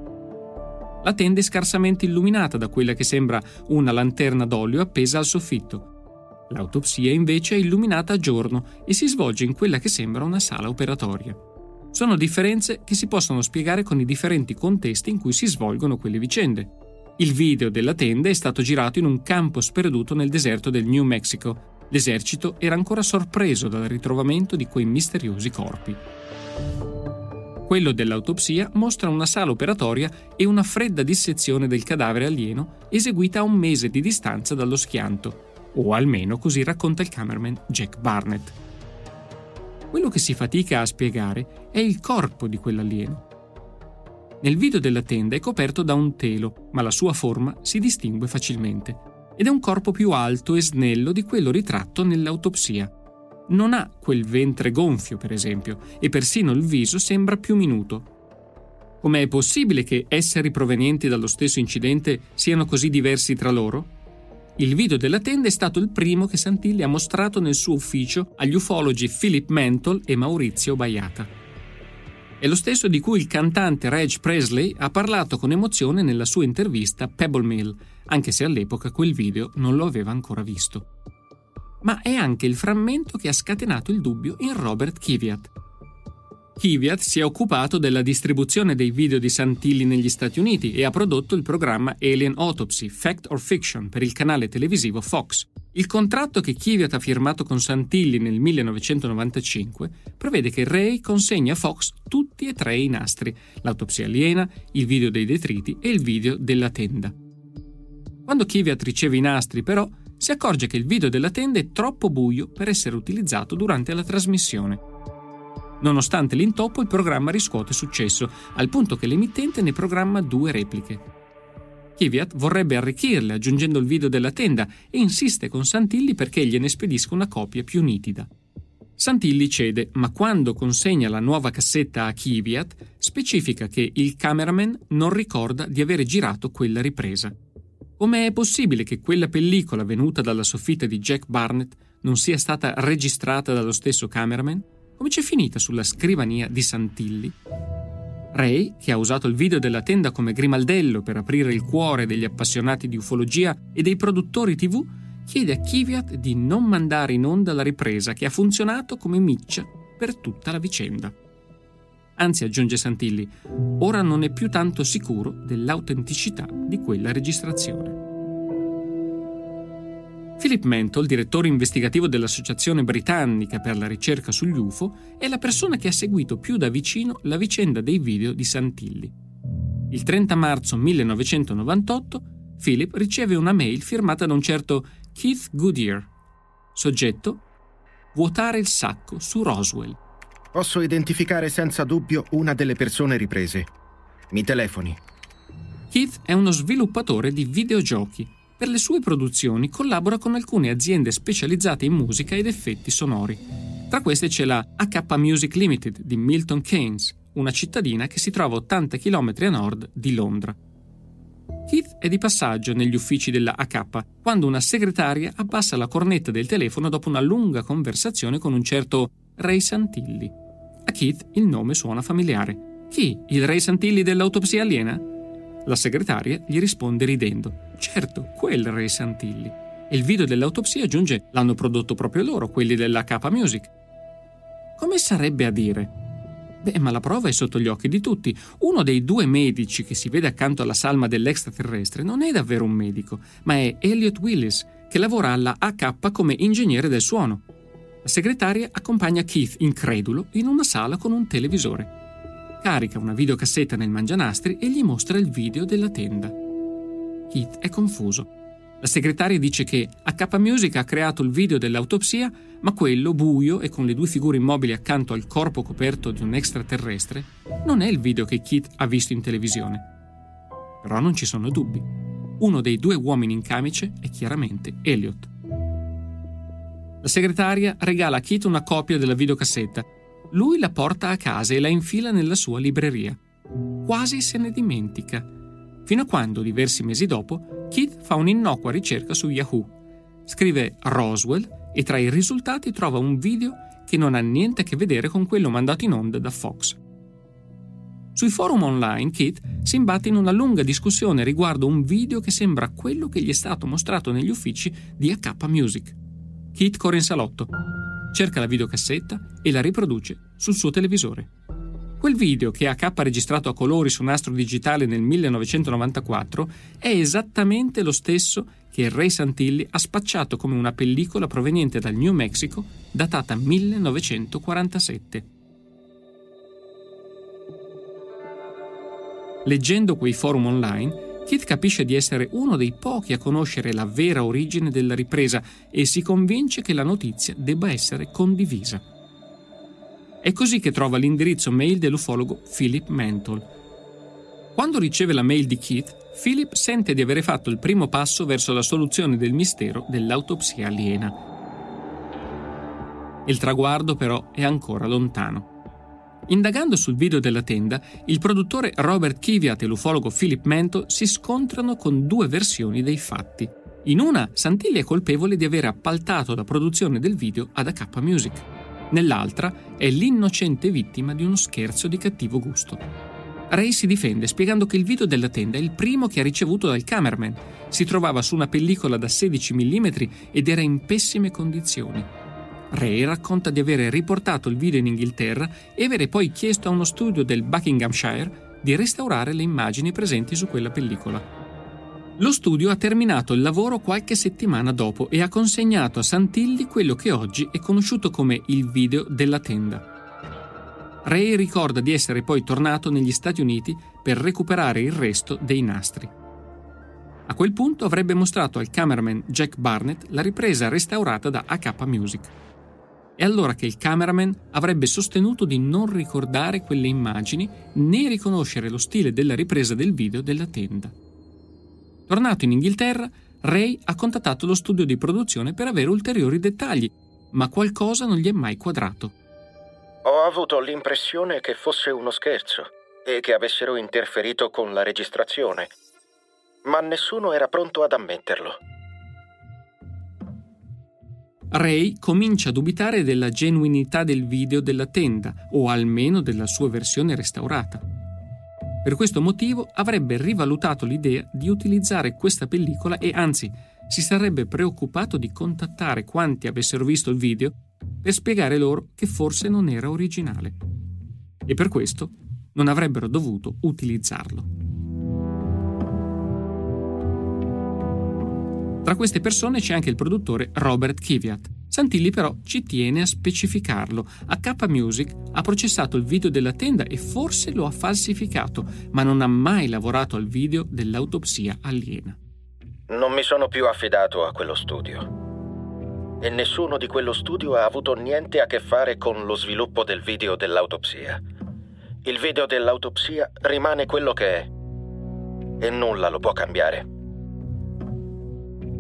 La tenda è scarsamente illuminata da quella che sembra una lanterna d'olio appesa al soffitto. L'autopsia invece è illuminata a giorno e si svolge in quella che sembra una sala operatoria. Sono differenze che si possono spiegare con i differenti contesti in cui si svolgono quelle vicende. Il video della tenda è stato girato in un campo sperduto nel deserto del New Mexico. L'esercito era ancora sorpreso dal ritrovamento di quei misteriosi corpi. Quello dell'autopsia mostra una sala operatoria e una fredda dissezione del cadavere alieno eseguita a un mese di distanza dallo schianto, o almeno così racconta il cameraman Jack Barnett. Quello che si fatica a spiegare è il corpo di quell'alieno. Nel video della tenda è coperto da un telo, ma la sua forma si distingue facilmente, ed è un corpo più alto e snello di quello ritratto nell'autopsia non ha quel ventre gonfio, per esempio, e persino il viso sembra più minuto. Com'è possibile che esseri provenienti dallo stesso incidente siano così diversi tra loro? Il video della tenda è stato il primo che Santilli ha mostrato nel suo ufficio agli ufologi Philip Mental e Maurizio Baiata. È lo stesso di cui il cantante Reg Presley ha parlato con emozione nella sua intervista Pebble Mill, anche se all'epoca quel video non lo aveva ancora visto ma è anche il frammento che ha scatenato il dubbio in Robert Kiviat. Kiviat si è occupato della distribuzione dei video di Santilli negli Stati Uniti e ha prodotto il programma Alien Autopsy, Fact or Fiction per il canale televisivo Fox. Il contratto che Kiviat ha firmato con Santilli nel 1995 prevede che Ray consegni a Fox tutti e tre i nastri, l'autopsia aliena, il video dei detriti e il video della tenda. Quando Kiviat riceve i nastri, però, si accorge che il video della tenda è troppo buio per essere utilizzato durante la trasmissione. Nonostante l'intoppo, il programma riscuote successo, al punto che l'emittente ne programma due repliche. Kiviat vorrebbe arricchirle aggiungendo il video della tenda e insiste con Santilli perché gliene spedisca una copia più nitida. Santilli cede, ma quando consegna la nuova cassetta a Kiviat, specifica che il cameraman non ricorda di avere girato quella ripresa. Come è possibile che quella pellicola venuta dalla soffitta di Jack Barnett non sia stata registrata dallo stesso cameraman? Come c'è finita sulla scrivania di Santilli? Ray, che ha usato il video della tenda come grimaldello per aprire il cuore degli appassionati di ufologia e dei produttori TV, chiede a Kiviat di non mandare in onda la ripresa che ha funzionato come miccia per tutta la vicenda. Anzi, aggiunge Santilli, ora non è più tanto sicuro dell'autenticità di quella registrazione. Philip Mental, direttore investigativo dell'Associazione Britannica per la ricerca sugli UFO, è la persona che ha seguito più da vicino la vicenda dei video di Santilli. Il 30 marzo 1998 Philip riceve una mail firmata da un certo Keith Goodyear. Soggetto: Vuotare il sacco su Roswell. Posso identificare senza dubbio una delle persone riprese. Mi telefoni. Keith è uno sviluppatore di videogiochi. Per le sue produzioni collabora con alcune aziende specializzate in musica ed effetti sonori. Tra queste c'è la AK Music Limited di Milton Keynes, una cittadina che si trova a 80 km a nord di Londra. Keith è di passaggio negli uffici della AK quando una segretaria abbassa la cornetta del telefono dopo una lunga conversazione con un certo Ray Santilli. A Keith il nome suona familiare. Chi? Il Ray Santilli dell'autopsia aliena? La segretaria gli risponde ridendo. Certo, quel Ray Santilli. E il video dell'autopsia aggiunge l'hanno prodotto proprio loro, quelli della K Music. Come sarebbe a dire? Beh, ma la prova è sotto gli occhi di tutti. Uno dei due medici che si vede accanto alla salma dell'extraterrestre non è davvero un medico, ma è Elliot Willis, che lavora alla AK come ingegnere del suono. La segretaria accompagna Keith, incredulo, in una sala con un televisore. Carica una videocassetta nel mangianastri e gli mostra il video della tenda. Keith è confuso. La segretaria dice che AK Music ha creato il video dell'autopsia, ma quello buio e con le due figure immobili accanto al corpo coperto di un extraterrestre non è il video che Keith ha visto in televisione. Però non ci sono dubbi. Uno dei due uomini in camice è chiaramente Elliot. La segretaria regala a Keith una copia della videocassetta. Lui la porta a casa e la infila nella sua libreria. Quasi se ne dimentica fino a quando, diversi mesi dopo, Keith fa un'innocua ricerca su Yahoo. Scrive Roswell e tra i risultati trova un video che non ha niente a che vedere con quello mandato in onda da Fox. Sui forum online Keith si imbatte in una lunga discussione riguardo un video che sembra quello che gli è stato mostrato negli uffici di AK Music. Keith corre in salotto, cerca la videocassetta e la riproduce sul suo televisore. Quel video che AK ha registrato a colori su nastro digitale nel 1994 è esattamente lo stesso che Ray Santilli ha spacciato come una pellicola proveniente dal New Mexico datata 1947. Leggendo quei forum online, Keith capisce di essere uno dei pochi a conoscere la vera origine della ripresa e si convince che la notizia debba essere condivisa. È così che trova l'indirizzo mail dell'ufologo Philip Mantle. Quando riceve la mail di Keith, Philip sente di avere fatto il primo passo verso la soluzione del mistero dell'autopsia aliena. Il traguardo però è ancora lontano. Indagando sul video della tenda, il produttore Robert Kiviat e l'ufologo Philip Mantle si scontrano con due versioni dei fatti. In una, Santilli è colpevole di aver appaltato la produzione del video ad AK Music nell'altra è l'innocente vittima di uno scherzo di cattivo gusto. Ray si difende spiegando che il video della tenda è il primo che ha ricevuto dal cameraman. Si trovava su una pellicola da 16 mm ed era in pessime condizioni. Ray racconta di aver riportato il video in Inghilterra e avere poi chiesto a uno studio del Buckinghamshire di restaurare le immagini presenti su quella pellicola. Lo studio ha terminato il lavoro qualche settimana dopo e ha consegnato a Santilli quello che oggi è conosciuto come il video della tenda. Ray ricorda di essere poi tornato negli Stati Uniti per recuperare il resto dei nastri. A quel punto avrebbe mostrato al cameraman Jack Barnett la ripresa restaurata da AK Music. È allora che il cameraman avrebbe sostenuto di non ricordare quelle immagini né riconoscere lo stile della ripresa del video della tenda. Tornato in Inghilterra, Ray ha contattato lo studio di produzione per avere ulteriori dettagli, ma qualcosa non gli è mai quadrato. Ho avuto l'impressione che fosse uno scherzo e che avessero interferito con la registrazione, ma nessuno era pronto ad ammetterlo. Ray comincia a dubitare della genuinità del video della tenda, o almeno della sua versione restaurata. Per questo motivo avrebbe rivalutato l'idea di utilizzare questa pellicola e anzi si sarebbe preoccupato di contattare quanti avessero visto il video per spiegare loro che forse non era originale. E per questo non avrebbero dovuto utilizzarlo. Tra queste persone c'è anche il produttore Robert Kiviat. Santilli però ci tiene a specificarlo. AK Music ha processato il video della tenda e forse lo ha falsificato, ma non ha mai lavorato al video dell'autopsia aliena. Non mi sono più affidato a quello studio. E nessuno di quello studio ha avuto niente a che fare con lo sviluppo del video dell'autopsia. Il video dell'autopsia rimane quello che è. E nulla lo può cambiare.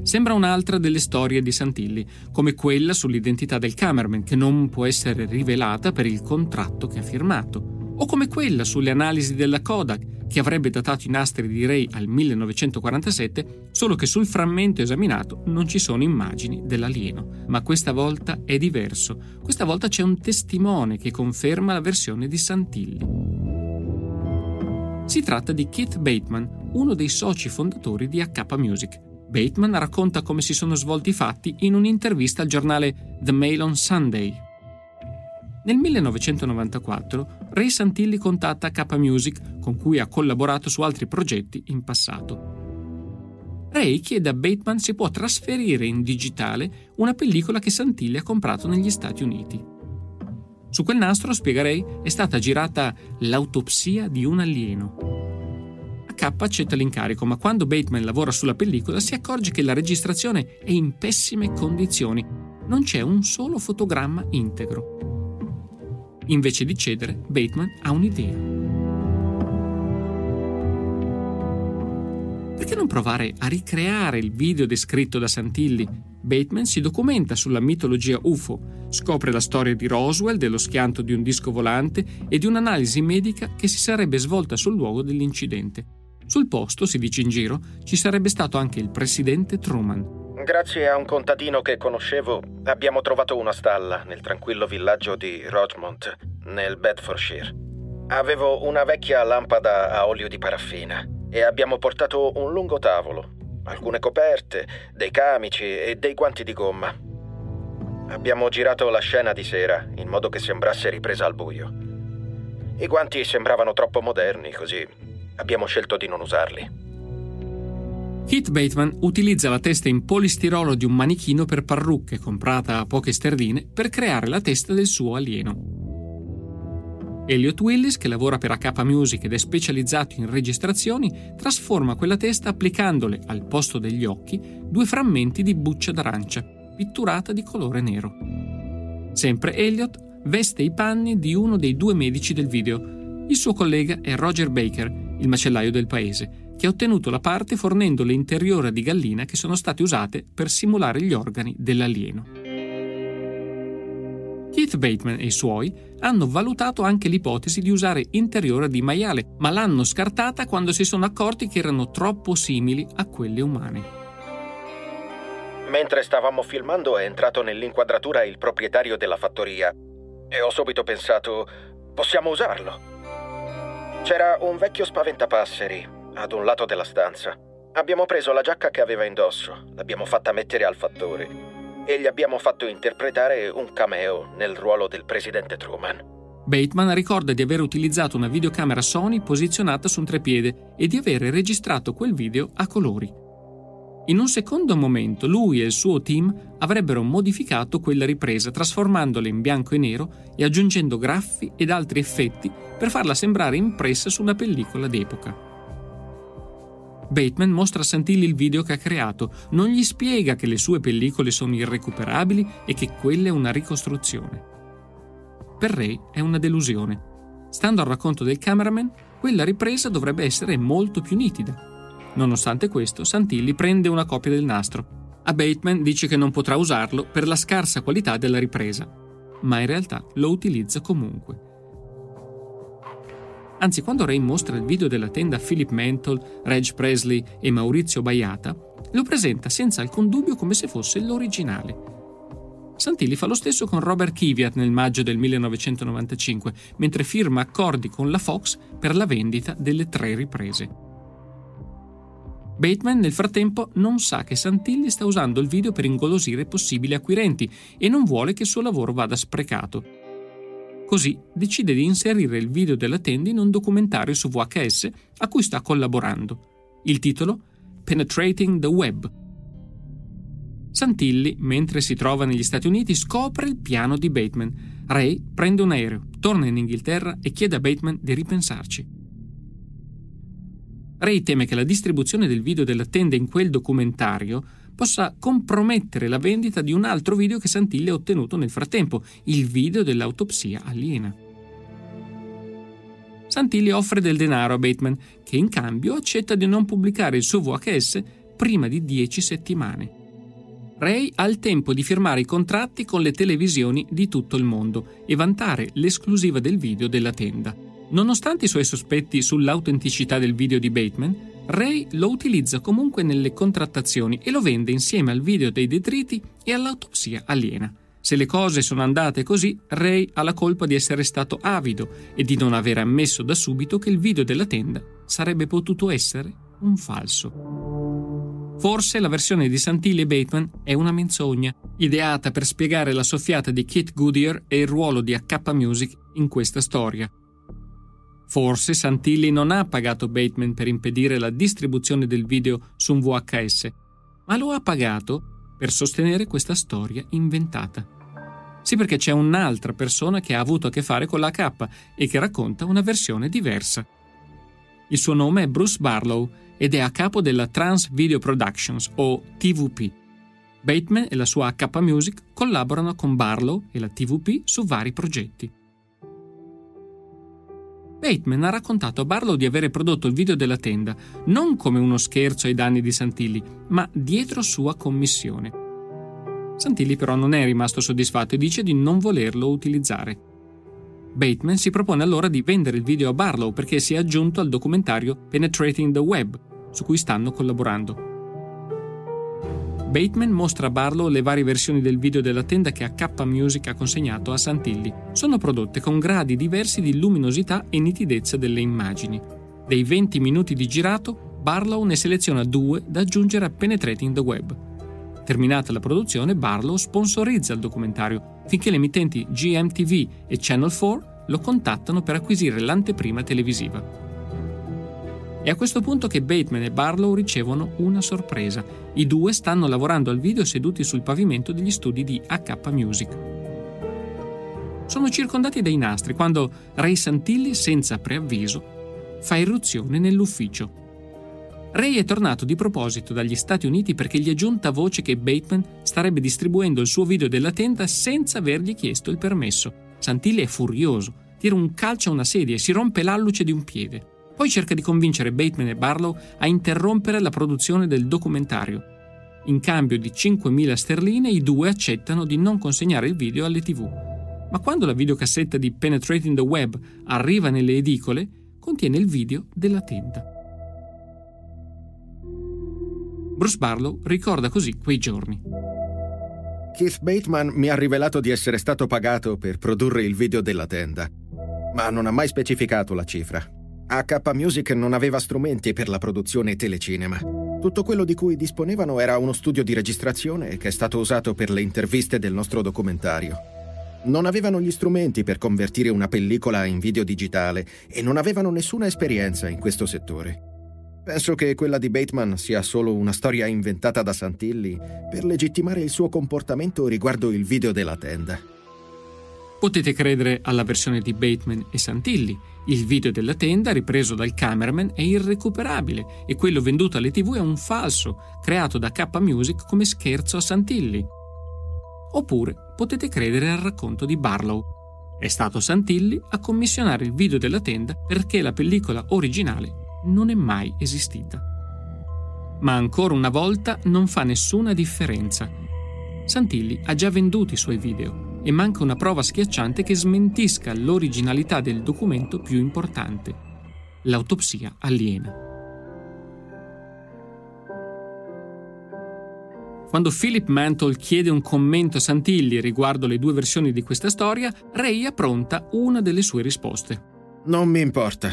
Sembra un'altra delle storie di Santilli, come quella sull'identità del cameraman che non può essere rivelata per il contratto che ha firmato, o come quella sulle analisi della Kodak che avrebbe datato i nastri di Ray al 1947, solo che sul frammento esaminato non ci sono immagini dell'alieno. Ma questa volta è diverso. Questa volta c'è un testimone che conferma la versione di Santilli. Si tratta di Keith Bateman, uno dei soci fondatori di AK Music. Bateman racconta come si sono svolti i fatti in un'intervista al giornale The Mail on Sunday. Nel 1994 Ray Santilli contatta K Music, con cui ha collaborato su altri progetti in passato. Ray chiede a Bateman se può trasferire in digitale una pellicola che Santilli ha comprato negli Stati Uniti. Su quel nastro, spiega Ray, è stata girata l'autopsia di un alieno K accetta l'incarico, ma quando Bateman lavora sulla pellicola si accorge che la registrazione è in pessime condizioni. Non c'è un solo fotogramma integro. Invece di cedere, Bateman ha un'idea. Perché non provare a ricreare il video descritto da Santilli? Bateman si documenta sulla mitologia UFO, scopre la storia di Roswell, dello schianto di un disco volante e di un'analisi medica che si sarebbe svolta sul luogo dell'incidente. Sul posto, si dice in giro, ci sarebbe stato anche il presidente Truman. Grazie a un contadino che conoscevo, abbiamo trovato una stalla nel tranquillo villaggio di Rochmont, nel Bedfordshire. Avevo una vecchia lampada a olio di paraffina e abbiamo portato un lungo tavolo, alcune coperte, dei camici e dei guanti di gomma. Abbiamo girato la scena di sera in modo che sembrasse ripresa al buio. I guanti sembravano troppo moderni, così abbiamo scelto di non usarli. Keith Bateman utilizza la testa in polistirolo di un manichino per parrucche comprata a poche sterline per creare la testa del suo alieno. Elliot Willis, che lavora per AK Music ed è specializzato in registrazioni, trasforma quella testa applicandole, al posto degli occhi, due frammenti di buccia d'arancia, pitturata di colore nero. Sempre Elliot veste i panni di uno dei due medici del video. Il suo collega è Roger Baker, il macellaio del paese, che ha ottenuto la parte fornendo le interiora di gallina che sono state usate per simulare gli organi dell'alieno. Keith Bateman e i suoi hanno valutato anche l'ipotesi di usare interiora di maiale, ma l'hanno scartata quando si sono accorti che erano troppo simili a quelle umane. Mentre stavamo filmando è entrato nell'inquadratura il proprietario della fattoria e ho subito pensato, possiamo usarlo. C'era un vecchio spaventapasseri ad un lato della stanza. Abbiamo preso la giacca che aveva indosso, l'abbiamo fatta mettere al fattore e gli abbiamo fatto interpretare un cameo nel ruolo del presidente Truman. Bateman ricorda di aver utilizzato una videocamera Sony posizionata su un trepiede e di aver registrato quel video a colori. In un secondo momento lui e il suo team avrebbero modificato quella ripresa trasformandola in bianco e nero e aggiungendo graffi ed altri effetti per farla sembrare impressa su una pellicola d'epoca. Bateman mostra a Santilli il video che ha creato, non gli spiega che le sue pellicole sono irrecuperabili e che quella è una ricostruzione. Per Ray è una delusione. Stando al racconto del cameraman, quella ripresa dovrebbe essere molto più nitida, Nonostante questo, Santilli prende una copia del nastro. A Bateman dice che non potrà usarlo per la scarsa qualità della ripresa, ma in realtà lo utilizza comunque. Anzi, quando Ray mostra il video della tenda a Philip Mantle, Reg Presley e Maurizio Baiata, lo presenta senza alcun dubbio come se fosse l'originale. Santilli fa lo stesso con Robert Kiviat nel maggio del 1995, mentre firma accordi con la Fox per la vendita delle tre riprese. Bateman nel frattempo non sa che Santilli sta usando il video per ingolosire possibili acquirenti e non vuole che il suo lavoro vada sprecato. Così decide di inserire il video della tenda in un documentario su VHS a cui sta collaborando. Il titolo Penetrating the Web. Santilli, mentre si trova negli Stati Uniti, scopre il piano di Bateman. Ray prende un aereo, torna in Inghilterra e chiede a Bateman di ripensarci. Ray teme che la distribuzione del video della tenda in quel documentario possa compromettere la vendita di un altro video che Santilli ha ottenuto nel frattempo, il video dell'autopsia aliena. Santilli offre del denaro a Bateman, che in cambio accetta di non pubblicare il suo VHS prima di dieci settimane. Ray ha il tempo di firmare i contratti con le televisioni di tutto il mondo e vantare l'esclusiva del video della tenda. Nonostante i suoi sospetti sull'autenticità del video di Bateman, Ray lo utilizza comunque nelle contrattazioni e lo vende insieme al video dei detriti e all'autopsia aliena. Se le cose sono andate così, Ray ha la colpa di essere stato avido e di non aver ammesso da subito che il video della tenda sarebbe potuto essere un falso. Forse la versione di Santilli e Bateman è una menzogna, ideata per spiegare la soffiata di Kit Goodyear e il ruolo di AK Music in questa storia. Forse Santilli non ha pagato Bateman per impedire la distribuzione del video su un VHS, ma lo ha pagato per sostenere questa storia inventata. Sì, perché c'è un'altra persona che ha avuto a che fare con la K e che racconta una versione diversa. Il suo nome è Bruce Barlow ed è a capo della Trans Video Productions o TVP. Bateman e la sua H Music collaborano con Barlow e la TVP su vari progetti. Bateman ha raccontato a Barlow di avere prodotto il video della tenda non come uno scherzo ai danni di Santilli, ma dietro sua commissione. Santilli però non è rimasto soddisfatto e dice di non volerlo utilizzare. Bateman si propone allora di vendere il video a Barlow perché si è aggiunto al documentario Penetrating the Web, su cui stanno collaborando. Bateman mostra a Barlow le varie versioni del video della tenda che AK Music ha consegnato a Santilli. Sono prodotte con gradi diversi di luminosità e nitidezza delle immagini. Dei 20 minuti di girato, Barlow ne seleziona due da aggiungere a Penetrating the Web. Terminata la produzione, Barlow sponsorizza il documentario finché le emittenti GMTV e Channel 4 lo contattano per acquisire l'anteprima televisiva. È a questo punto che Bateman e Barlow ricevono una sorpresa. I due stanno lavorando al video seduti sul pavimento degli studi di AK Music. Sono circondati dai nastri quando Ray Santilli, senza preavviso, fa irruzione nell'ufficio. Ray è tornato di proposito dagli Stati Uniti perché gli è giunta voce che Bateman starebbe distribuendo il suo video della tenda senza avergli chiesto il permesso. Santilli è furioso, tira un calcio a una sedia e si rompe l'alluce di un piede. Poi cerca di convincere Bateman e Barlow a interrompere la produzione del documentario. In cambio di 5.000 sterline i due accettano di non consegnare il video alle tv. Ma quando la videocassetta di Penetrating the Web arriva nelle edicole, contiene il video della tenda. Bruce Barlow ricorda così quei giorni. Keith Bateman mi ha rivelato di essere stato pagato per produrre il video della tenda, ma non ha mai specificato la cifra. AK Music non aveva strumenti per la produzione telecinema. Tutto quello di cui disponevano era uno studio di registrazione che è stato usato per le interviste del nostro documentario. Non avevano gli strumenti per convertire una pellicola in video digitale e non avevano nessuna esperienza in questo settore. Penso che quella di Bateman sia solo una storia inventata da Santilli per legittimare il suo comportamento riguardo il video della tenda. Potete credere alla versione di Bateman e Santilli. Il video della tenda ripreso dal cameraman è irrecuperabile e quello venduto alle tv è un falso, creato da K Music come scherzo a Santilli. Oppure potete credere al racconto di Barlow. È stato Santilli a commissionare il video della tenda perché la pellicola originale non è mai esistita. Ma ancora una volta non fa nessuna differenza. Santilli ha già venduto i suoi video e manca una prova schiacciante che smentisca l'originalità del documento più importante, l'autopsia aliena. Quando Philip Mantle chiede un commento a Santilli riguardo le due versioni di questa storia, Ray appronta una delle sue risposte. Non mi importa.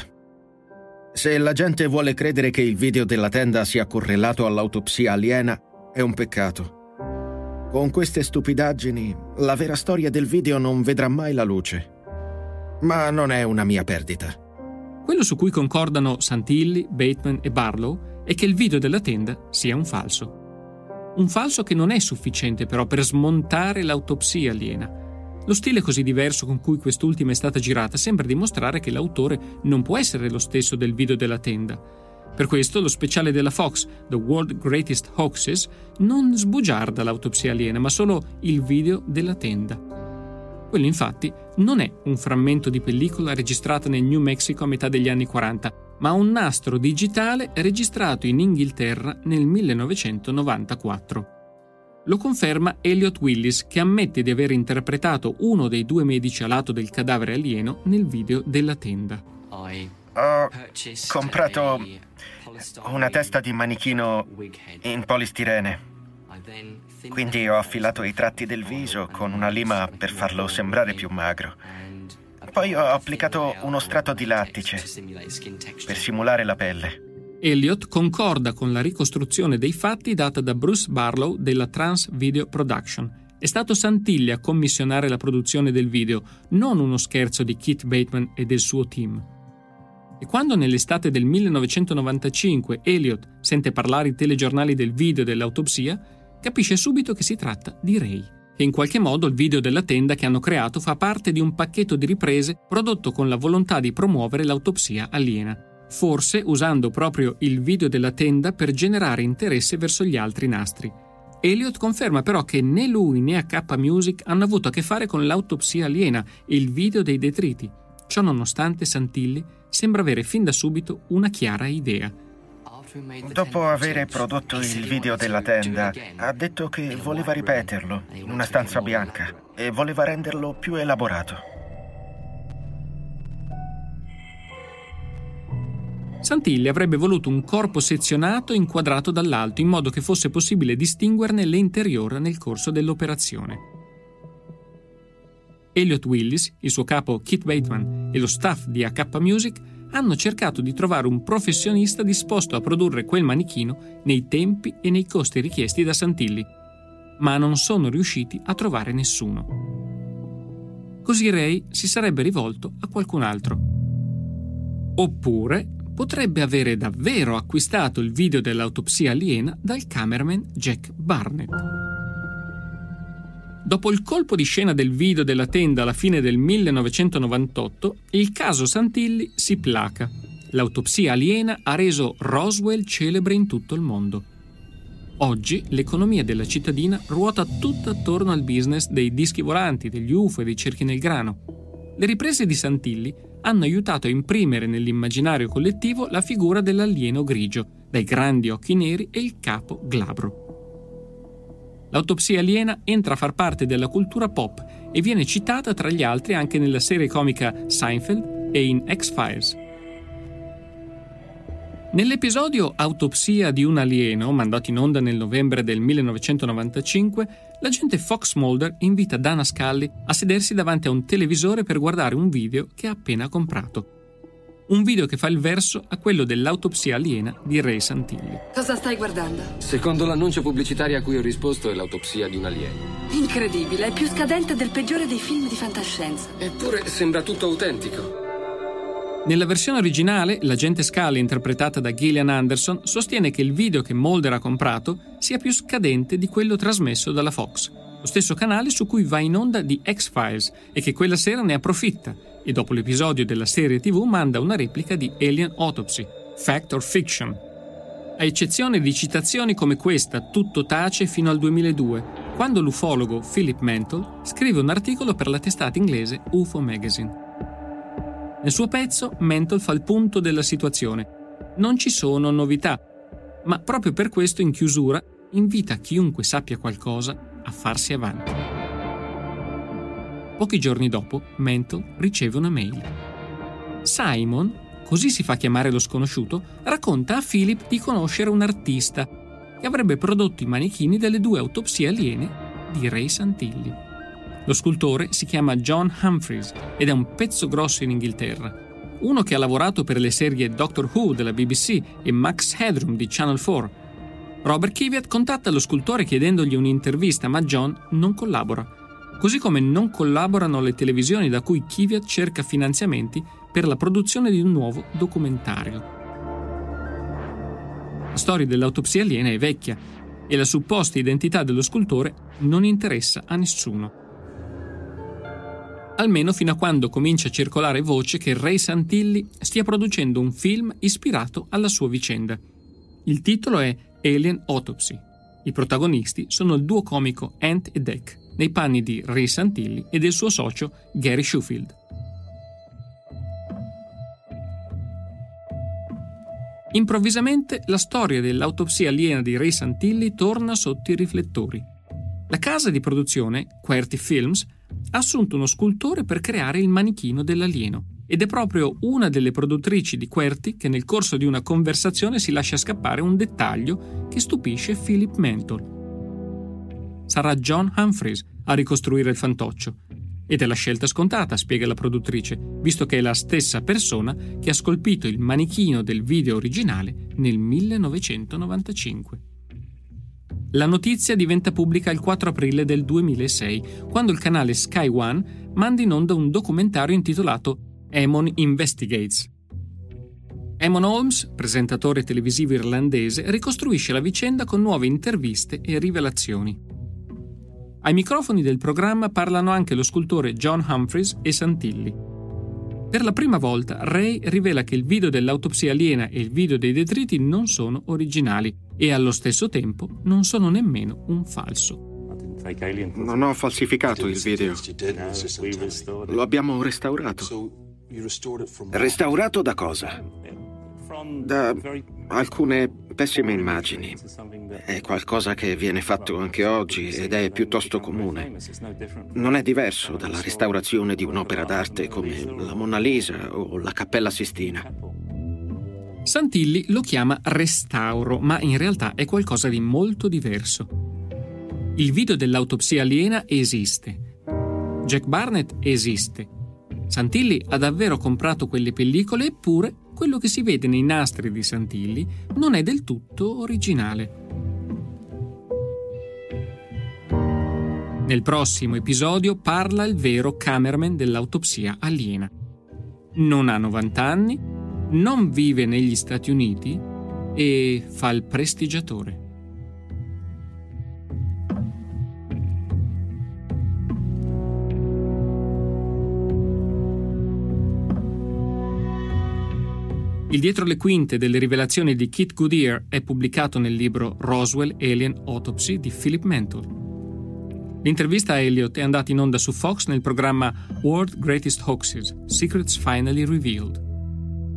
Se la gente vuole credere che il video della tenda sia correlato all'autopsia aliena, è un peccato. Con queste stupidaggini, la vera storia del video non vedrà mai la luce. Ma non è una mia perdita. Quello su cui concordano Santilli, Bateman e Barlow è che il video della tenda sia un falso. Un falso che non è sufficiente però per smontare l'autopsia aliena. Lo stile così diverso con cui quest'ultima è stata girata sembra dimostrare che l'autore non può essere lo stesso del video della tenda. Per questo lo speciale della Fox, The World Greatest Hoaxes, non sbugiarda l'autopsia aliena, ma solo il video della tenda. Quello infatti non è un frammento di pellicola registrata nel New Mexico a metà degli anni 40, ma un nastro digitale registrato in Inghilterra nel 1994. Lo conferma Elliot Willis, che ammette di aver interpretato uno dei due medici a lato del cadavere alieno nel video della tenda. Ho comprato una testa di manichino in polistirene. Quindi ho affilato i tratti del viso con una lima per farlo sembrare più magro. Poi ho applicato uno strato di lattice per simulare la pelle. Elliot concorda con la ricostruzione dei fatti data da Bruce Barlow della Trans Video Production. È stato Santilli a commissionare la produzione del video, non uno scherzo di Keith Bateman e del suo team. E quando nell'estate del 1995 Elliot sente parlare i telegiornali del video dell'autopsia, capisce subito che si tratta di Ray. E in qualche modo il video della tenda che hanno creato fa parte di un pacchetto di riprese prodotto con la volontà di promuovere l'autopsia aliena forse usando proprio il video della tenda per generare interesse verso gli altri nastri. Elliot conferma però che né lui né AK Music hanno avuto a che fare con l'autopsia aliena e il video dei detriti. Ciò nonostante Santilli sembra avere fin da subito una chiara idea. Dopo aver prodotto il video della tenda, ha detto che voleva ripeterlo in una stanza bianca e voleva renderlo più elaborato. Santilli avrebbe voluto un corpo sezionato e inquadrato dall'alto in modo che fosse possibile distinguerne l'interiore nel corso dell'operazione. Elliot Willis, il suo capo Kit Bateman e lo staff di AK Music hanno cercato di trovare un professionista disposto a produrre quel manichino nei tempi e nei costi richiesti da Santilli, ma non sono riusciti a trovare nessuno. Così Ray si sarebbe rivolto a qualcun altro. Oppure potrebbe avere davvero acquistato il video dell'autopsia aliena dal cameraman Jack Barnett. Dopo il colpo di scena del video della tenda alla fine del 1998, il caso Santilli si placa. L'autopsia aliena ha reso Roswell celebre in tutto il mondo. Oggi l'economia della cittadina ruota tutta attorno al business dei dischi volanti, degli UFO e dei cerchi nel grano. Le riprese di Santilli hanno aiutato a imprimere nell'immaginario collettivo la figura dell'alieno grigio, dai grandi occhi neri e il capo glabro. L'autopsia aliena entra a far parte della cultura pop e viene citata tra gli altri anche nella serie comica Seinfeld e in X-Files. Nell'episodio Autopsia di un alieno, mandato in onda nel novembre del 1995, l'agente Fox Mulder invita Dana Scully a sedersi davanti a un televisore per guardare un video che ha appena comprato. Un video che fa il verso a quello dell'autopsia aliena di Ray Santilli. Cosa stai guardando? Secondo l'annuncio pubblicitario a cui ho risposto è l'autopsia di un alieno. Incredibile, è più scadente del peggiore dei film di fantascienza. Eppure sembra tutto autentico. Nella versione originale, l'agente Scully, interpretata da Gillian Anderson, sostiene che il video che Mulder ha comprato sia più scadente di quello trasmesso dalla Fox, lo stesso canale su cui va in onda di X-Files, e che quella sera ne approfitta e dopo l'episodio della serie TV manda una replica di Alien Autopsy, Fact or Fiction. A eccezione di citazioni come questa, tutto tace fino al 2002, quando l'ufologo Philip Mantle scrive un articolo per la testata inglese UFO Magazine. Nel suo pezzo, Mental fa il punto della situazione. Non ci sono novità, ma proprio per questo in chiusura invita chiunque sappia qualcosa a farsi avanti. Pochi giorni dopo, Mental riceve una mail. Simon, così si fa chiamare lo sconosciuto, racconta a Philip di conoscere un artista che avrebbe prodotto i manichini delle due autopsie aliene di Ray Santilli. Lo scultore si chiama John Humphreys ed è un pezzo grosso in Inghilterra. Uno che ha lavorato per le serie Doctor Who della BBC e Max Headroom di Channel 4. Robert Kiviat contatta lo scultore chiedendogli un'intervista, ma John non collabora. Così come non collaborano le televisioni da cui Kiviat cerca finanziamenti per la produzione di un nuovo documentario. La storia dell'autopsia aliena è vecchia e la supposta identità dello scultore non interessa a nessuno. Almeno fino a quando comincia a circolare voce che Ray Santilli stia producendo un film ispirato alla sua vicenda. Il titolo è Alien Autopsy. I protagonisti sono il duo comico Ant e Deck, nei panni di Ray Santilli e del suo socio Gary Shufield. Improvvisamente la storia dell'autopsia aliena di Ray Santilli torna sotto i riflettori. La casa di produzione, Querty Films, ha assunto uno scultore per creare il manichino dell'alieno ed è proprio una delle produttrici di Querty che nel corso di una conversazione si lascia scappare un dettaglio che stupisce Philip Mentor. Sarà John Humphreys a ricostruire il fantoccio ed è la scelta scontata, spiega la produttrice, visto che è la stessa persona che ha scolpito il manichino del video originale nel 1995. La notizia diventa pubblica il 4 aprile del 2006, quando il canale Sky One manda in onda un documentario intitolato Emon Investigates. Emon Holmes, presentatore televisivo irlandese, ricostruisce la vicenda con nuove interviste e rivelazioni. Ai microfoni del programma parlano anche lo scultore John Humphreys e Santilli. Per la prima volta Ray rivela che il video dell'autopsia aliena e il video dei detriti non sono originali e allo stesso tempo non sono nemmeno un falso. Non ho falsificato il video. Lo abbiamo restaurato. Restaurato da cosa? Da alcune pessime immagini. È qualcosa che viene fatto anche oggi ed è piuttosto comune. Non è diverso dalla restaurazione di un'opera d'arte come la Monna Lisa o la Cappella Sistina. Santilli lo chiama restauro, ma in realtà è qualcosa di molto diverso. Il video dell'autopsia aliena esiste. Jack Barnett esiste. Santilli ha davvero comprato quelle pellicole eppure quello che si vede nei nastri di Santilli non è del tutto originale. Nel prossimo episodio parla il vero cameraman dell'autopsia aliena. Non ha 90 anni, non vive negli Stati Uniti e fa il prestigiatore. Il dietro le quinte delle rivelazioni di Kit Goodyear è pubblicato nel libro Roswell Alien Autopsy di Philip Mentor. L'intervista a Elliot è andata in onda su Fox nel programma World Greatest Hoaxes Secrets Finally Revealed.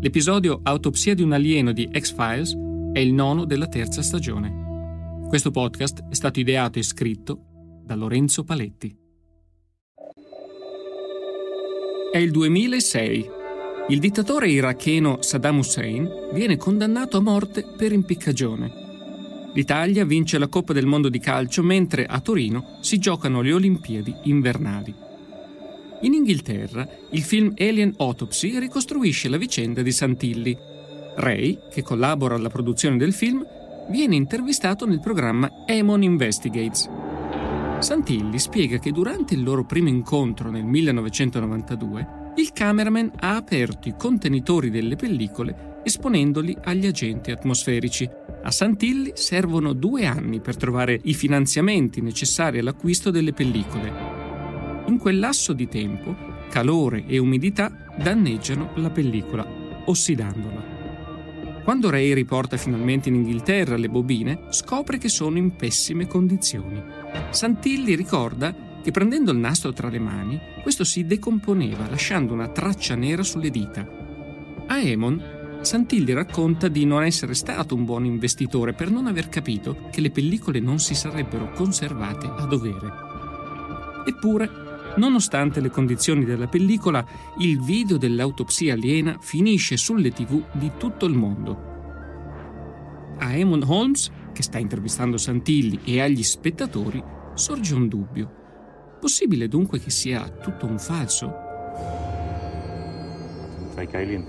L'episodio Autopsia di un alieno di X-Files è il nono della terza stagione. Questo podcast è stato ideato e scritto da Lorenzo Paletti. È il 2006 il dittatore iracheno Saddam Hussein viene condannato a morte per impiccagione. L'Italia vince la Coppa del Mondo di calcio mentre a Torino si giocano le Olimpiadi invernali. In Inghilterra il film Alien Autopsy ricostruisce la vicenda di Santilli. Ray, che collabora alla produzione del film, viene intervistato nel programma Emon Investigates. Santilli spiega che durante il loro primo incontro nel 1992 il cameraman ha aperto i contenitori delle pellicole esponendoli agli agenti atmosferici. A Santilli servono due anni per trovare i finanziamenti necessari all'acquisto delle pellicole. In quel lasso di tempo, calore e umidità danneggiano la pellicola, ossidandola. Quando Ray riporta finalmente in Inghilterra le bobine, scopre che sono in pessime condizioni. Santilli ricorda che prendendo il nastro tra le mani, questo si decomponeva lasciando una traccia nera sulle dita. A Emon, Santilli racconta di non essere stato un buon investitore per non aver capito che le pellicole non si sarebbero conservate a dovere. Eppure, nonostante le condizioni della pellicola, il video dell'autopsia aliena finisce sulle tv di tutto il mondo. A Emon Holmes, che sta intervistando Santilli, e agli spettatori sorge un dubbio. Possibile dunque che sia tutto un falso?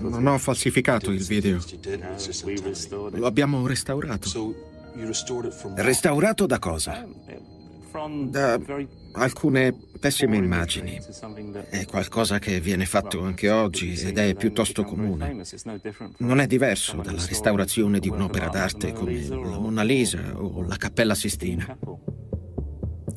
Non ho falsificato il video. Lo abbiamo restaurato. Restaurato da cosa? Da alcune pessime immagini. È qualcosa che viene fatto anche oggi ed è piuttosto comune. Non è diverso dalla restaurazione di un'opera d'arte come la Mona Lisa o la Cappella Sistina.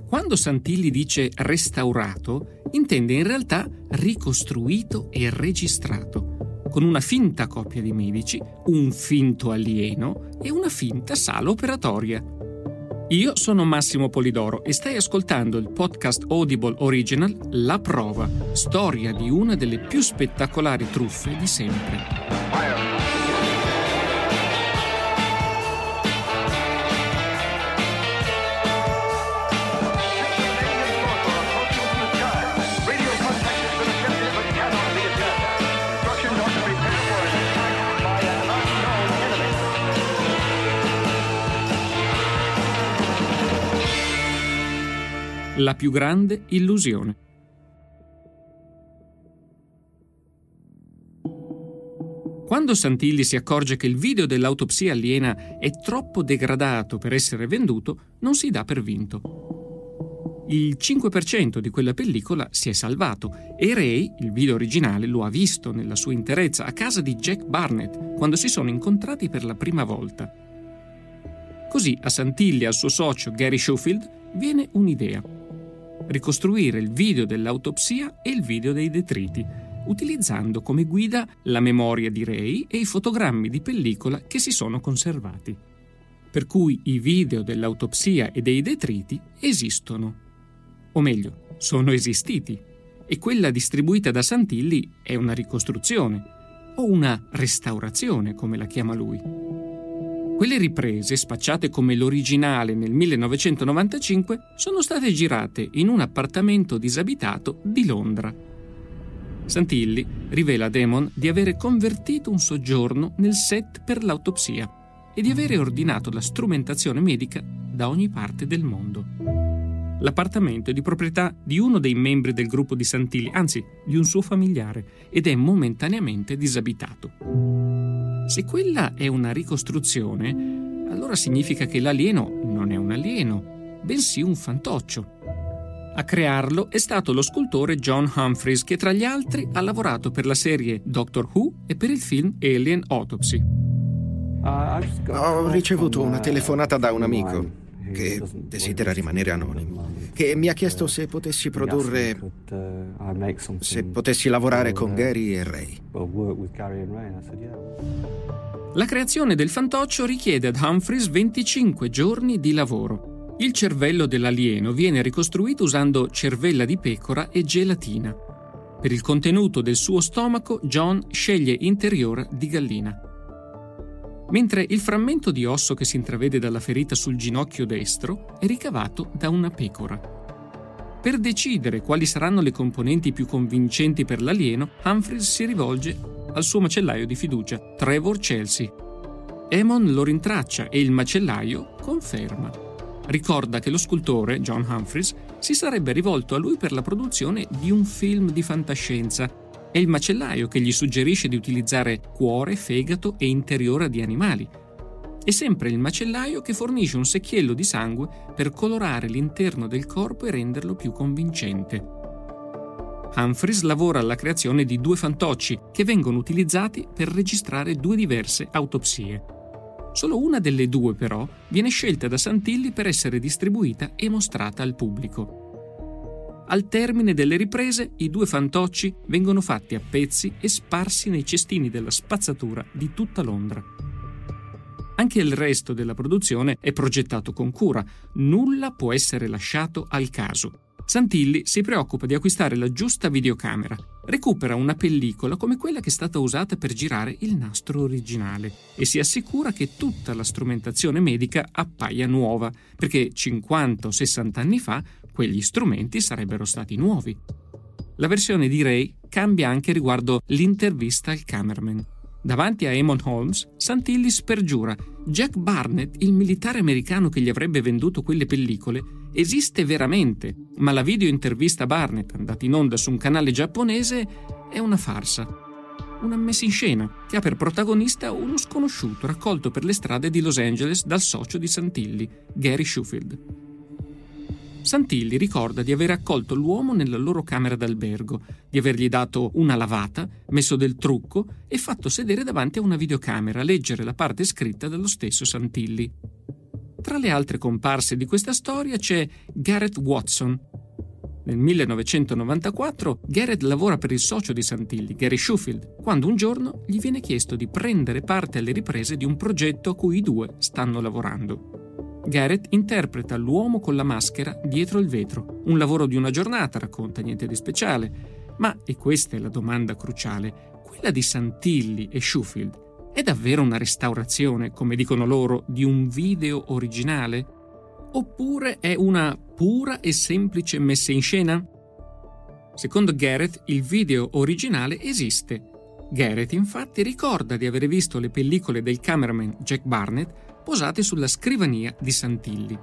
Quando Santilli dice restaurato, intende in realtà ricostruito e registrato, con una finta coppia di medici, un finto alieno e una finta sala operatoria. Io sono Massimo Polidoro e stai ascoltando il podcast Audible Original La Prova, storia di una delle più spettacolari truffe di sempre. La più grande illusione. Quando Santilli si accorge che il video dell'autopsia aliena è troppo degradato per essere venduto, non si dà per vinto. Il 5% di quella pellicola si è salvato e Ray, il video originale, lo ha visto nella sua interezza a casa di Jack Barnett quando si sono incontrati per la prima volta. Così a Santilli e al suo socio Gary Schofield viene un'idea ricostruire il video dell'autopsia e il video dei detriti, utilizzando come guida la memoria di Ray e i fotogrammi di pellicola che si sono conservati. Per cui i video dell'autopsia e dei detriti esistono. O meglio, sono esistiti. E quella distribuita da Santilli è una ricostruzione, o una restaurazione, come la chiama lui. Quelle riprese, spacciate come l'originale nel 1995, sono state girate in un appartamento disabitato di Londra. Santilli rivela a Damon di avere convertito un soggiorno nel set per l'autopsia e di avere ordinato la strumentazione medica da ogni parte del mondo. L'appartamento è di proprietà di uno dei membri del gruppo di Santilli, anzi di un suo familiare, ed è momentaneamente disabitato. Se quella è una ricostruzione, allora significa che l'alieno non è un alieno, bensì un fantoccio. A crearlo è stato lo scultore John Humphreys, che tra gli altri ha lavorato per la serie Doctor Who e per il film Alien Autopsy. Ho ricevuto una telefonata da un amico che desidera rimanere anonimo, che mi ha chiesto se potessi produrre, se potessi lavorare con Gary e Ray. La creazione del fantoccio richiede ad Humphreys 25 giorni di lavoro. Il cervello dell'alieno viene ricostruito usando cervella di pecora e gelatina. Per il contenuto del suo stomaco, John sceglie interiora di gallina. Mentre il frammento di osso che si intravede dalla ferita sul ginocchio destro è ricavato da una pecora. Per decidere quali saranno le componenti più convincenti per l'alieno, Humphreys si rivolge al suo macellaio di fiducia, Trevor Chelsea. Emon lo rintraccia e il macellaio conferma. Ricorda che lo scultore, John Humphreys, si sarebbe rivolto a lui per la produzione di un film di fantascienza. È il macellaio che gli suggerisce di utilizzare cuore, fegato e interiora di animali. È sempre il macellaio che fornisce un secchiello di sangue per colorare l'interno del corpo e renderlo più convincente. Humphreys lavora alla creazione di due fantocci che vengono utilizzati per registrare due diverse autopsie. Solo una delle due, però, viene scelta da Santilli per essere distribuita e mostrata al pubblico. Al termine delle riprese, i due fantocci vengono fatti a pezzi e sparsi nei cestini della spazzatura di tutta Londra. Anche il resto della produzione è progettato con cura, nulla può essere lasciato al caso. Santilli si preoccupa di acquistare la giusta videocamera. Recupera una pellicola come quella che è stata usata per girare il nastro originale e si assicura che tutta la strumentazione medica appaia nuova, perché 50 o 60 anni fa quegli strumenti sarebbero stati nuovi. La versione di Ray cambia anche riguardo l'intervista al cameraman. Davanti a Eamon Holmes, Santilli spergiura Jack Barnett, il militare americano che gli avrebbe venduto quelle pellicole, esiste veramente, ma la video intervista Barnett, andata in onda su un canale giapponese, è una farsa. Una messa in scena che ha per protagonista uno sconosciuto raccolto per le strade di Los Angeles dal socio di Santilli, Gary Shufield. Santilli ricorda di aver accolto l'uomo nella loro camera d'albergo, di avergli dato una lavata, messo del trucco e fatto sedere davanti a una videocamera a leggere la parte scritta dallo stesso Santilli. Tra le altre comparse di questa storia c'è Garrett Watson. Nel 1994 Garrett lavora per il socio di Santilli, Gary Shufield, quando un giorno gli viene chiesto di prendere parte alle riprese di un progetto a cui i due stanno lavorando. Garrett interpreta l'uomo con la maschera dietro il vetro. Un lavoro di una giornata, racconta niente di speciale. Ma, e questa è la domanda cruciale, quella di Santilli e Shufield è davvero una restaurazione, come dicono loro, di un video originale? Oppure è una pura e semplice messa in scena? Secondo Garrett, il video originale esiste. Garrett infatti ricorda di aver visto le pellicole del cameraman Jack Barnett posate sulla scrivania di Santilli.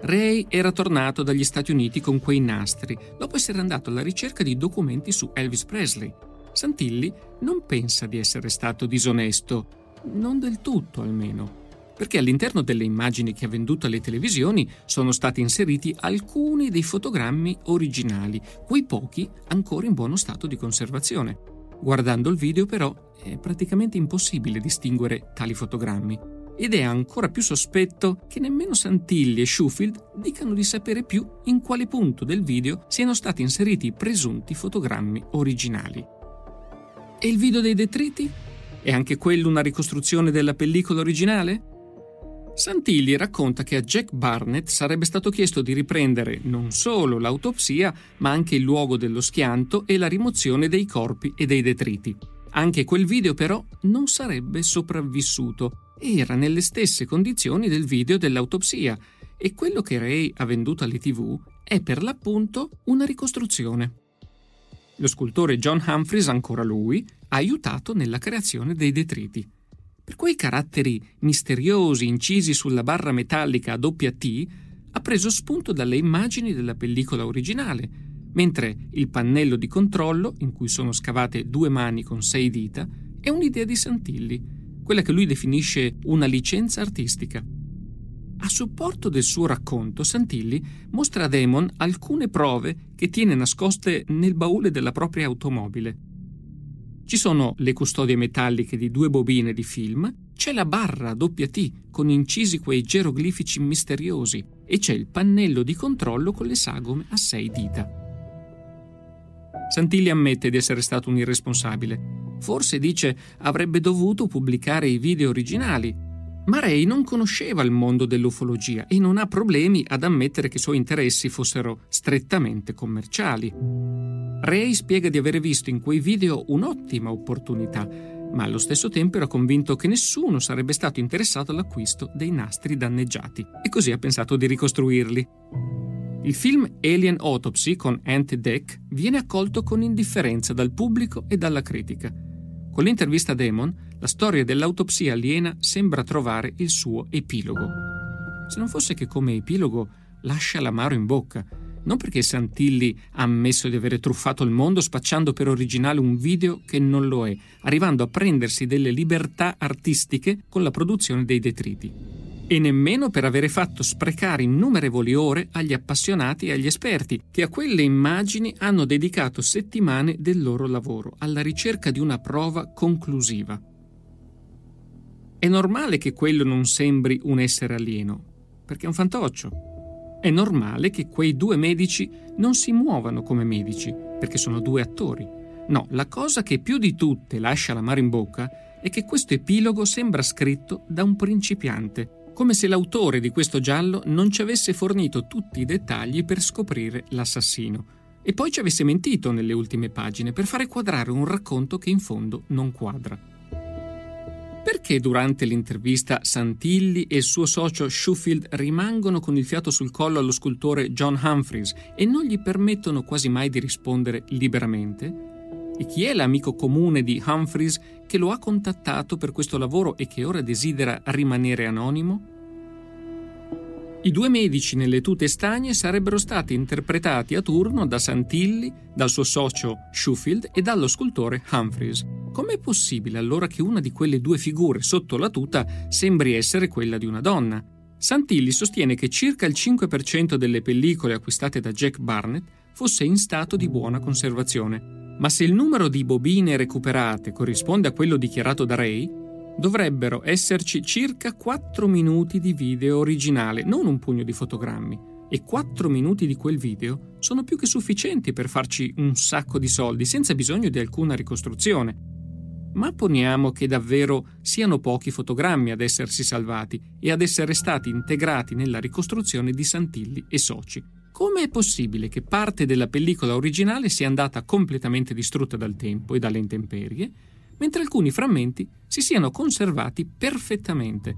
Ray era tornato dagli Stati Uniti con quei nastri, dopo essere andato alla ricerca di documenti su Elvis Presley. Santilli non pensa di essere stato disonesto, non del tutto almeno, perché all'interno delle immagini che ha venduto alle televisioni sono stati inseriti alcuni dei fotogrammi originali, quei pochi ancora in buono stato di conservazione. Guardando il video però è praticamente impossibile distinguere tali fotogrammi ed è ancora più sospetto che nemmeno Santilli e Schufield dicano di sapere più in quale punto del video siano stati inseriti i presunti fotogrammi originali. E il video dei detriti? È anche quello una ricostruzione della pellicola originale? Santilli racconta che a Jack Barnett sarebbe stato chiesto di riprendere non solo l'autopsia, ma anche il luogo dello schianto e la rimozione dei corpi e dei detriti. Anche quel video però non sarebbe sopravvissuto era nelle stesse condizioni del video dell'autopsia e quello che Ray ha venduto alle tv è per l'appunto una ricostruzione. Lo scultore John Humphreys, ancora lui, ha aiutato nella creazione dei detriti. Per quei caratteri misteriosi incisi sulla barra metallica a doppia T, ha preso spunto dalle immagini della pellicola originale, mentre il pannello di controllo, in cui sono scavate due mani con sei dita, è un'idea di Santilli, quella che lui definisce una licenza artistica. A supporto del suo racconto, Santilli mostra a Damon alcune prove che tiene nascoste nel baule della propria automobile. Ci sono le custodie metalliche di due bobine di film, c'è la barra doppia T con incisi quei geroglifici misteriosi e c'è il pannello di controllo con le sagome a sei dita. Santilli ammette di essere stato un irresponsabile Forse dice avrebbe dovuto pubblicare i video originali. Ma Ray non conosceva il mondo dell'ufologia e non ha problemi ad ammettere che i suoi interessi fossero strettamente commerciali. Ray spiega di aver visto in quei video un'ottima opportunità, ma allo stesso tempo era convinto che nessuno sarebbe stato interessato all'acquisto dei nastri danneggiati e così ha pensato di ricostruirli. Il film Alien Autopsy con Ant Deck viene accolto con indifferenza dal pubblico e dalla critica. Con l'intervista Damon, la storia dell'autopsia aliena sembra trovare il suo epilogo. Se non fosse che come epilogo lascia l'amaro in bocca, non perché Santilli ha ammesso di avere truffato il mondo spacciando per originale un video che non lo è, arrivando a prendersi delle libertà artistiche con la produzione dei detriti e nemmeno per avere fatto sprecare innumerevoli ore agli appassionati e agli esperti che a quelle immagini hanno dedicato settimane del loro lavoro alla ricerca di una prova conclusiva. È normale che quello non sembri un essere alieno, perché è un fantoccio. È normale che quei due medici non si muovano come medici, perché sono due attori. No, la cosa che più di tutte lascia l'amaro in bocca è che questo epilogo sembra scritto da un principiante come se l'autore di questo giallo non ci avesse fornito tutti i dettagli per scoprire l'assassino e poi ci avesse mentito nelle ultime pagine per fare quadrare un racconto che in fondo non quadra. Perché durante l'intervista Santilli e il suo socio Shufield rimangono con il fiato sul collo allo scultore John Humphreys e non gli permettono quasi mai di rispondere liberamente? E chi è l'amico comune di Humphreys che lo ha contattato per questo lavoro e che ora desidera rimanere anonimo? I due medici nelle tute stagne sarebbero stati interpretati a turno da Santilli, dal suo socio Schufield e dallo scultore Humphreys. Com'è possibile allora che una di quelle due figure sotto la tuta sembri essere quella di una donna? Santilli sostiene che circa il 5% delle pellicole acquistate da Jack Barnett fosse in stato di buona conservazione, ma se il numero di bobine recuperate corrisponde a quello dichiarato da Ray, dovrebbero esserci circa 4 minuti di video originale, non un pugno di fotogrammi. E 4 minuti di quel video sono più che sufficienti per farci un sacco di soldi senza bisogno di alcuna ricostruzione. Ma poniamo che davvero siano pochi fotogrammi ad essersi salvati e ad essere stati integrati nella ricostruzione di Santilli e soci. Come è possibile che parte della pellicola originale sia andata completamente distrutta dal tempo e dalle intemperie, mentre alcuni frammenti si siano conservati perfettamente?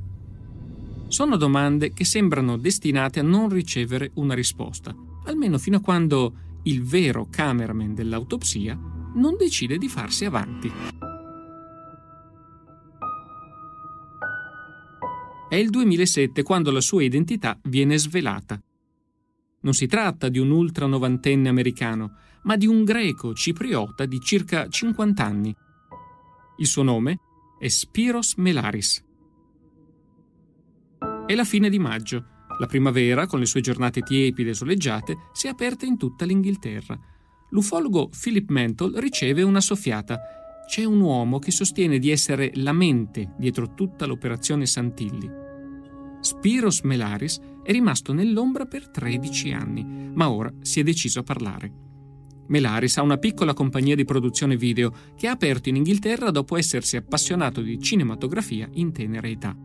Sono domande che sembrano destinate a non ricevere una risposta, almeno fino a quando il vero cameraman dell'autopsia non decide di farsi avanti. È il 2007 quando la sua identità viene svelata. Non si tratta di un ultra novantenne americano, ma di un greco cipriota di circa 50 anni. Il suo nome è Spiros Melaris. È la fine di maggio. La primavera, con le sue giornate tiepide e soleggiate, si è aperta in tutta l'Inghilterra. L'ufologo Philip Mantle riceve una soffiata. C'è un uomo che sostiene di essere la mente dietro tutta l'operazione Santilli. Spiros Melaris è rimasto nell'ombra per 13 anni, ma ora si è deciso a parlare. Melaris ha una piccola compagnia di produzione video che ha aperto in Inghilterra dopo essersi appassionato di cinematografia in tenera età.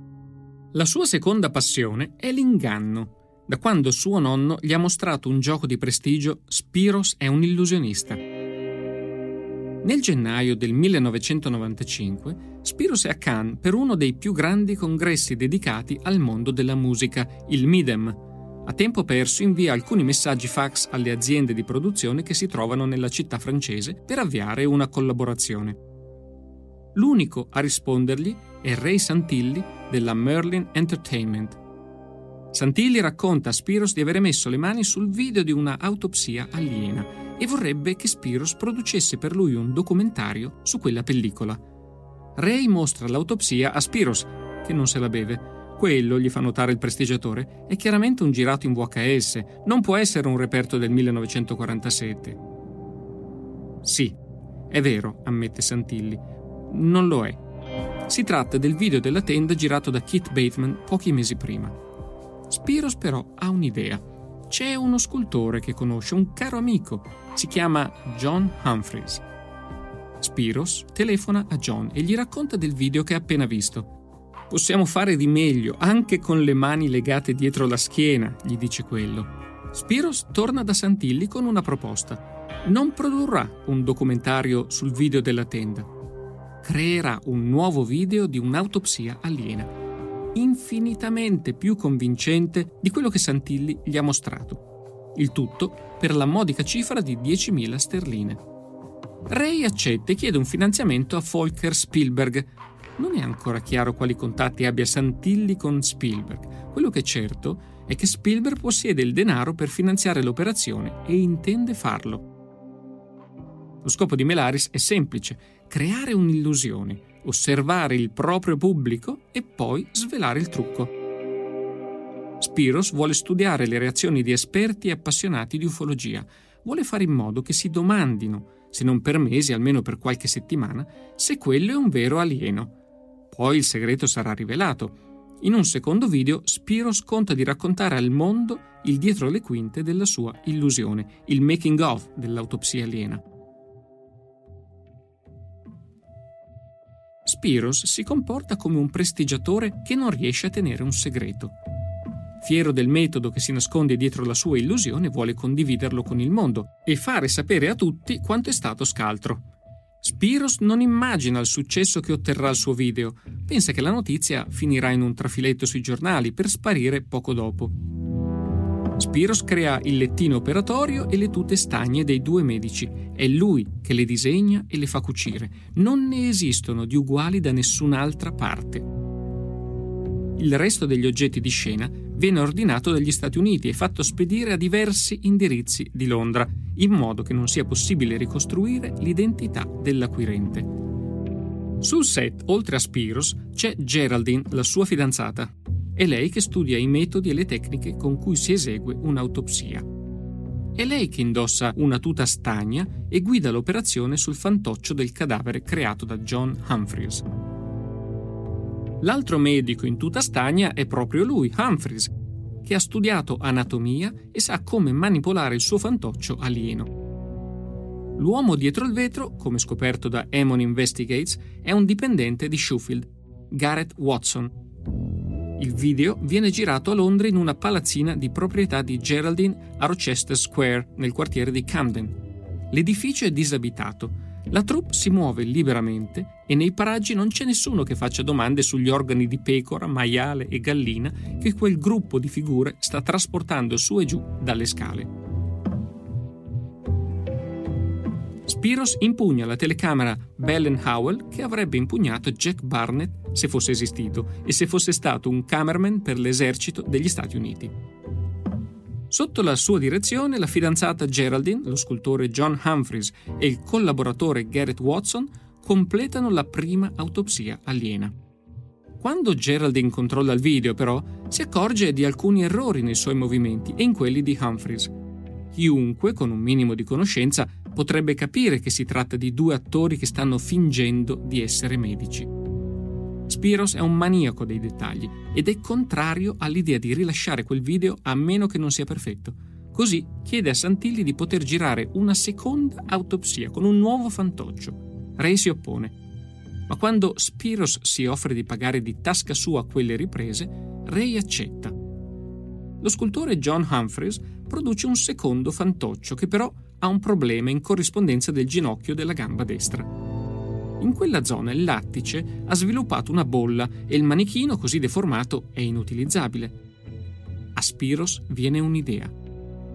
La sua seconda passione è l'inganno. Da quando suo nonno gli ha mostrato un gioco di prestigio, Spiros è un illusionista. Nel gennaio del 1995 Spiros è a Cannes per uno dei più grandi congressi dedicati al mondo della musica, il MIDEM. A tempo perso invia alcuni messaggi fax alle aziende di produzione che si trovano nella città francese per avviare una collaborazione. L'unico a rispondergli è Ray Santilli della Merlin Entertainment. Santilli racconta a Spiros di avere messo le mani sul video di una autopsia aliena e vorrebbe che Spiros producesse per lui un documentario su quella pellicola. Ray mostra l'autopsia a Spiros, che non se la beve. Quello, gli fa notare il prestigiatore, è chiaramente un girato in VHS, non può essere un reperto del 1947. Sì, è vero, ammette Santilli. Non lo è. Si tratta del video della tenda girato da Keith Bateman pochi mesi prima. Spiros però ha un'idea. C'è uno scultore che conosce, un caro amico, si chiama John Humphreys. Spiros telefona a John e gli racconta del video che ha appena visto. Possiamo fare di meglio, anche con le mani legate dietro la schiena, gli dice quello. Spiros torna da Santilli con una proposta. Non produrrà un documentario sul video della tenda. Creerà un nuovo video di un'autopsia aliena, infinitamente più convincente di quello che Santilli gli ha mostrato il tutto per la modica cifra di 10.000 sterline. Ray accetta e chiede un finanziamento a Volker Spielberg. Non è ancora chiaro quali contatti abbia Santilli con Spielberg. Quello che è certo è che Spielberg possiede il denaro per finanziare l'operazione e intende farlo. Lo scopo di Melaris è semplice, creare un'illusione, osservare il proprio pubblico e poi svelare il trucco. Spiros vuole studiare le reazioni di esperti e appassionati di ufologia. Vuole fare in modo che si domandino, se non per mesi, almeno per qualche settimana, se quello è un vero alieno. Poi il segreto sarà rivelato. In un secondo video, Spiros conta di raccontare al mondo il dietro le quinte della sua illusione, il making of dell'autopsia aliena. Spiros si comporta come un prestigiatore che non riesce a tenere un segreto. Fiero del metodo che si nasconde dietro la sua illusione, vuole condividerlo con il mondo e fare sapere a tutti quanto è stato scaltro. Spiros non immagina il successo che otterrà il suo video, pensa che la notizia finirà in un trafiletto sui giornali per sparire poco dopo. Spiros crea il lettino operatorio e le tute stagne dei due medici. È lui che le disegna e le fa cucire. Non ne esistono di uguali da nessun'altra parte. Il resto degli oggetti di scena viene ordinato dagli Stati Uniti e fatto spedire a diversi indirizzi di Londra, in modo che non sia possibile ricostruire l'identità dell'acquirente. Sul set, oltre a Spiros, c'è Geraldine, la sua fidanzata. È lei che studia i metodi e le tecniche con cui si esegue un'autopsia. È lei che indossa una tuta stagna e guida l'operazione sul fantoccio del cadavere creato da John Humphreys. L'altro medico in tuta stagna è proprio lui, Humphreys, che ha studiato anatomia e sa come manipolare il suo fantoccio alieno. L'uomo dietro il vetro, come scoperto da Emon Investigates, è un dipendente di Sheffield, Gareth Watson, il video viene girato a Londra in una palazzina di proprietà di Geraldine a Rochester Square, nel quartiere di Camden. L'edificio è disabitato. La troupe si muove liberamente e nei paraggi non c'è nessuno che faccia domande sugli organi di pecora, maiale e gallina che quel gruppo di figure sta trasportando su e giù dalle scale. Spiros impugna la telecamera Bell Howell che avrebbe impugnato Jack Barnett se fosse esistito e se fosse stato un cameraman per l'esercito degli Stati Uniti. Sotto la sua direzione, la fidanzata Geraldine, lo scultore John Humphreys e il collaboratore Garrett Watson completano la prima autopsia aliena. Quando Geraldine controlla il video, però, si accorge di alcuni errori nei suoi movimenti e in quelli di Humphreys. Chiunque, con un minimo di conoscenza, potrebbe capire che si tratta di due attori che stanno fingendo di essere medici. Spiros è un maniaco dei dettagli ed è contrario all'idea di rilasciare quel video a meno che non sia perfetto. Così chiede a Santilli di poter girare una seconda autopsia con un nuovo fantoccio. Ray si oppone. Ma quando Spiros si offre di pagare di tasca sua quelle riprese, Ray accetta. Lo scultore John Humphreys produce un secondo fantoccio che però ha un problema in corrispondenza del ginocchio della gamba destra. In quella zona il lattice ha sviluppato una bolla e il manichino così deformato è inutilizzabile. A Spiros viene un'idea.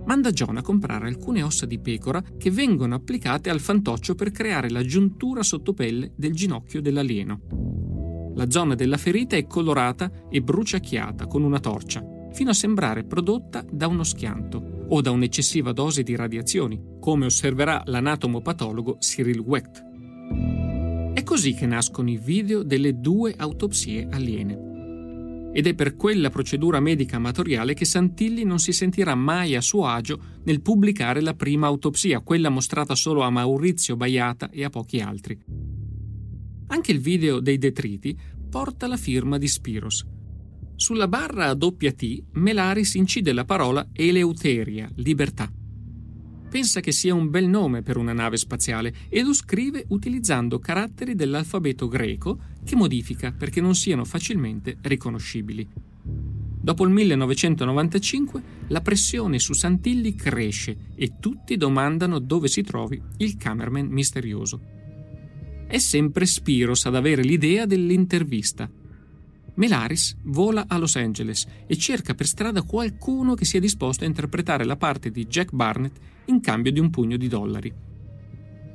Manda John a comprare alcune ossa di pecora che vengono applicate al fantoccio per creare la giuntura sottopelle del ginocchio dell'alieno. La zona della ferita è colorata e bruciacchiata con una torcia, fino a sembrare prodotta da uno schianto o da un'eccessiva dose di radiazioni, come osserverà l'anatomopatologo Cyril Wecht. È così che nascono i video delle due autopsie aliene. Ed è per quella procedura medica amatoriale che Santilli non si sentirà mai a suo agio nel pubblicare la prima autopsia, quella mostrata solo a Maurizio Baiata e a pochi altri. Anche il video dei detriti porta la firma di Spiros, sulla barra a doppia T, Melaris incide la parola Eleuteria, libertà. Pensa che sia un bel nome per una nave spaziale e lo scrive utilizzando caratteri dell'alfabeto greco che modifica perché non siano facilmente riconoscibili. Dopo il 1995 la pressione su Santilli cresce e tutti domandano dove si trovi il cameraman misterioso. È sempre Spiros ad avere l'idea dell'intervista – Melaris vola a Los Angeles e cerca per strada qualcuno che sia disposto a interpretare la parte di Jack Barnett in cambio di un pugno di dollari.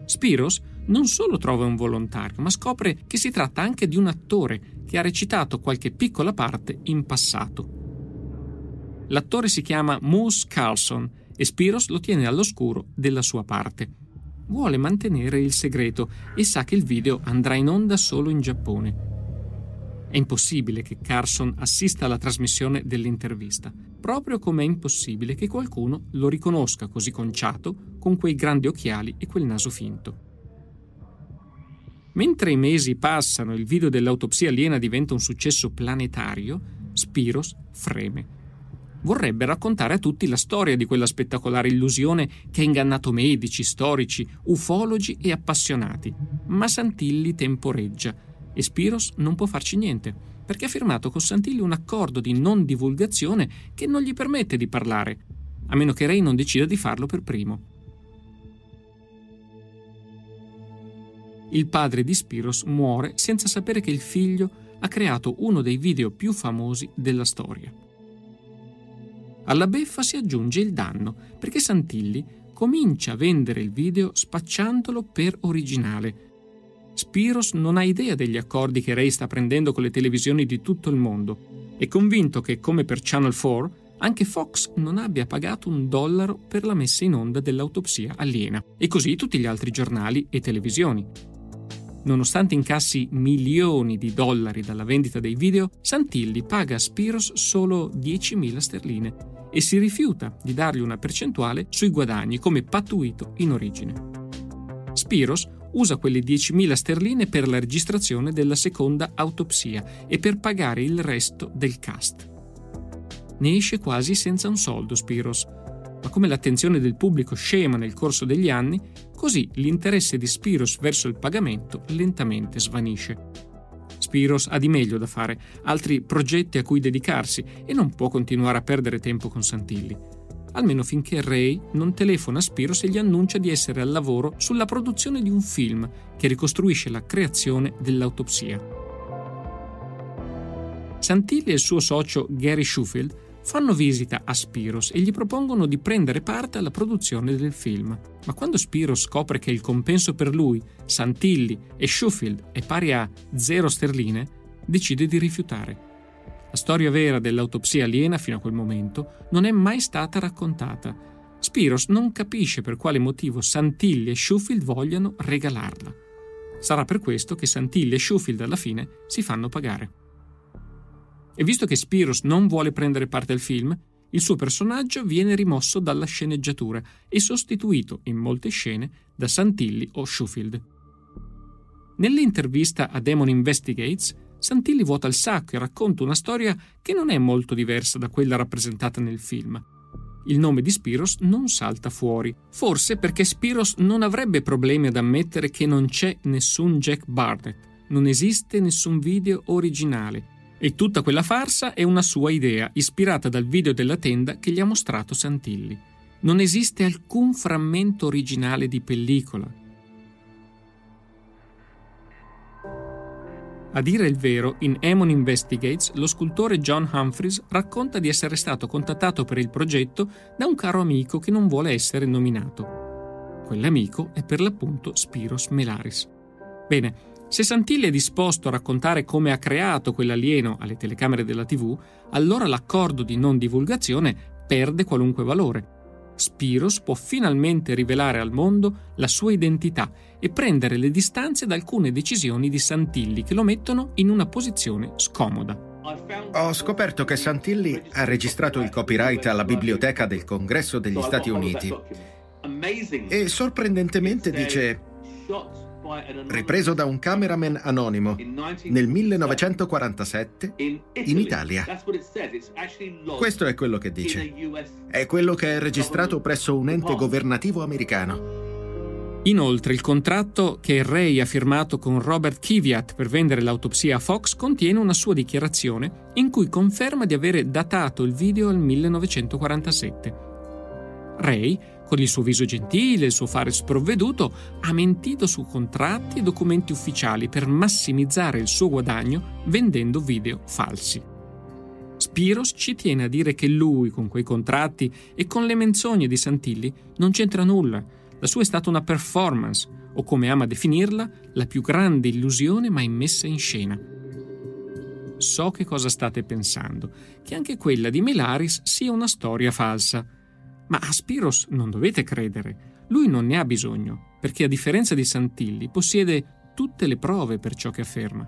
Spiros non solo trova un volontario, ma scopre che si tratta anche di un attore che ha recitato qualche piccola parte in passato. L'attore si chiama Moose Carlson e Spiros lo tiene all'oscuro della sua parte. Vuole mantenere il segreto e sa che il video andrà in onda solo in Giappone. È impossibile che Carson assista alla trasmissione dell'intervista, proprio come è impossibile che qualcuno lo riconosca così conciato con quei grandi occhiali e quel naso finto. Mentre i mesi passano e il video dell'autopsia aliena diventa un successo planetario, Spiros freme. Vorrebbe raccontare a tutti la storia di quella spettacolare illusione che ha ingannato medici, storici, ufologi e appassionati, ma Santilli temporeggia e Spiros non può farci niente, perché ha firmato con Santilli un accordo di non divulgazione che non gli permette di parlare, a meno che Ray non decida di farlo per primo. Il padre di Spiros muore senza sapere che il figlio ha creato uno dei video più famosi della storia. Alla beffa si aggiunge il danno, perché Santilli comincia a vendere il video spacciandolo per originale, Spiros non ha idea degli accordi che Ray sta prendendo con le televisioni di tutto il mondo. È convinto che, come per Channel 4, anche Fox non abbia pagato un dollaro per la messa in onda dell'autopsia aliena, e così tutti gli altri giornali e televisioni. Nonostante incassi milioni di dollari dalla vendita dei video, Santilli paga a Spiros solo 10.000 sterline e si rifiuta di dargli una percentuale sui guadagni come pattuito in origine. Spiros usa quelle 10.000 sterline per la registrazione della seconda autopsia e per pagare il resto del cast. Ne esce quasi senza un soldo Spiros, ma come l'attenzione del pubblico scema nel corso degli anni, così l'interesse di Spiros verso il pagamento lentamente svanisce. Spiros ha di meglio da fare, altri progetti a cui dedicarsi e non può continuare a perdere tempo con Santilli. Almeno finché Ray non telefona a Spiros e gli annuncia di essere al lavoro sulla produzione di un film che ricostruisce la creazione dell'autopsia. Santilli e il suo socio Gary Shufield fanno visita a Spiros e gli propongono di prendere parte alla produzione del film. Ma quando Spiros scopre che il compenso per lui, Santilli e Schufield è pari a zero sterline, decide di rifiutare. La storia vera dell'autopsia aliena fino a quel momento non è mai stata raccontata. Spiros non capisce per quale motivo Santilli e Schufield vogliano regalarla. Sarà per questo che Santilli e Schufield alla fine si fanno pagare. E visto che Spiros non vuole prendere parte al film, il suo personaggio viene rimosso dalla sceneggiatura e sostituito in molte scene da Santilli o Schufield. Nell'intervista a Demon Investigates, Santilli vuota il sacco e racconta una storia che non è molto diversa da quella rappresentata nel film. Il nome di Spiros non salta fuori, forse perché Spiros non avrebbe problemi ad ammettere che non c'è nessun Jack Barnett, non esiste nessun video originale e tutta quella farsa è una sua idea, ispirata dal video della tenda che gli ha mostrato Santilli. Non esiste alcun frammento originale di pellicola. A dire il vero, in Emon Investigates, lo scultore John Humphreys racconta di essere stato contattato per il progetto da un caro amico che non vuole essere nominato. Quell'amico è per l'appunto Spiros Melaris. Bene, se Santilli è disposto a raccontare come ha creato quell'alieno alle telecamere della TV, allora l'accordo di non divulgazione perde qualunque valore. Spiros può finalmente rivelare al mondo la sua identità e prendere le distanze da alcune decisioni di Santilli che lo mettono in una posizione scomoda. Ho scoperto che Santilli ha registrato il copyright alla biblioteca del Congresso degli Stati Uniti e sorprendentemente dice ripreso da un cameraman anonimo nel 1947 in Italia. Questo è quello che dice. È quello che è registrato presso un ente governativo americano. Inoltre, il contratto che Ray ha firmato con Robert Kiviat per vendere l'autopsia a Fox contiene una sua dichiarazione in cui conferma di avere datato il video al 1947. Ray con il suo viso gentile e il suo fare sprovveduto, ha mentito su contratti e documenti ufficiali per massimizzare il suo guadagno vendendo video falsi. Spiros ci tiene a dire che lui, con quei contratti e con le menzogne di Santilli, non c'entra nulla. La sua è stata una performance, o come ama definirla, la più grande illusione mai messa in scena. So che cosa state pensando, che anche quella di Melaris sia una storia falsa. Ma a Spiros non dovete credere, lui non ne ha bisogno, perché a differenza di Santilli possiede tutte le prove per ciò che afferma.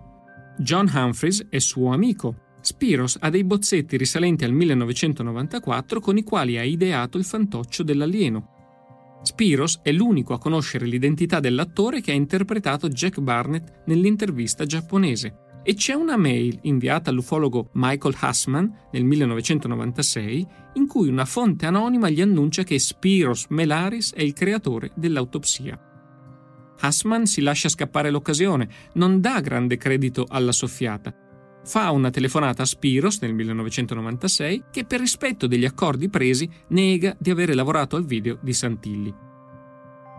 John Humphreys è suo amico. Spiros ha dei bozzetti risalenti al 1994 con i quali ha ideato il fantoccio dell'alieno. Spiros è l'unico a conoscere l'identità dell'attore che ha interpretato Jack Barnett nell'intervista giapponese e c'è una mail inviata all'ufologo Michael Hassman nel 1996 in cui una fonte anonima gli annuncia che Spiros Melaris è il creatore dell'autopsia. Hassman si lascia scappare l'occasione, non dà grande credito alla soffiata. Fa una telefonata a Spiros nel 1996 che per rispetto degli accordi presi nega di avere lavorato al video di Santilli.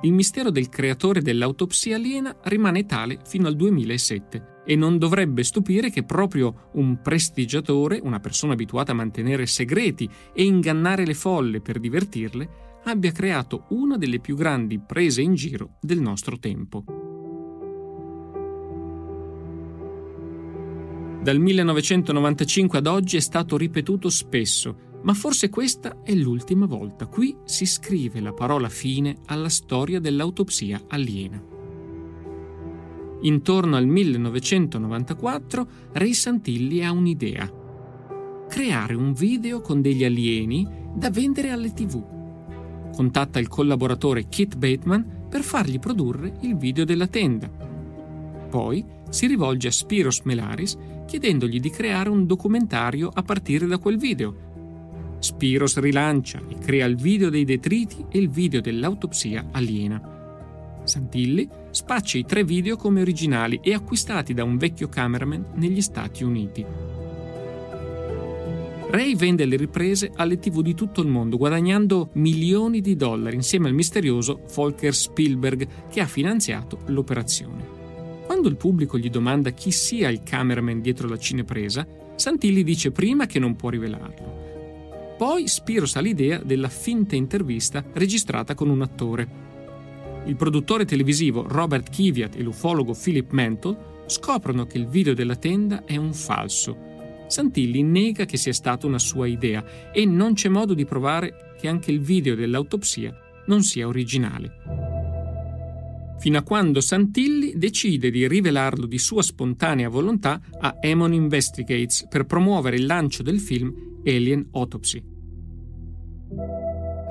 Il mistero del creatore dell'autopsia aliena rimane tale fino al 2007 e non dovrebbe stupire che proprio un prestigiatore, una persona abituata a mantenere segreti e ingannare le folle per divertirle, abbia creato una delle più grandi prese in giro del nostro tempo. Dal 1995 ad oggi è stato ripetuto spesso, ma forse questa è l'ultima volta. Qui si scrive la parola fine alla storia dell'autopsia aliena. Intorno al 1994 Ray Santilli ha un'idea. Creare un video con degli alieni da vendere alle tv. Contatta il collaboratore Kit Bateman per fargli produrre il video della tenda. Poi si rivolge a Spiros Melaris chiedendogli di creare un documentario a partire da quel video. Spiros rilancia e crea il video dei detriti e il video dell'autopsia aliena. Santilli spaccia i tre video come originali e acquistati da un vecchio cameraman negli Stati Uniti. Ray vende le riprese alle tv di tutto il mondo, guadagnando milioni di dollari insieme al misterioso Volker Spielberg che ha finanziato l'operazione. Quando il pubblico gli domanda chi sia il cameraman dietro la cinepresa, Santilli dice prima che non può rivelarlo. Poi Spiros ha l'idea della finta intervista registrata con un attore, il produttore televisivo Robert Kiviat e l'ufologo Philip Mantle scoprono che il video della tenda è un falso. Santilli nega che sia stata una sua idea e non c'è modo di provare che anche il video dell'autopsia non sia originale. Fino a quando Santilli decide di rivelarlo di sua spontanea volontà a Emon Investigates per promuovere il lancio del film Alien Autopsy.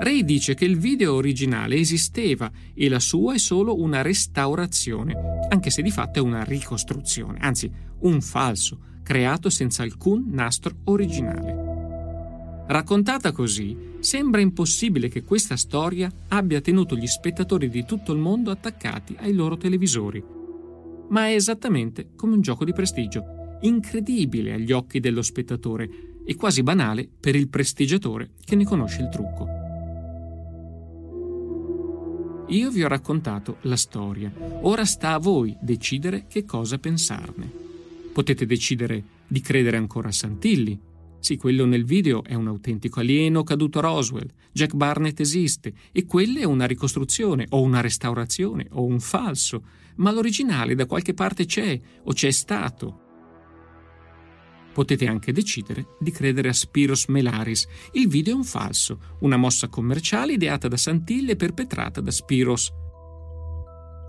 Ray dice che il video originale esisteva e la sua è solo una restaurazione, anche se di fatto è una ricostruzione, anzi un falso, creato senza alcun nastro originale. Raccontata così, sembra impossibile che questa storia abbia tenuto gli spettatori di tutto il mondo attaccati ai loro televisori. Ma è esattamente come un gioco di prestigio, incredibile agli occhi dello spettatore e quasi banale per il prestigiatore che ne conosce il trucco. Io vi ho raccontato la storia, ora sta a voi decidere che cosa pensarne. Potete decidere di credere ancora a Santilli. Sì, quello nel video è un autentico alieno caduto a Roswell, Jack Barnett esiste e quella è una ricostruzione o una restaurazione o un falso, ma l'originale da qualche parte c'è o c'è stato. Potete anche decidere di credere a Spiros Melaris. Il video è un falso, una mossa commerciale ideata da Santilli e perpetrata da Spiros.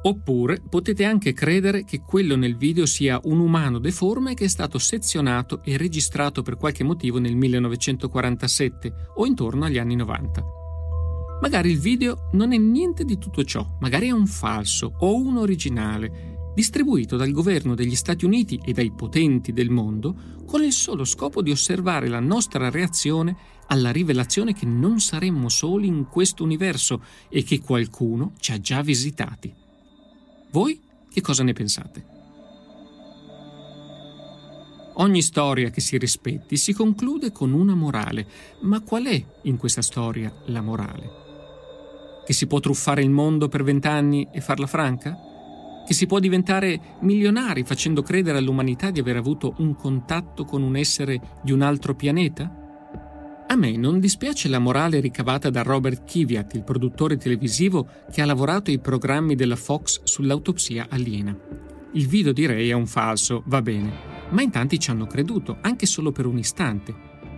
Oppure potete anche credere che quello nel video sia un umano deforme che è stato sezionato e registrato per qualche motivo nel 1947 o intorno agli anni 90. Magari il video non è niente di tutto ciò, magari è un falso o un originale, distribuito dal governo degli Stati Uniti e dai potenti del mondo con il solo scopo di osservare la nostra reazione alla rivelazione che non saremmo soli in questo universo e che qualcuno ci ha già visitati. Voi che cosa ne pensate? Ogni storia che si rispetti si conclude con una morale, ma qual è in questa storia la morale? Che si può truffare il mondo per vent'anni e farla franca? Che si può diventare milionari facendo credere all'umanità di aver avuto un contatto con un essere di un altro pianeta? A me non dispiace la morale ricavata da Robert Kiviat, il produttore televisivo che ha lavorato ai programmi della Fox sull'autopsia aliena. Il video direi è un falso, va bene, ma in tanti ci hanno creduto, anche solo per un istante.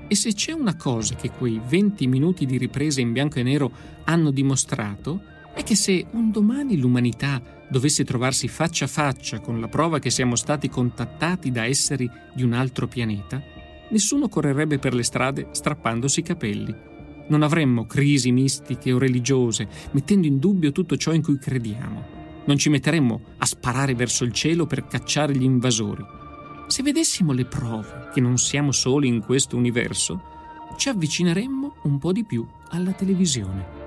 E se c'è una cosa che quei 20 minuti di riprese in bianco e nero hanno dimostrato, è che se un domani l'umanità dovesse trovarsi faccia a faccia con la prova che siamo stati contattati da esseri di un altro pianeta, nessuno correrebbe per le strade strappandosi i capelli. Non avremmo crisi mistiche o religiose, mettendo in dubbio tutto ciò in cui crediamo. Non ci metteremmo a sparare verso il cielo per cacciare gli invasori. Se vedessimo le prove che non siamo soli in questo universo, ci avvicineremmo un po' di più alla televisione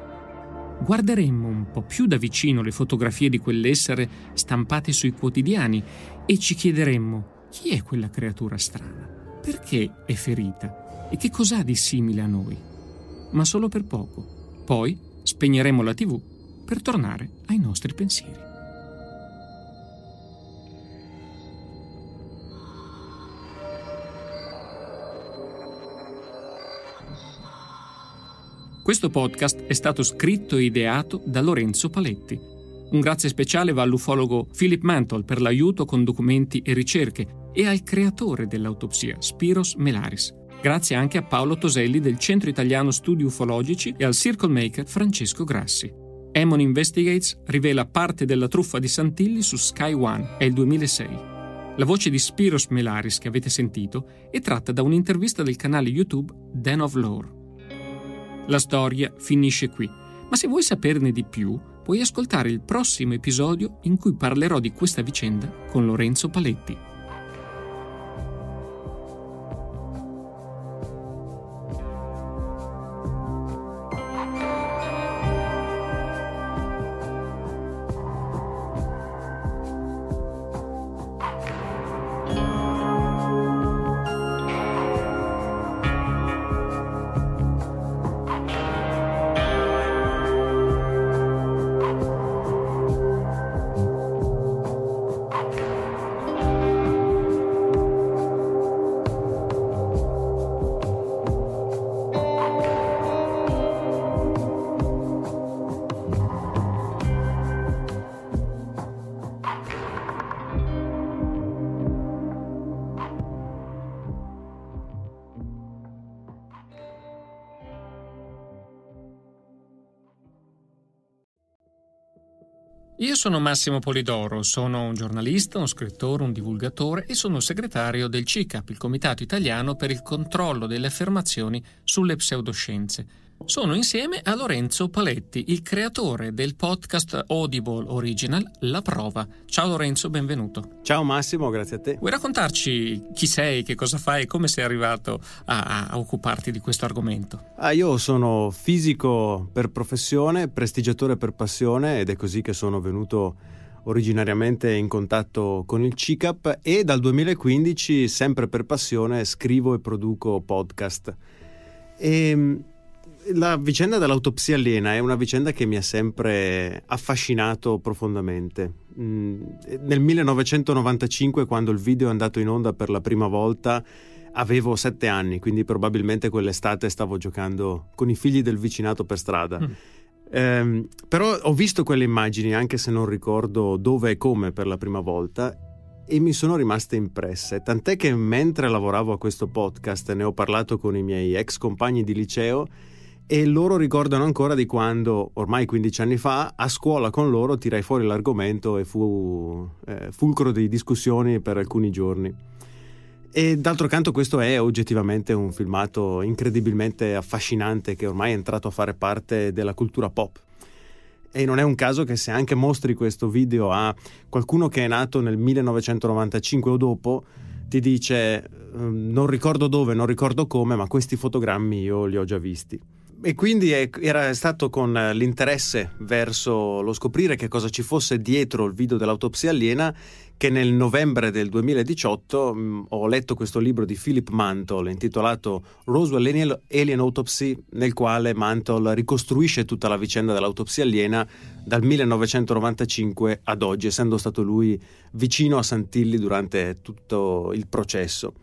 guarderemmo un po' più da vicino le fotografie di quell'essere stampate sui quotidiani e ci chiederemmo chi è quella creatura strana, perché è ferita e che cos'ha di simile a noi. Ma solo per poco. Poi spegneremo la tv per tornare ai nostri pensieri. Questo podcast è stato scritto e ideato da Lorenzo Paletti. Un grazie speciale va all'ufologo Philip Mantle per l'aiuto con documenti e ricerche e al creatore dell'autopsia, Spiros Melaris. Grazie anche a Paolo Toselli del Centro Italiano Studi Ufologici e al circle maker Francesco Grassi. Emon Investigates rivela parte della truffa di Santilli su Sky One, è il 2006. La voce di Spiros Melaris che avete sentito è tratta da un'intervista del canale YouTube Den of Lore. La storia finisce qui, ma se vuoi saperne di più, puoi ascoltare il prossimo episodio in cui parlerò di questa vicenda con Lorenzo Paletti. Sono Massimo Polidoro, sono un giornalista, uno scrittore, un divulgatore e sono segretario del CICAP, il Comitato Italiano per il controllo delle affermazioni sulle pseudoscienze. Sono insieme a Lorenzo Paletti, il creatore del podcast Audible Original La Prova. Ciao Lorenzo, benvenuto. Ciao Massimo, grazie a te. Vuoi raccontarci chi sei, che cosa fai e come sei arrivato a, a occuparti di questo argomento? Ah, io sono fisico per professione, prestigiatore per passione ed è così che sono venuto originariamente in contatto con il CICAP e dal 2015, sempre per passione, scrivo e produco podcast. E la vicenda dell'autopsia aliena è una vicenda che mi ha sempre affascinato profondamente. Mm, nel 1995, quando il video è andato in onda per la prima volta, avevo sette anni, quindi probabilmente quell'estate stavo giocando con i figli del vicinato per strada. Mm. Eh, però ho visto quelle immagini, anche se non ricordo dove e come per la prima volta, e mi sono rimaste impresse. Tant'è che mentre lavoravo a questo podcast ne ho parlato con i miei ex compagni di liceo e loro ricordano ancora di quando, ormai 15 anni fa, a scuola con loro tirai fuori l'argomento e fu eh, fulcro di discussioni per alcuni giorni. E d'altro canto questo è oggettivamente un filmato incredibilmente affascinante che ormai è entrato a fare parte della cultura pop. E non è un caso che se anche mostri questo video a qualcuno che è nato nel 1995 o dopo, ti dice ehm, non ricordo dove, non ricordo come, ma questi fotogrammi io li ho già visti e quindi è, era stato con l'interesse verso lo scoprire che cosa ci fosse dietro il video dell'autopsia aliena che nel novembre del 2018 mh, mm, ho letto questo libro di Philip Mantle intitolato Roswell Alien Autopsy nel quale Mantle ricostruisce tutta la vicenda dell'autopsia aliena dal 1995 ad oggi essendo stato lui vicino a Santilli durante tutto il processo.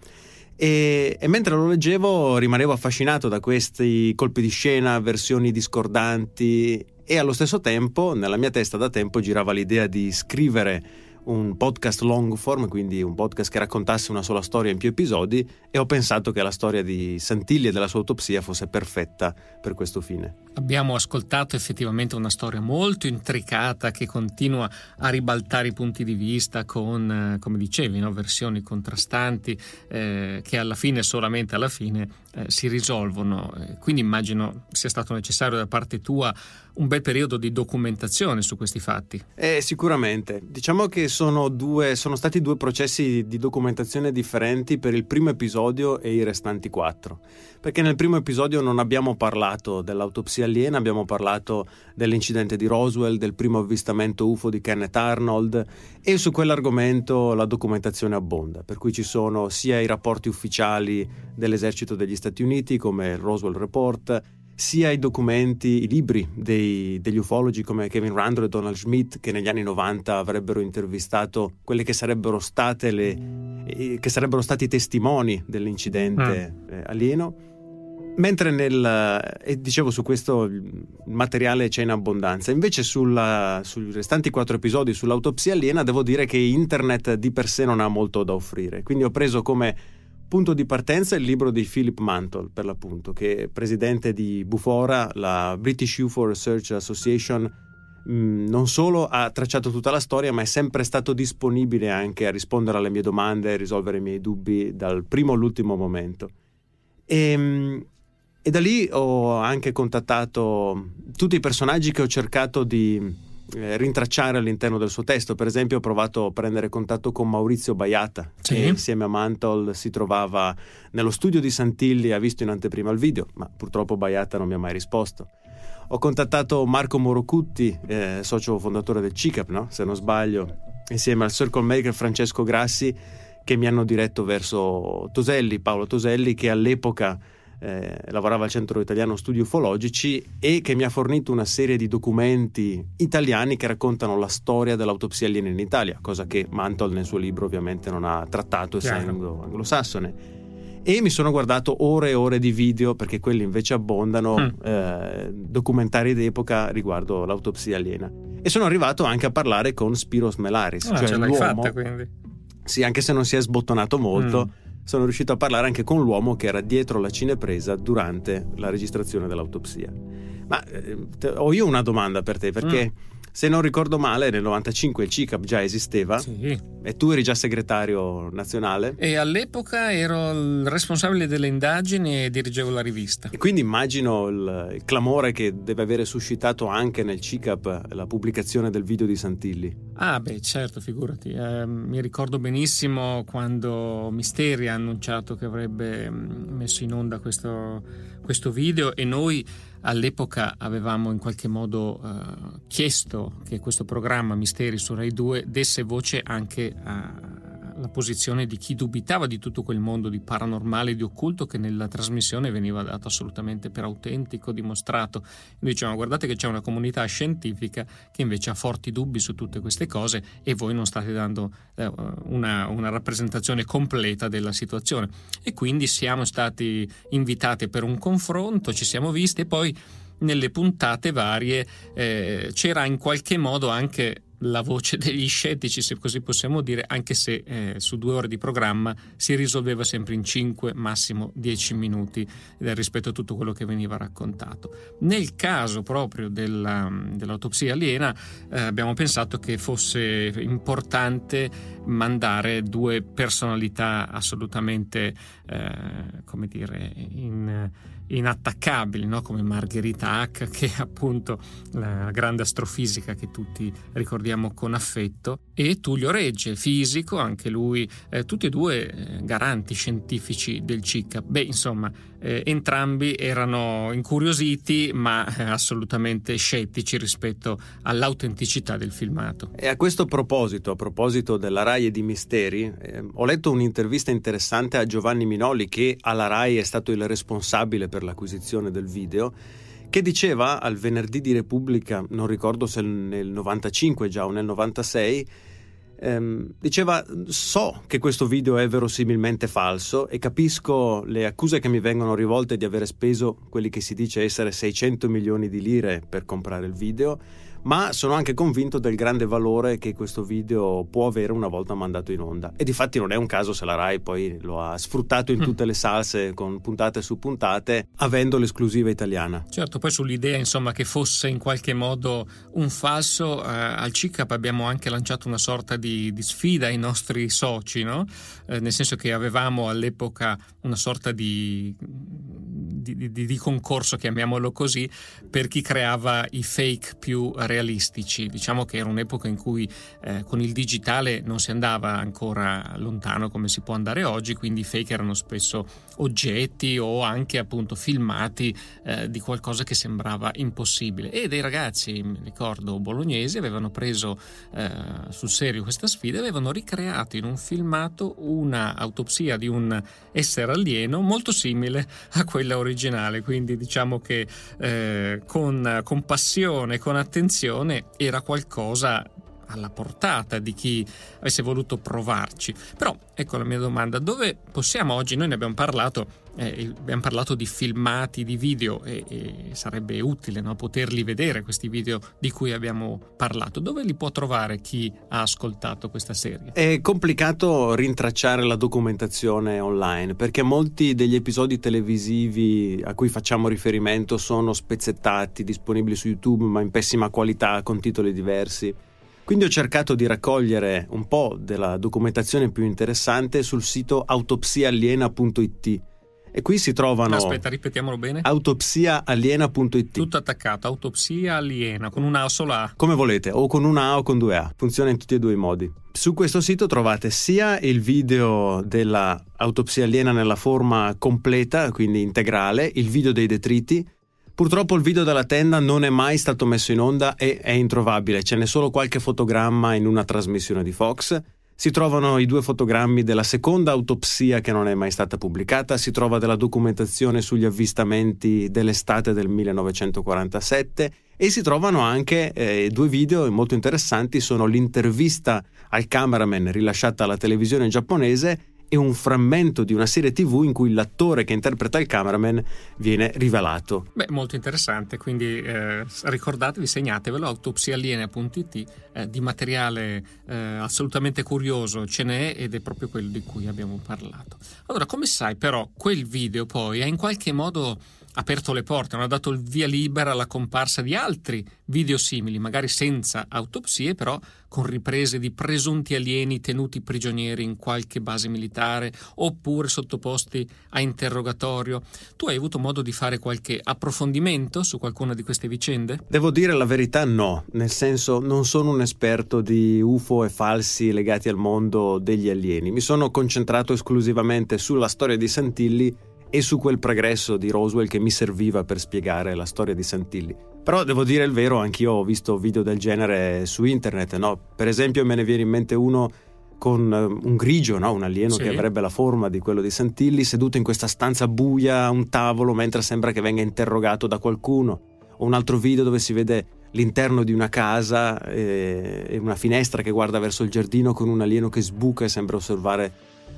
E, e, mentre lo leggevo rimanevo affascinato da questi colpi di scena, versioni discordanti e allo stesso tempo nella mia testa da tempo girava l'idea di scrivere un podcast long form, quindi un podcast che raccontasse una sola storia in più episodi e ho pensato che la storia di Santilli e della sua autopsia fosse perfetta per questo fine. Abbiamo ascoltato effettivamente una storia molto intricata che continua a ribaltare i punti di vista con, eh, come dicevi, no? versioni contrastanti eh, che alla fine, solamente alla fine, eh, si risolvono. Eh, quindi immagino sia stato necessario da parte tua un bel periodo di documentazione su questi fatti. Eh, sicuramente. Diciamo che sono, due, sono stati due processi di documentazione differenti per il primo episodio e i restanti quattro. Perché nel primo episodio non abbiamo parlato dell'autopsia aliena, abbiamo parlato dell'incidente di Roswell, del primo avvistamento UFO di Kenneth Arnold e su quell'argomento la documentazione abbonda, per cui ci sono sia i rapporti ufficiali dell'esercito degli Stati Uniti come il Roswell Report, sia i documenti, i libri dei, degli ufologi come Kevin Randall e Donald Schmidt che negli anni 90 avrebbero intervistato quelle che sarebbero state le, che sarebbero stati testimoni dell'incidente mm. eh, alieno. Mentre nel, e dicevo su questo il materiale c'è in abbondanza, invece sulla, sui restanti quattro episodi sull'autopsia aliena devo dire che internet di per sé non ha molto da offrire, quindi ho preso come punto di partenza il libro di Philip Mantle, per l'appunto, che è presidente di Bufora, la British UFO Research Association, Mm, non solo ha tracciato tutta la storia, ma è sempre stato disponibile anche a rispondere alle mie domande e risolvere i miei dubbi dal primo all'ultimo momento. E, ehm, e da lì ho anche contattato tutti i personaggi che ho cercato di eh, rintracciare all'interno del suo testo. Per esempio, ho provato a prendere contatto con Maurizio Baiata, sì. che insieme a Mantol si trovava nello studio di Santilli, ha visto in anteprima il video, ma purtroppo Baiata non mi ha mai risposto. Ho contattato Marco Morocutti, eh, socio fondatore del CICAP, no? se non sbaglio, insieme al circle maker Francesco Grassi, che mi hanno diretto verso Toselli, Paolo Toselli, che all'epoca eh, lavorava al Centro Italiano Studi Ufologici e che mi ha fornito una serie di documenti italiani che raccontano la storia dell'autopsia aliena in Italia, cosa che Mantol nel suo libro ovviamente non ha trattato essendo anglosassone. E mi sono guardato ore e ore di video, perché quelli invece abbondano, mm. eh, documentari d'epoca riguardo l'autopsia aliena. E sono arrivato anche a parlare con Spiros Melaris, ah, cioè ce l'hai l'uomo. fatta quindi. Sì, anche se non si è sbottonato molto. Mm sono riuscito a parlare anche con l'uomo che era dietro la cinepresa durante la registrazione dell'autopsia. Ma eh, ho io una domanda per te, perché mm. Se non ricordo male, nel 95 il CICAP già esisteva sì. e tu eri già segretario nazionale. E all'epoca ero il responsabile delle indagini e dirigevo la rivista. E quindi immagino il, il clamore che deve avere suscitato anche nel CICAP la pubblicazione del video di Santilli. Ah, beh, certo, figurati. Eh, mi ricordo benissimo quando Misteri ha annunciato che avrebbe mm, messo in onda questo, questo video e noi all'epoca avevamo in qualche modo eh, chiesto che questo programma Misteri su Rai 2 desse voce anche a la posizione di chi dubitava di tutto quel mondo di paranormale e di occulto che nella trasmissione veniva dato assolutamente per autentico, dimostrato. Noi dicevamo guardate che c'è una comunità scientifica che invece ha forti dubbi su tutte queste cose e voi non state dando eh, una, una rappresentazione completa della situazione. E quindi siamo stati invitati per un confronto, ci siamo visti e poi nelle puntate varie eh, c'era in qualche modo anche la voce degli scettici, se così possiamo dire, anche se eh, su due ore di programma si risolveva sempre in 5, massimo 10 minuti eh, rispetto a tutto quello che veniva raccontato. Nel caso proprio della, dell'autopsia aliena eh, abbiamo pensato che fosse importante mandare due personalità assolutamente, eh, come dire, in inattaccabili, no? come Margherita Hack, (laughs) che è appunto la grande astrofisica che tutti ricordiamo con affetto, e Tullio Regge, fisico, anche lui, eh, tutti e due eh, garanti scientifici del CICA. Beh, insomma, eh, entrambi erano incuriositi ma eh, assolutamente scettici rispetto all'autenticità del filmato. E a questo proposito, a proposito della RAI e di misteri, eh, ho letto un'intervista interessante a Giovanni Minoli che alla RAI è stato il responsabile per l'acquisizione del video che diceva al venerdì di Repubblica, non ricordo se nel 95 già o nel 96, ehm, diceva so che questo video è verosimilmente falso e capisco le accuse che mi vengono rivolte di aver speso quelli che si dice essere 600 milioni di lire per comprare il video ma sono anche convinto del grande valore che questo video può avere una volta mandato in onda. E difatti non è un caso se la Rai poi lo ha sfruttato in mm. tutte le salse con puntate su puntate, avendo l'esclusiva italiana. Certo, poi sull'idea insomma che fosse in qualche modo un falso, eh, al CICAP abbiamo anche lanciato una sorta di, di sfida ai nostri soci, no? eh, nel senso che avevamo all'epoca una sorta di di, di, di, concorso, chiamiamolo così, per chi creava i fake più realistici. Diciamo che era un'epoca in cui eh, con il digitale non si andava ancora lontano come si può andare oggi, quindi i fake erano spesso oggetti o anche appunto filmati eh, di qualcosa che sembrava impossibile. E dei ragazzi, mi ricordo, bolognesi avevano preso eh, sul serio questa sfida e avevano ricreato in un filmato una autopsia di un essere alieno molto simile a quella originale originale, quindi diciamo che eh, con, con passione, con attenzione era qualcosa alla portata di chi avesse voluto provarci. Però ecco la mia domanda, dove possiamo oggi, noi ne abbiamo parlato, eh, abbiamo parlato di filmati, di video e, e sarebbe utile no, poterli vedere questi video di cui abbiamo parlato. Dove li può trovare chi ha ascoltato questa serie? È complicato rintracciare la documentazione online perché molti degli episodi televisivi a cui facciamo riferimento sono spezzettati, disponibili su YouTube ma in pessima qualità, con titoli diversi. Quindi ho cercato di raccogliere un po' della documentazione più interessante sul sito autopsiaaliena.it e qui si trovano. Aspetta, ripetiamolo bene. Autopsiaaliena.it. Tutto attaccato, autopsia aliena, con una A sola A. Come volete, o con una A o con due A. Funziona in tutti e due i modi. Su questo sito trovate sia il video dell'autopsia aliena nella forma completa, quindi integrale, il video dei detriti. Purtroppo il video della tenda non è mai stato messo in onda e è introvabile, ce n'è solo qualche fotogramma in una trasmissione di Fox. Si trovano i due fotogrammi della seconda autopsia che non è mai stata pubblicata, si trova della documentazione sugli avvistamenti dell'estate del 1947 e si trovano anche eh, due video molto interessanti, sono l'intervista al cameraman rilasciata alla televisione giapponese e un frammento di una serie tv in cui l'attore che interpreta il cameraman viene rivelato. Beh, molto interessante, quindi eh, ricordatevi, segnatevelo, autopsialiene.it, eh, di materiale eh, assolutamente curioso ce n'è ed è proprio quello di cui abbiamo parlato. Allora, come sai però, quel video poi ha in qualche modo aperto le porte, non ha dato il via libera alla comparsa di altri video simili, magari senza autopsie, però con riprese di presunti alieni tenuti prigionieri in qualche base militare oppure sottoposti a interrogatorio. Tu hai avuto modo di fare qualche approfondimento su qualcuna di queste vicende? Devo dire la verità no, nel senso non sono un esperto di UFO e falsi legati al mondo degli alieni. Mi sono concentrato esclusivamente sulla storia di Santilli e su quel pregresso di Roswell che mi serviva per spiegare la storia di Santilli. Però devo dire il vero, anch'io ho visto video del genere su internet, no? Per esempio me ne viene in mente uno con eh, un grigio, no? un alieno sì. che avrebbe la forma di quello di Santilli, seduto in questa stanza buia a un tavolo mentre sembra che venga interrogato da qualcuno. O un altro video dove si vede l'interno di una casa e, e una finestra che guarda verso il giardino con un alieno che sbuca e sembra osservare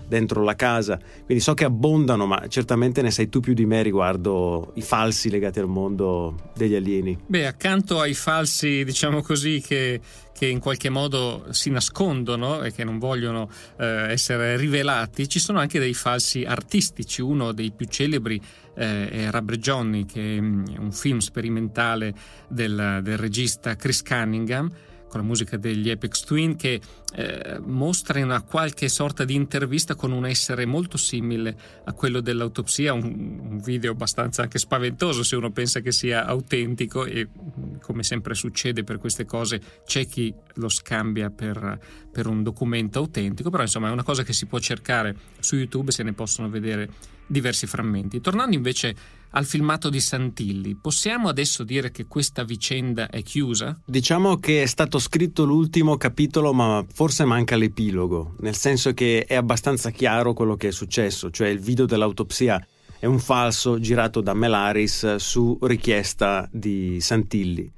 dentro la casa. Quindi so che abbondano, ma certamente ne sai tu più di me riguardo i falsi legati al mondo degli alieni. Beh, accanto ai falsi, diciamo così, che, che in qualche modo si nascondono e che non vogliono eh, essere rivelati, ci sono anche dei falsi artistici. Uno dei più celebri eh, è Rubber Johnny, che mm, è un film sperimentale del, del regista Chris Cunningham con la musica degli Apex Twin che eh, mostra una qualche sorta di intervista con un essere molto simile a quello dell'autopsia, un, un, video abbastanza anche spaventoso se uno pensa che sia autentico e come sempre succede per queste cose c'è chi lo scambia per, per un documento autentico, però insomma è una cosa che si può cercare su YouTube se ne possono vedere diversi frammenti. Tornando invece al filmato di Santilli. Possiamo adesso dire che questa vicenda è chiusa? Diciamo che è stato scritto l'ultimo capitolo, ma forse manca l'epilogo, nel senso che è abbastanza chiaro quello che è successo, cioè il video dell'autopsia è un falso girato da Melaris su richiesta di Santilli.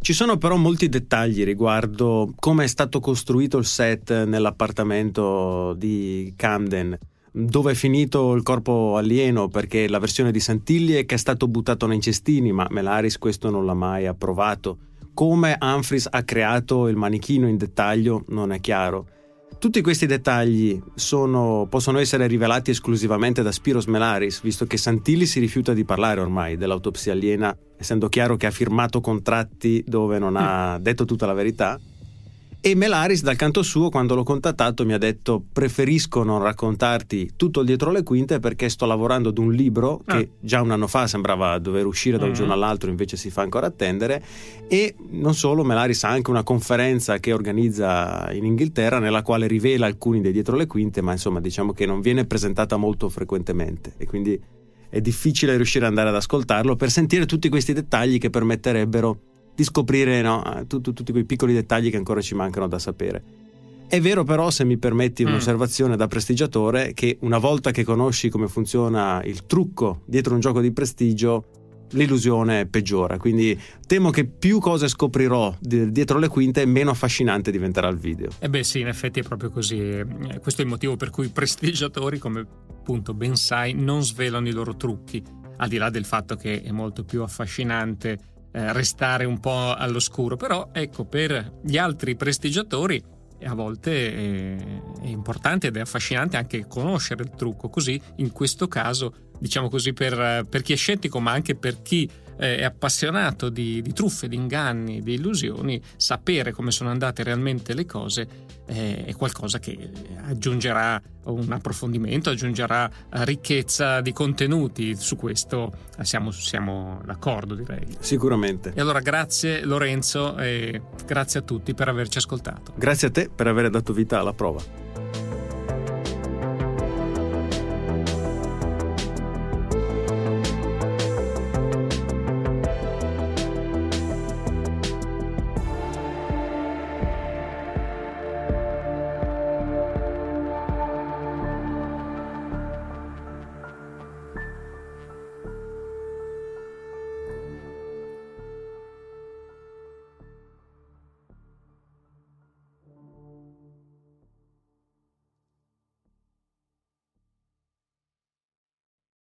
Ci sono però molti dettagli riguardo come è stato costruito il set nell'appartamento di Camden dove è finito il corpo alieno perché la versione di Santilli è che è stato buttato nei cestini, ma Melaris questo non l'ha mai approvato. Come Humphries ha creato il manichino in dettaglio non è chiaro. Tutti questi dettagli sono, possono essere rivelati esclusivamente da Spiros Melaris, visto che Santilli si rifiuta di parlare ormai dell'autopsia aliena, essendo chiaro che ha firmato contratti dove non ha detto tutta la verità e Melaris dal canto suo quando l'ho contattato mi ha detto preferisco non raccontarti tutto dietro le quinte perché sto lavorando ad un libro ah. che già un anno fa sembrava dover uscire da un mm-hmm. giorno all'altro invece si fa ancora attendere e non solo Melaris ha anche una conferenza che organizza in Inghilterra nella quale rivela alcuni dei dietro le quinte ma insomma diciamo che non viene presentata molto frequentemente e quindi è difficile riuscire ad andare ad ascoltarlo per sentire tutti questi dettagli che permetterebbe di scoprire no, tutti, tutti quei piccoli dettagli che ancora ci mancano da sapere. È vero però, se mi permetti mm. un'osservazione da prestigiatore, che una volta che conosci come funziona il trucco dietro un gioco di prestigio, l'illusione peggiora. Quindi temo che più cose scoprirò dietro le quinte, meno affascinante diventerà il video. Eh beh sì, in effetti è proprio così. Eh, questo è il motivo per cui i prestigiatori, come appunto ben sai, non svelano i loro trucchi, al di là del fatto che è molto più affascinante eh, restare un po' all'oscuro. Però ecco, per gli altri prestigiatori a volte è, è importante ed è affascinante anche conoscere il trucco, così in questo caso diciamo così, per, per, chi è scettico, ma anche per chi eh, è appassionato di, di, truffe, di inganni, di illusioni, sapere come sono andate realmente le cose eh, è qualcosa che aggiungerà un approfondimento, aggiungerà ricchezza di contenuti. Su questo siamo, siamo d'accordo, direi. Sicuramente. E allora grazie Lorenzo e grazie a tutti per averci ascoltato. Grazie a te per aver dato vita alla prova.